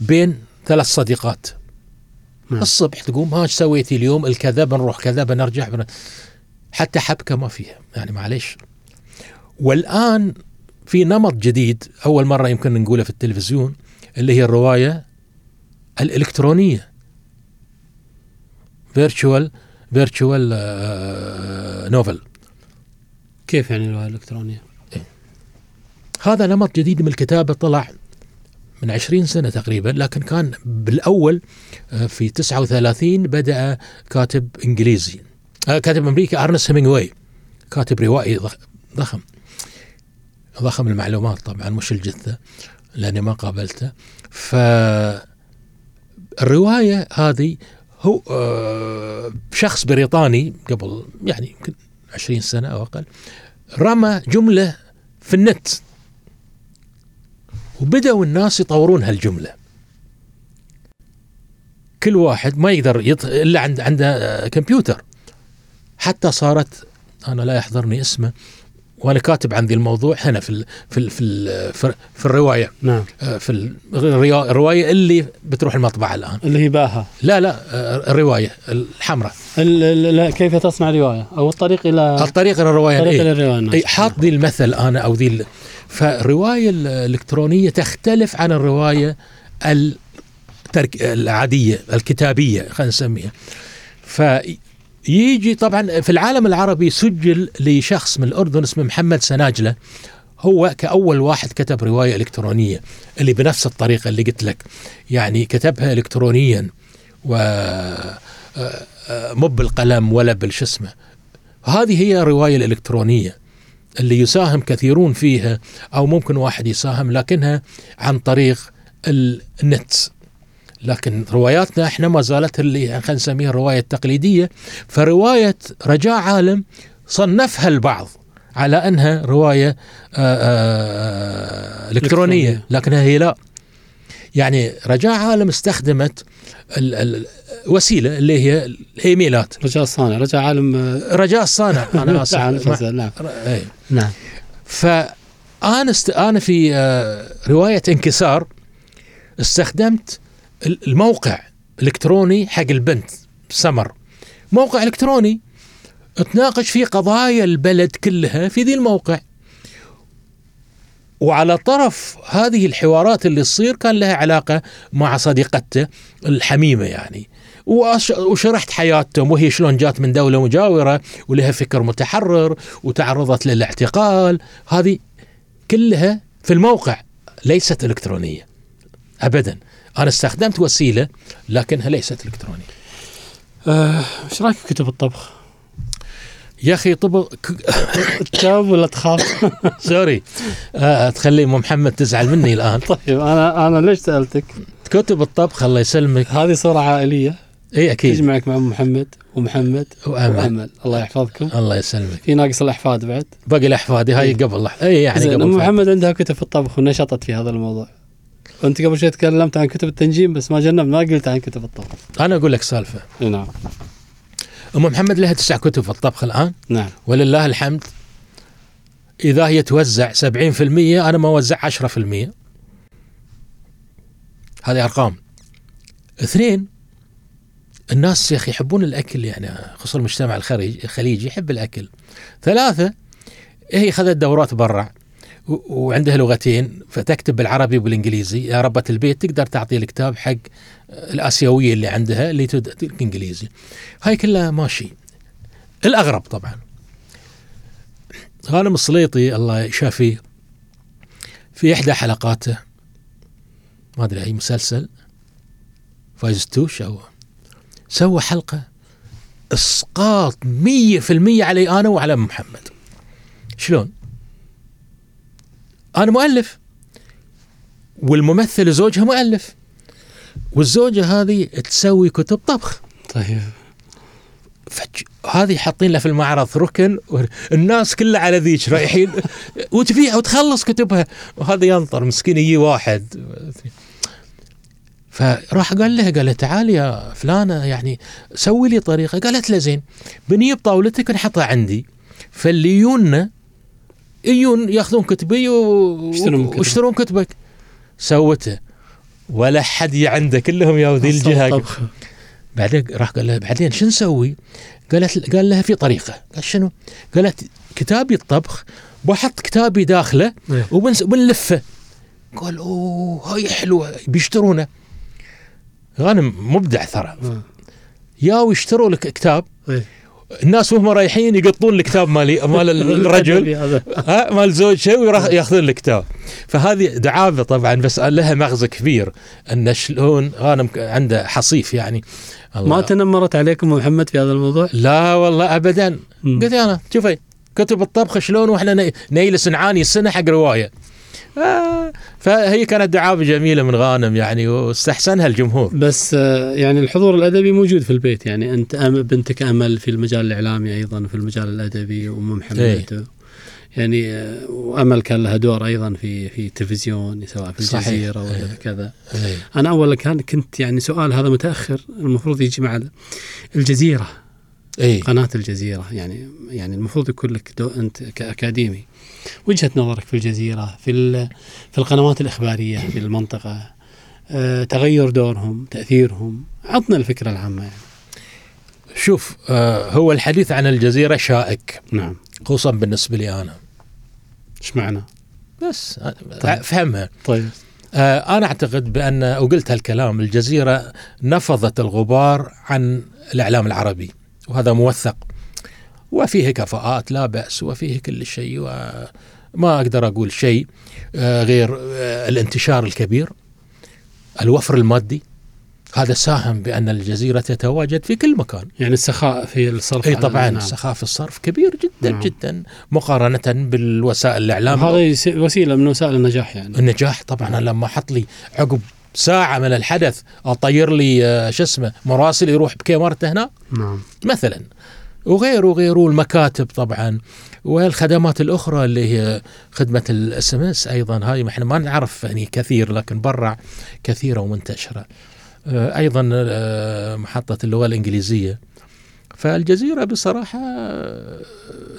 بين ثلاث صديقات. نعم. الصبح تقوم ها إيش سويتي اليوم؟ الكذا بنروح كذا بنرجع بن... حتى حبكة ما فيها. يعني معليش. والآن في نمط جديد أول مرة يمكن نقوله في التلفزيون اللي هي الرواية الإلكترونية. virtual virtual نوفل كيف يعني الروايه الإلكترونية؟ هذا نمط جديد من الكتابة طلع من 20 سنة تقريبا لكن كان بالأول آه، في 39 بدأ كاتب إنجليزي. آه، كاتب أمريكي أرنست هيمنغواي كاتب روائي ضخ- ضخم. ضخم المعلومات طبعا مش الجثة لأني ما قابلته. فالرواية هذه هو آه، شخص بريطاني قبل يعني يمكن 20 سنة أو أقل رمى جملة في النت. وبدأوا الناس يطورون هالجملة. كل واحد ما يقدر يط... إلا عند عنده كمبيوتر. حتى صارت أنا لا يحضرني اسمه وأنا كاتب عن ذي الموضوع هنا في ال... في ال... في, ال... في, الرواية. نعم. آه، في الروا- الرواية اللي بتروح المطبعة الآن. اللي هي باها. لا لا آه، الرواية الحمراء. كيف تصنع رواية؟ أو الطريق إلى الطريق إلى الرواية طريق إيه؟ إلى الرواية نعم. اي حاط ذي المثل أنا أو ذي ال- فالرواية الإلكترونية تختلف عن الرواية الترك العادية الكتابية خلينا نسميها. فيجي طبعا في العالم العربي سجل لشخص من الأردن اسمه محمد سناجلة. هو كأول واحد كتب رواية إلكترونية اللي بنفس الطريقة اللي قلت لك. يعني كتبها إلكترونيا و آه، آه، مو بالقلم ولا بالشو اسمه. هذه هي الرواية الإلكترونية اللي يساهم كثيرون فيها أو ممكن واحد يساهم لكنها عن طريق ال- النت. لكن رواياتنا إحنا ما زالت اللي خلينا نسميها الرواية التقليدية. فرواية رجاء عالم صنفها البعض على أنها رواية آآ آآ إلكترونية إلكترونية. لكنها هي لا. يعني رجاء عالم استخدمت ال- ال- الوسيلة اللي هي الايميلات رجاء الصانع رجاء عالم آه، رجاء الصانع. أنا اسف نعم. إيه. نعم. فأنا است... أنا في آه، رواية انكسار استخدمت الموقع الإلكتروني حق البنت سمر. موقع إلكتروني تناقش فيه قضايا البلد كلها في ذي الموقع. وعلى طرف هذه الحوارات اللي تصير كان لها علاقة مع صديقته الحميمة يعني. وشرحت حياتهم وهي شلون جات من دولة مجاورة ولها فكر متحرر وتعرضت للاعتقال. هذه كلها في الموقع ليست إلكترونية. أبدا. أنا استخدمت وسيلة لكنها ليست إلكترونية. آه، إيش رأيك في كتب الطبخ؟ يا أخي طبق تجاوب ولا تخاف؟ sorry. آه تخلي أم محمد تزعل مني الآن. طيب أنا أنا ليش سألتك؟ كتب الطبخ الله يسلمك. هذه صورة عائلية. إي أكيد. تجمعك مع أم محمد ومحمد وأمل. وأمل. الله يحفظكم. الله يسلمك. في ناقص الأحفاد بعد. باقي الاحفادي هاي إيه. قبل. إي يعني قبل أم. محمد عندها كتب في الطبخ ونشطت في هذا الموضوع. وانت قبل شوي تكلمت عن كتب التنجيم بس ما جنب ما قلت عن كتب الطبخ. أنا أقول لك سالفة. نعم. أم محمد لها تسع كتب في الطبخ الآن. نعم. ولله الحمد. إذا هي توزع 70% أنا ما أوزع 10% هذه أرقام. اثنين الناس يا أخي يحبون الأكل يعني خصوصا المجتمع الخليجي يحب الأكل. ثلاثة هي اخذت دورات برا. وعندها لغتين فتكتب بالعربي وبالإنجليزي. يا ربة البيت تقدر تعطي الكتاب حق الآسيوية اللي عندها اللي تد- انجليزي هاي كلها ماشي. الأغرب طبعا. غانم السليطي الله يشافيه في إحدى حلقاته ما أدري أي مسلسل فايز توش أو سوى حلقة إسقاط 100% علي أنا وعلى محمد. شلون؟ أنا مؤلف. والممثل زوجها مؤلف. والزوجة هذه تسوي كتب طبخ. طيب. فج... هذه حاطين لها في المعرض ركن الناس كلها على ذيك رايحين. وتبيع وتخلص كتبها. وهذا ينطر مسكين يجي واحد. فراح قال لها قال لها تعالي يا فلانة يعني سوي لي طريقة. قالت له زين بنجيب طاولتك ونحطها عندي. فاللي يجونا يجون ياخذون كتبي. ويشترون كتبك سوته ولا حد عنده كلهم يا ذي الجهة بعدين راح قال لها بعدين شو نسوي؟ قالت قال لها في طريقة، قال شنو؟ قالت كتابي الطبخ بحط كتابي داخله إيه. وبنس- وبنلفه. قال أوه هاي حلوة بيشترونه. غانم مبدع ترى آه. يا ويشتروا لك كتاب إيه. الناس وهم رايحين يقطون الكتاب مال مال الرجل مال زوج شيء ويروح ياخذون الكتاب فهذه دعابه طبعا بس لها مغزى كبير أن شلون أنا مك- عنده حصيف يعني ما الله. تنمرت عليكم محمد في هذا الموضوع؟ لا والله ابدا. قلت أنا شوفي كتب الطبخ شلون وإحنا نيلس نعاني السنة حق رواية آه فهي كانت دعابه جميلة من غانم يعني واستحسنها الجمهور بس آه، يعني الحضور الأدبي موجود في البيت يعني أنت بنتك أمل في المجال الإعلامي أيضا في المجال الأدبي وأم محمد إيه. يعني آه، وأمل كان لها دور أيضا في في التلفزيون سواء في. الجزيرة ولا إيه. في كذا إيه. أنا أول كان كنت يعني سؤال هذا متأخر المفروض يجي مع الجزيرة اي قناة الجزيرة يعني يعني المفروض يكون لك دو أنت كأكاديمي وجهة نظرك في الجزيرة في في القنوات الإخبارية في المنطقة آه، تغير دورهم تأثيرهم عطنا الفكرة العامة يعني. شوف آه هو الحديث عن الجزيرة شائك نعم. خصوصا بالنسبة لي أنا. إيش معنى؟ بس آه، طيب. فهمها طيب. أنا أعتقد بأن وقلت هالكلام الجزيرة نفضت الغبار عن الإعلام العربي وهذا موثق. وفيه كفاءات لا بأس وفيه كل شيء وما أقدر أقول شيء آه غير آه الانتشار الكبير الوفر المادي. هذا ساهم بأن الجزيرة تتواجد في كل مكان. يعني السخاء في الصرف على- طبعا نعم. سخاء في الصرف كبير جدا نعم. جدا مقارنة بالوسائل الإعلام. هذا يس- وسيلة من وسائل النجاح يعني. النجاح طبعا أنا لما أحط لي عقب ساعة من الحدث أطير لي آه، شو اسمه مراسل يروح بكاميرته هنا؟ نعم. مثلا وغيره وغيره المكاتب طبعا والخدمات الأخرى اللي هي خدمة الإس إم إس أيضا. هاي إحنا ما نعرف يعني كثير لكن برا كثيرة ومنتشرة. آه، أيضا آه، محطة اللغة الإنجليزية. فالجزيرة بصراحة آه،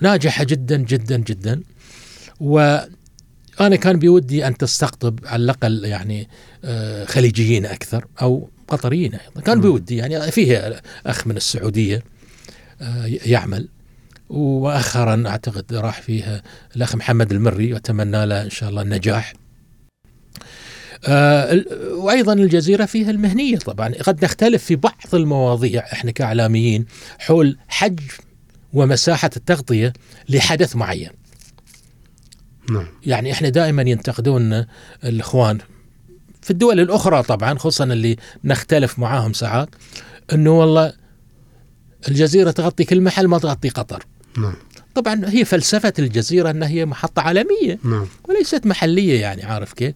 ناجحة جدا جدا جدا. وأنا كان بودي أن تستقطب على الأقل يعني خليجيين أكثر أو قطريين أيضا. كان. بودي يعني فيه أخ من السعودية. يعمل ومؤخرا أعتقد راح فيها الأخ محمد المري وأتمنى له إن شاء الله النجاح. آه، وأيضا الجزيرة فيها المهنية طبعا قد نختلف في بعض المواضيع إحنا كإعلاميين حول حجم ومساحة التغطية لحدث معين. نعم يعني إحنا دائما ينتقدون الإخوان في الدول الأخرى طبعا خصوصا اللي نختلف معاهم ساعات إنه والله الجزيرة تغطي كل محل ما تغطي قطر. نعم طبعا هي فلسفة الجزيرة إنها هي محطة عالمية نعم وليست محلية يعني عارف كيف؟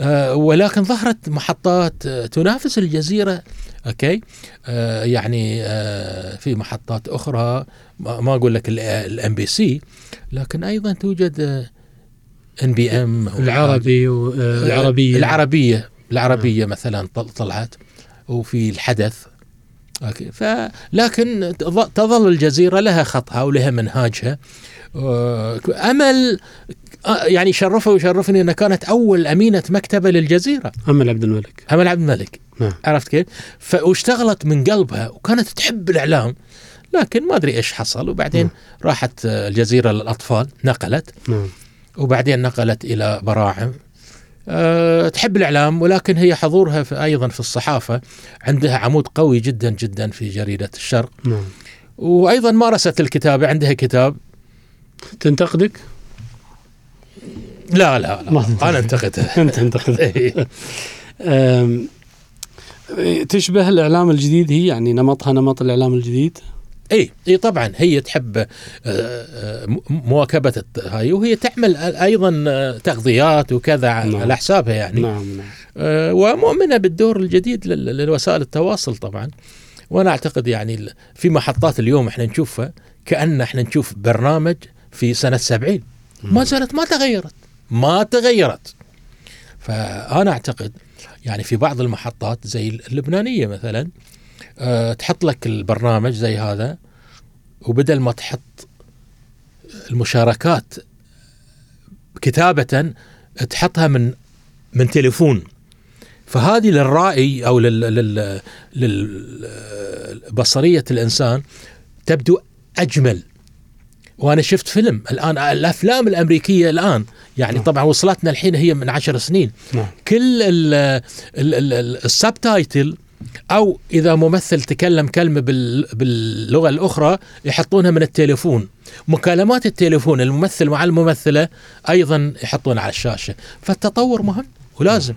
آه ولكن ظهرت محطات آه تنافس الجزيرة أوكي؟ آه يعني آه في محطات أخرى ما أقول لك ال MBC لكن أيضا توجد ان بي ام العربي والعربيه العربية العربية مثلا طل- طلعت وفي الحدث أوكي. ف لكن تظ- تظل الجزيرة لها خطها ولها منهاجها. آه، أمل آه، يعني شرفه ويشرفني إنها كانت أول أمينة مكتبة للجزيرة. أمل عبد الملك. أمل عبد الملك. نعم. عرفت كيف؟ واشتغلت من قلبها وكانت تحب الإعلام. لكن ما أدري إيش حصل. وبعدين نعم. راحت الجزيرة للأطفال نقلت. نعم. وبعدين نقلت إلى براعم. أه تحب الإعلام ولكن هي حضورها في أيضا في الصحافة عندها عمود قوي جدا جدا في جريدة الشرق نعم وأيضا مارست الكتابه عندها كتاب تنتقدك؟ لا لا, لا ما تنتقد. أنا انتقدها أنت تنتقد إيه. تشبه الإعلام الجديد هي يعني نمطها نمط الإعلام الجديد إي إي طبعا هي تحب آه، آه، مواكبة هاي وهي تعمل أيضا آه، تغذيات وكذا نعم. على حسابها يعني. نعم نعم. ومؤمنة بالدور الجديد للوسائل التواصل طبعا. وأنا أعتقد يعني في محطات اليوم إحنا نشوفها كأن إحنا نشوف برنامج في سنة 70 ما زالت ما تغيرت. ما تغيرت. فأنا أعتقد يعني في بعض المحطات زي اللبنانية مثلا أه تحط لك البرنامج زي هذا وبدل ما تحط المشاركات كتابة تحطها من من تليفون. فهذه للرائي أو لل لل للبصريه الإنسان تبدو أجمل. وأنا شفت فيلم الآن الأفلام الأمريكية الآن يعني نعم. طبعا وصلتنا الحين هي من عشر سنين. نعم. كل ال- ال- ال- ال- السبتايتل أو إذا ممثل تكلم كلمة بال- باللغة الأخرى يحطونها من التليفون. مكالمات التليفون الممثل مع الممثلة أيضا يحطونها على الشاشة. فالتطور مهم ولازم.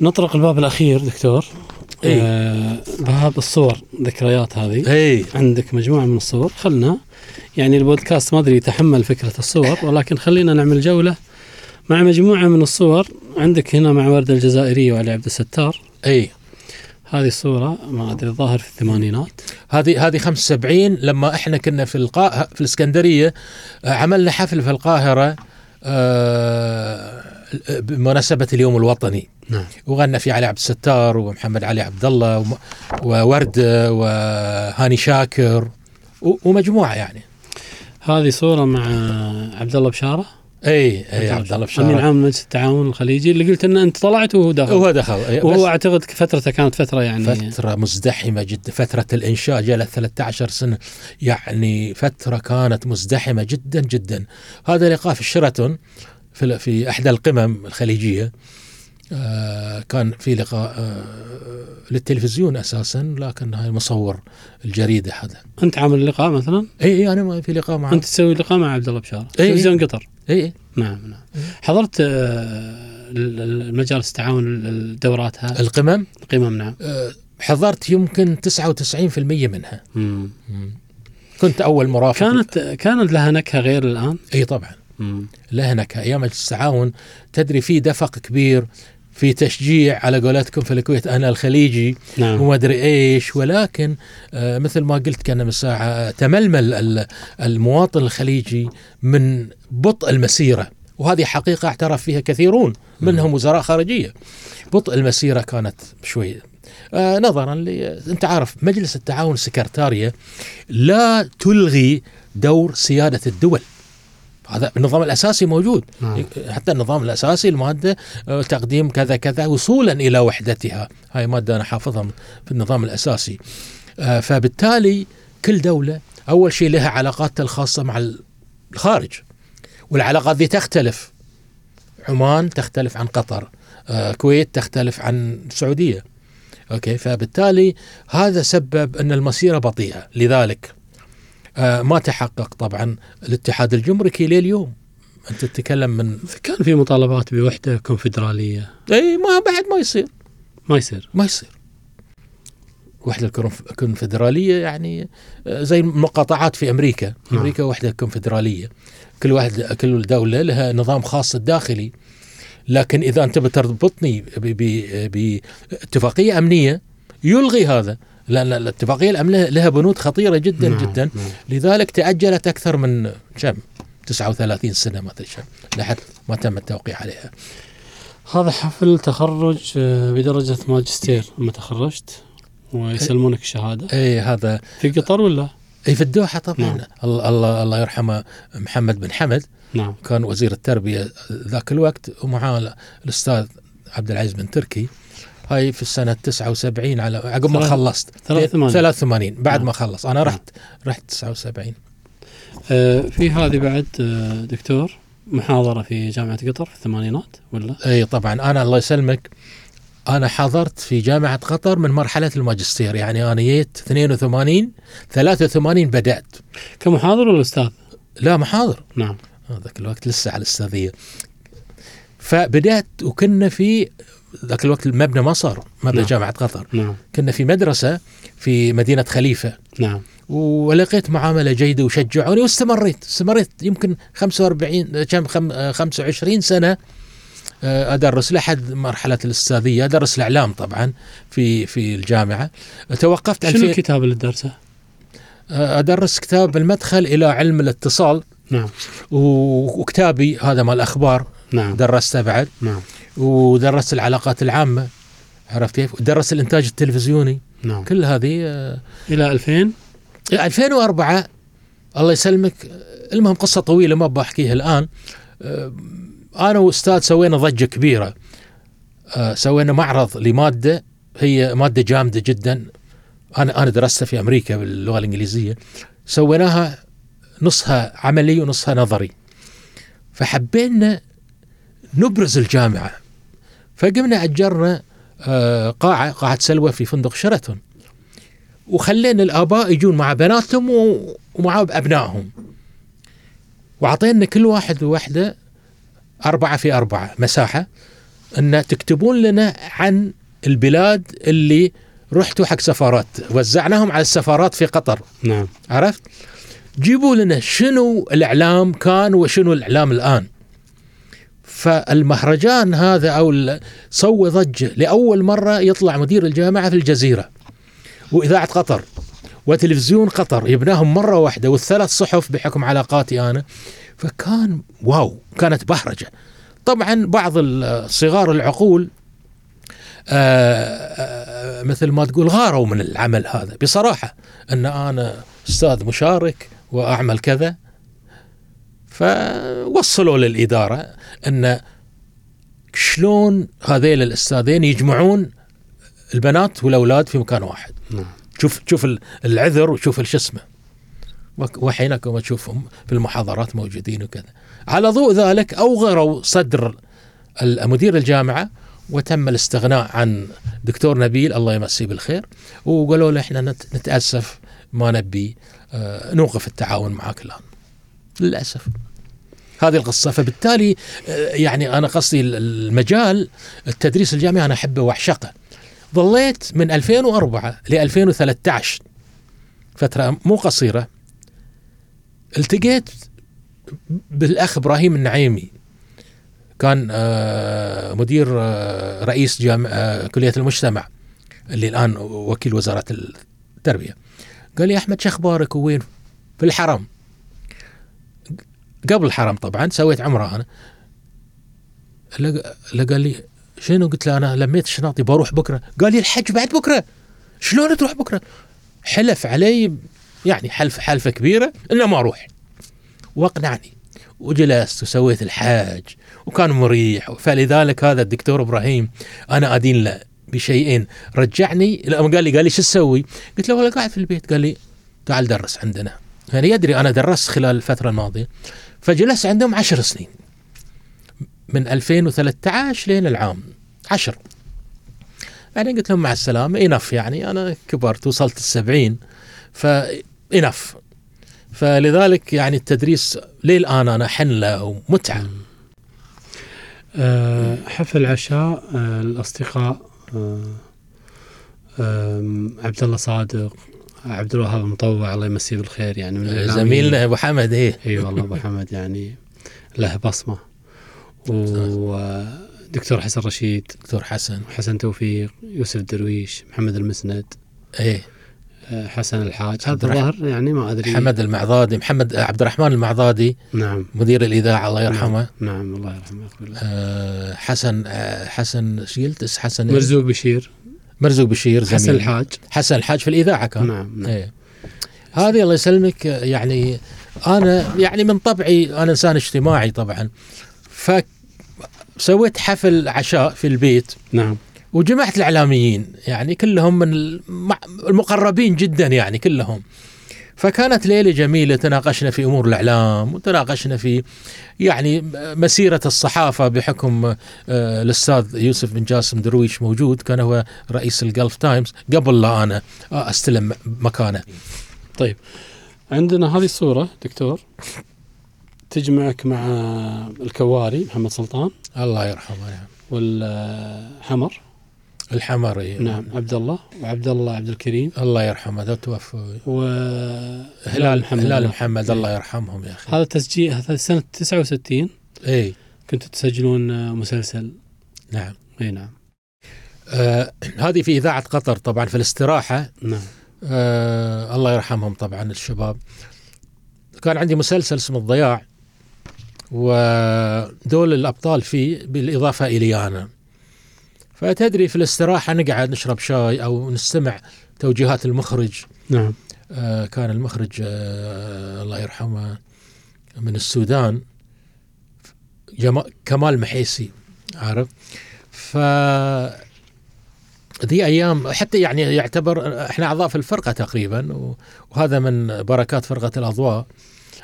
نطرق الباب الأخير دكتور. إيه. آه باب الصور ذكريات هذه. اي عندك مجموعة من الصور. خلنا يعني البودكاست ما أدري يتحمل فكرة الصور ولكن خلينا نعمل جولة مع مجموعة من الصور. عندك هنا مع ورده الجزائرية وعلي عبد الستار. إي. هذه الصورة ما أدري الظاهر في الثمانينات. هذه هذه 75 لما إحنا كنا في القا في الإسكندرية آه، عملنا حفل في القاهرة آه، بمناسبة اليوم الوطني. نعم. وغنى فيه علي عبد الستار ومحمد علي عبد الله وورده وهاني شاكر و- ومجموعة يعني. هذه صورة مع عبد الله بشارة. إي إي عبد الله امين بشار عام مجلس التعاون الخليجي اللي قلت إن أنت طلعت وهو داخل هو دخل وهو أعتقد فترته كانت فترة يعني. فترة مزدحمة جدا فترة الإنشاء جلت 13 سنة. يعني فترة كانت مزدحمة جدا جدا. هذا لقاء في الشيراتون في, في إحدى القمم الخليجية. آه كان في لقاء آه للتلفزيون أساسا لكن هاي مصور الجريدة هذا أنت عامل لقاء مثلا؟ إي إي أنا في لقاء معه أنت تسوي لقاء مع عبد الله بشاره إيه. تلفزيون قطر. اي اي نعم نعم. حضرت آه، ال- ال- المجالس التعاون ال- الدورات هذه؟ القمم؟ القمم نعم. آه حضرت يمكن 99% منها. مم. كنت أول مرافق. كانت كانت لها نكهة غير الآن؟ إي طبعا. مم. لهنك أيام مجلس التعاون تدري في دفق كبير في تشجيع على قولتكم في الكويت أنا الخليجي نعم. وما أدري إيش ولكن آه مثل ما قلت كان من ساعة تململ ال- المواطن الخليجي من بطء المسيرة وهذه حقيقة اعترف فيها كثيرون منهم وزراء خارجية. بطء المسيرة كانت شوي آه نظرا ل أنت عارف مجلس التعاون السكرتارية لا تلغي دور سيادة الدول. هذا النظام الأساسي موجود. نعم. حتى النظام الأساسي المادة آه، تقديم كذا كذا وصولا إلى وحدتها. هاي مادة أنا حافظها في النظام الأساسي. آه، فبالتالي كل دولة أول شيء لها علاقاتها الخاصة مع الخارج. والعلاقات دي تختلف. عمان تختلف عن قطر. آه، الكويت تختلف عن السعودية. أوكي؟ فبالتالي هذا سبب أن المسيرة بطيئة. لذلك آه، ما تحقق طبعا الاتحاد الجمركي لليوم. أنت تتكلم من كان في مطالبات بوحدة كونفدرالية. إي ما بعد ما يصير. ما يصير. ما يصير. وحدة الكونف- الكونفدراليه يعني آه، زي المقاطعات في أمريكا. نعم. أمريكا وحدة كونفدرالية. كل واحد كل دولة لها نظام خاص الداخلي. لكن إذا أنت بتربطني باتفاقية أمنية يلغي هذا. لأن الاتفاقية الامنيه لها بنود خطيرة جدا نعم، جدا. نعم. لذلك تأجلت أكثر من كم؟ 39 سنة ما كم لحد ما تم التوقيع عليها. هذا حفل تخرج آه، بدرجة ماجستير لما تخرجت ويسلمونك الشهاده اي هذا في قطر ولا؟ اي في الدوحة طبعا. نعم. الله الله الله يرحمه محمد بن حمد. نعم. كان وزير التربية ذاك الوقت ومعاه الأستاذ عبد العزيز بن تركي. هاي في السنة 79 على عقب ما خلصت. 83. 83 بعد نعم. ما خلص. أنا رحت رحت 79 آه، في هذه بعد آه، دكتور محاضرة في جامعة قطر في الثمانينات ولا؟ إي طبعا. أنا الله يسلمك أنا حضرت في جامعة قطر من مرحلة الماجستير. يعني أنا جيت 82 83 بدأت. كمحاضر ولا أستاذ؟ لا محاضر. نعم. ذاك الوقت لسه على الأستاذية. فبدأت وكنا في ذاك الوقت المبنى ما صار مبنى نعم. جامعة قطر. نعم. كنا في مدرسة في مدينة خليفة. نعم. ولقيت معاملة جيدة وشجعوني واستمريت استمريت يمكن 45 كم خم- آه، 25 سنة آه، أدرس لحد مرحلة الأستاذية أدرس الإعلام طبعا في في الجامعة. توقفت شنو 2000 الكتاب اللي تدرسه؟ آه، أدرس كتاب المدخل إلى علم الاتصال. نعم. وكتابي هذا مال الاخبار نعم. درسته بعد. نعم. ودرست العلاقات العامة. عرفت كيف؟ ودرست الإنتاج التلفزيوني. نعم. كل هذه آه، إلى 2000 2004 الله يسلمك. المهم قصة طويلة ما بحكيها الآن. آه، أنا وأستاذ سوينا ضجة كبيرة. آه، سوينا معرض لمادة هي مادة جامدة جدا. أنا أنا درستها في أمريكا باللغة الإنجليزية. سويناها نصها عملي ونصها نظري. فحبينا نبرز الجامعة. فقمنا أجرنا آه، قاعة قاعة سلوى في فندق شيراتون. وخلينا الآباء يجون مع بناتهم ومع أبنائهم. واعطينا كل واحد وحده أربعة في أربعة مساحة أن تكتبون لنا عن البلاد اللي رحتوا حق سفارات. وزعناهم على السفارات في قطر. نعم. عرفت؟ جيبوا لنا شنو الإعلام كان وشنو الإعلام الآن. فالمهرجان هذا أو سوى ضجة لأول مرة يطلع مدير الجامعة في الجزيرة وإذاعة قطر وتلفزيون قطر يبناهم مرة واحدة والثلاث صحف بحكم علاقاتي أنا. فكان واو كانت بهرجة. طبعا بعض الصغار العقول آه، آه، مثل ما تقول غاروا من العمل هذا. بصراحة أن أنا أستاذ مشارك وأعمل كذا فوصلوا للإدارة أن شلون هذيل الأستاذين يجمعون البنات والأولاد في مكان واحد. نعم. شوف شوف ال- العذر وشوف الش اسمه. وحينكم تشوفهم في المحاضرات موجودين وكذا. على ضوء ذلك أوغروا صدر مدير الجامعة وتم الاستغناء عن دكتور نبيل الله يمسيه بالخير وقالوا له إحنا نت- نتأسف ما نبي آه، نوقف التعاون معك الآن. للأسف. هذه القصة. فبالتالي آه، يعني أنا قصدي ال- المجال التدريس الجامعي أنا أحبه وأعشقه. ظليت من 2004 ل 2013 فترة مو قصيرة. التقيت بالأخ إبراهيم النعيمي. كان آه، مدير آه، رئيس جامعة كلية المجتمع اللي الآن وكيل وزارة التربية. قال لي أحمد شو أخبارك؟ وين؟ في الحرم. قبل الحرم طبعا سويت لق- لا قال لي شنو؟ قلت له أنا لميت الشناطي بروح بكرة. قال لي الحج بعد بكرة. شلون تروح بكرة؟ حلف علي يعني حلف حلفة كبيرة إنه ما أروح. وأقنعني. وجلست وسويت الحاج وكان مريح. فلذلك هذا الدكتور إبراهيم أنا أدين له بشيئين. رجعني قال لي قال لي شو تسوي؟ قلت له والله قاعد في البيت. قال لي تعال درس عندنا. يعني يدري أنا درست خلال الفترة الماضية. فجلست عندهم عشر سنين. من 2013 لين العام. عشر. بعدين قلت لهم مع السلامة إنف يعني. أنا كبرت وصلت السبعين فإنف فلذلك يعني التدريس للآن أنا حن له ومتعة. آه، حفل عشاء آه، الأصدقاء آم، عبد الله صادق عبد الوهاب المطوع الله يمسيه بالخير يعني من. زميلنا أبو حمد إيه. إي والله أبو حمد يعني له بصمة. ودكتور حسن رشيد. دكتور حسن. حسن توفيق يوسف درويش محمد المسند. إيه. آه، حسن الحاج. هذا الظاهر يعني ما أدري. محمد المعضادي محمد عبد الرحمن المعضادي نعم. مدير الإذاعة الله يرحمه. نعم الله يرحمه. آه، حسن آه، حسن شيلت حسن إيه؟ مرزوق بشير. مرزوق بشير زميل. حسن الحاج. حسن الحاج في الإذاعة كان. نعم نعم. إيه. هذه الله يسلمك يعني أنا يعني من طبعي أنا إنسان اجتماعي طبعا. فسويت حفل عشاء في البيت. نعم. وجمعت الإعلاميين يعني كلهم من الم- المقربين جدا يعني كلهم. فكانت ليلة جميلة تناقشنا في أمور الإعلام وتناقشنا في يعني مسيرة الصحافة بحكم آه، الأستاذ يوسف بن جاسم درويش موجود كان هو رئيس ال Gulf Times قبل لا أنا أستلم مكانه. طيب. عندنا هذه الصورة دكتور. تجمعك مع الكواري محمد سلطان. الله يرحمه. نعم. والحمر. الحمري نعم. عبد الله وعبد الله عبد الكريم. الله يرحمه ذا توفى. وهلال محمد. هلال. محمد الله يرحمهم يا أخي. هذا تسجيل هذا سنة 69 اي كنتوا تسجلون مسلسل. نعم. اي نعم. آه هذه في إذاعة قطر طبعا في الاستراحة. نعم. آه الله يرحمهم طبعا الشباب. كان عندي مسلسل اسمه الضياع ودول الأبطال فيه بالإضافة الي أنا فتدري في الاستراحة نقعد نشرب شاي أو نستمع توجيهات المخرج. نعم. آه، كان المخرج آه، الله يرحمه من السودان كمال محيسي عارف؟ ف ذي أيام حتى يعني يعتبر إحنا أعضاء في الفرقة تقريبا وهذا من بركات فرقة الأضواء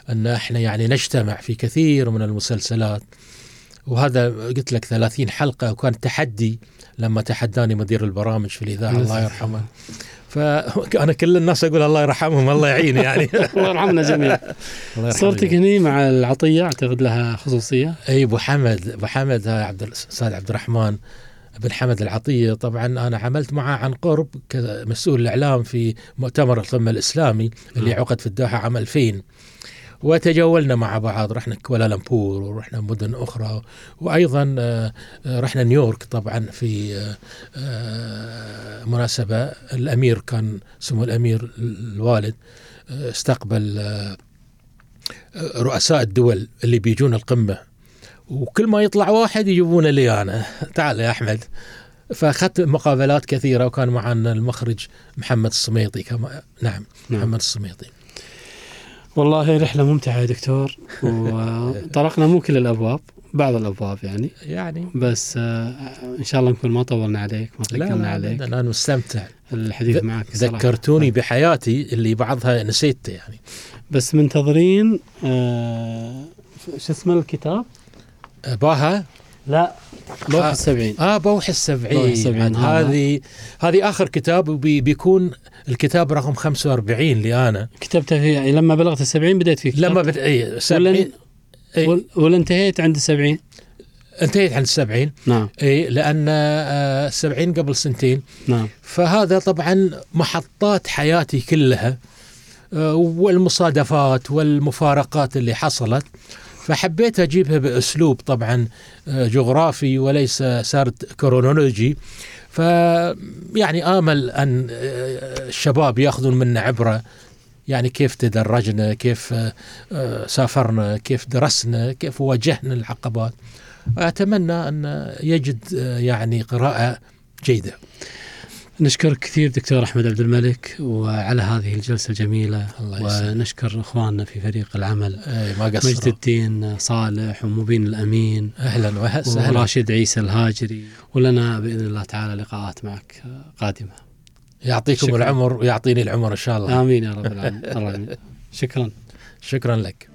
أن إحنا يعني نجتمع في كثير من المسلسلات. وهذا قلت لك 30 حلقة وكان تحدي لما تحداني مدير البرامج في الإذاعة الله يرحمه. فانا كل الناس أقول الله يرحمهم الله يعين يعني. الله يرحمنا جميعا. صورتك. هني مع العطية أعتقد لها خصوصية؟ إي أبو حمد أبو حمد عبد الاستاذ عبد الرحمن بن حمد العطية. طبعا أنا عملت معه عن قرب كمسؤول الإعلام في مؤتمر القمة الإسلامي اللي نعم. عقد في الدوحه عام 2000 وتجولنا مع بعض. رحنا كوالالمبور ورحنا مدن أخرى وأيضا آه، آه، رحنا نيويورك طبعا في آه، مناسبة. الأمير كان سمو الأمير الوالد استقبل رؤساء الدول اللي بيجون القمة. وكل ما يطلع واحد يجيبونه لي أنا. تعال يا أحمد. فأخذت مقابلات كثيرة وكان معنا المخرج محمد السميطي كما نعم نعم. محمد السميطي والله رحلة ممتعة يا دكتور وطرقنا مو كل الأبواب بعض الأبواب يعني. يعني. بس آه، إن شاء الله نكون ما طولنا عليك ما لا ثقلنا لا عليك. أبداً، أنا مستمتع. الحديث معك. ذكرتوني بحياتي اللي بعضها نسيته يعني. بس منتظرين آه شو اسمه الكتاب؟ باها؟ لا آه. السبعين آه بوح بوح السبعين السبعين، عاد هذا. هذه هذه آخر كتاب وبيكون الكتاب رقم 45 لي أنا. كتبته في يعني لما بلغت السبعين بديت فيه لما بد... إي ولا, 70 إي. ولا, ولا انتهيت عند السبعين؟ انتهيت عن السبعين. نعم. إي لأن آه، السبعين قبل سنتين. نعم. فهذا طبعا محطات حياتي كلها آه، والمصادفات والمفارقات اللي حصلت. فحبيت أجيبها بأسلوب طبعا آه، جغرافي وليس سرد كرونولوجي ف يعني آمل أن آه، الشباب يأخذون منا عبرة. يعني كيف تدرجنا كيف آه، سافرنا كيف درسنا كيف واجهنا العقبات. أتمنى أن يجد يعني قراءة جيدة. نشكرك كثير دكتور أحمد عبد الملك وعلى هذه الجلسة الجميلة الله. ونشكر إخواننا في فريق العمل اي ما مجد قصروا الدين صالح ومبين الأمين أهلا وسهلا وراشد عيسى الهاجري ولنا بإذن الله تعالى لقاءات معك قادمة يعطيكم شكراً. العمر ويعطيني العمر إن شاء الله آمين يا رب العالمين. شكرا شكرا لك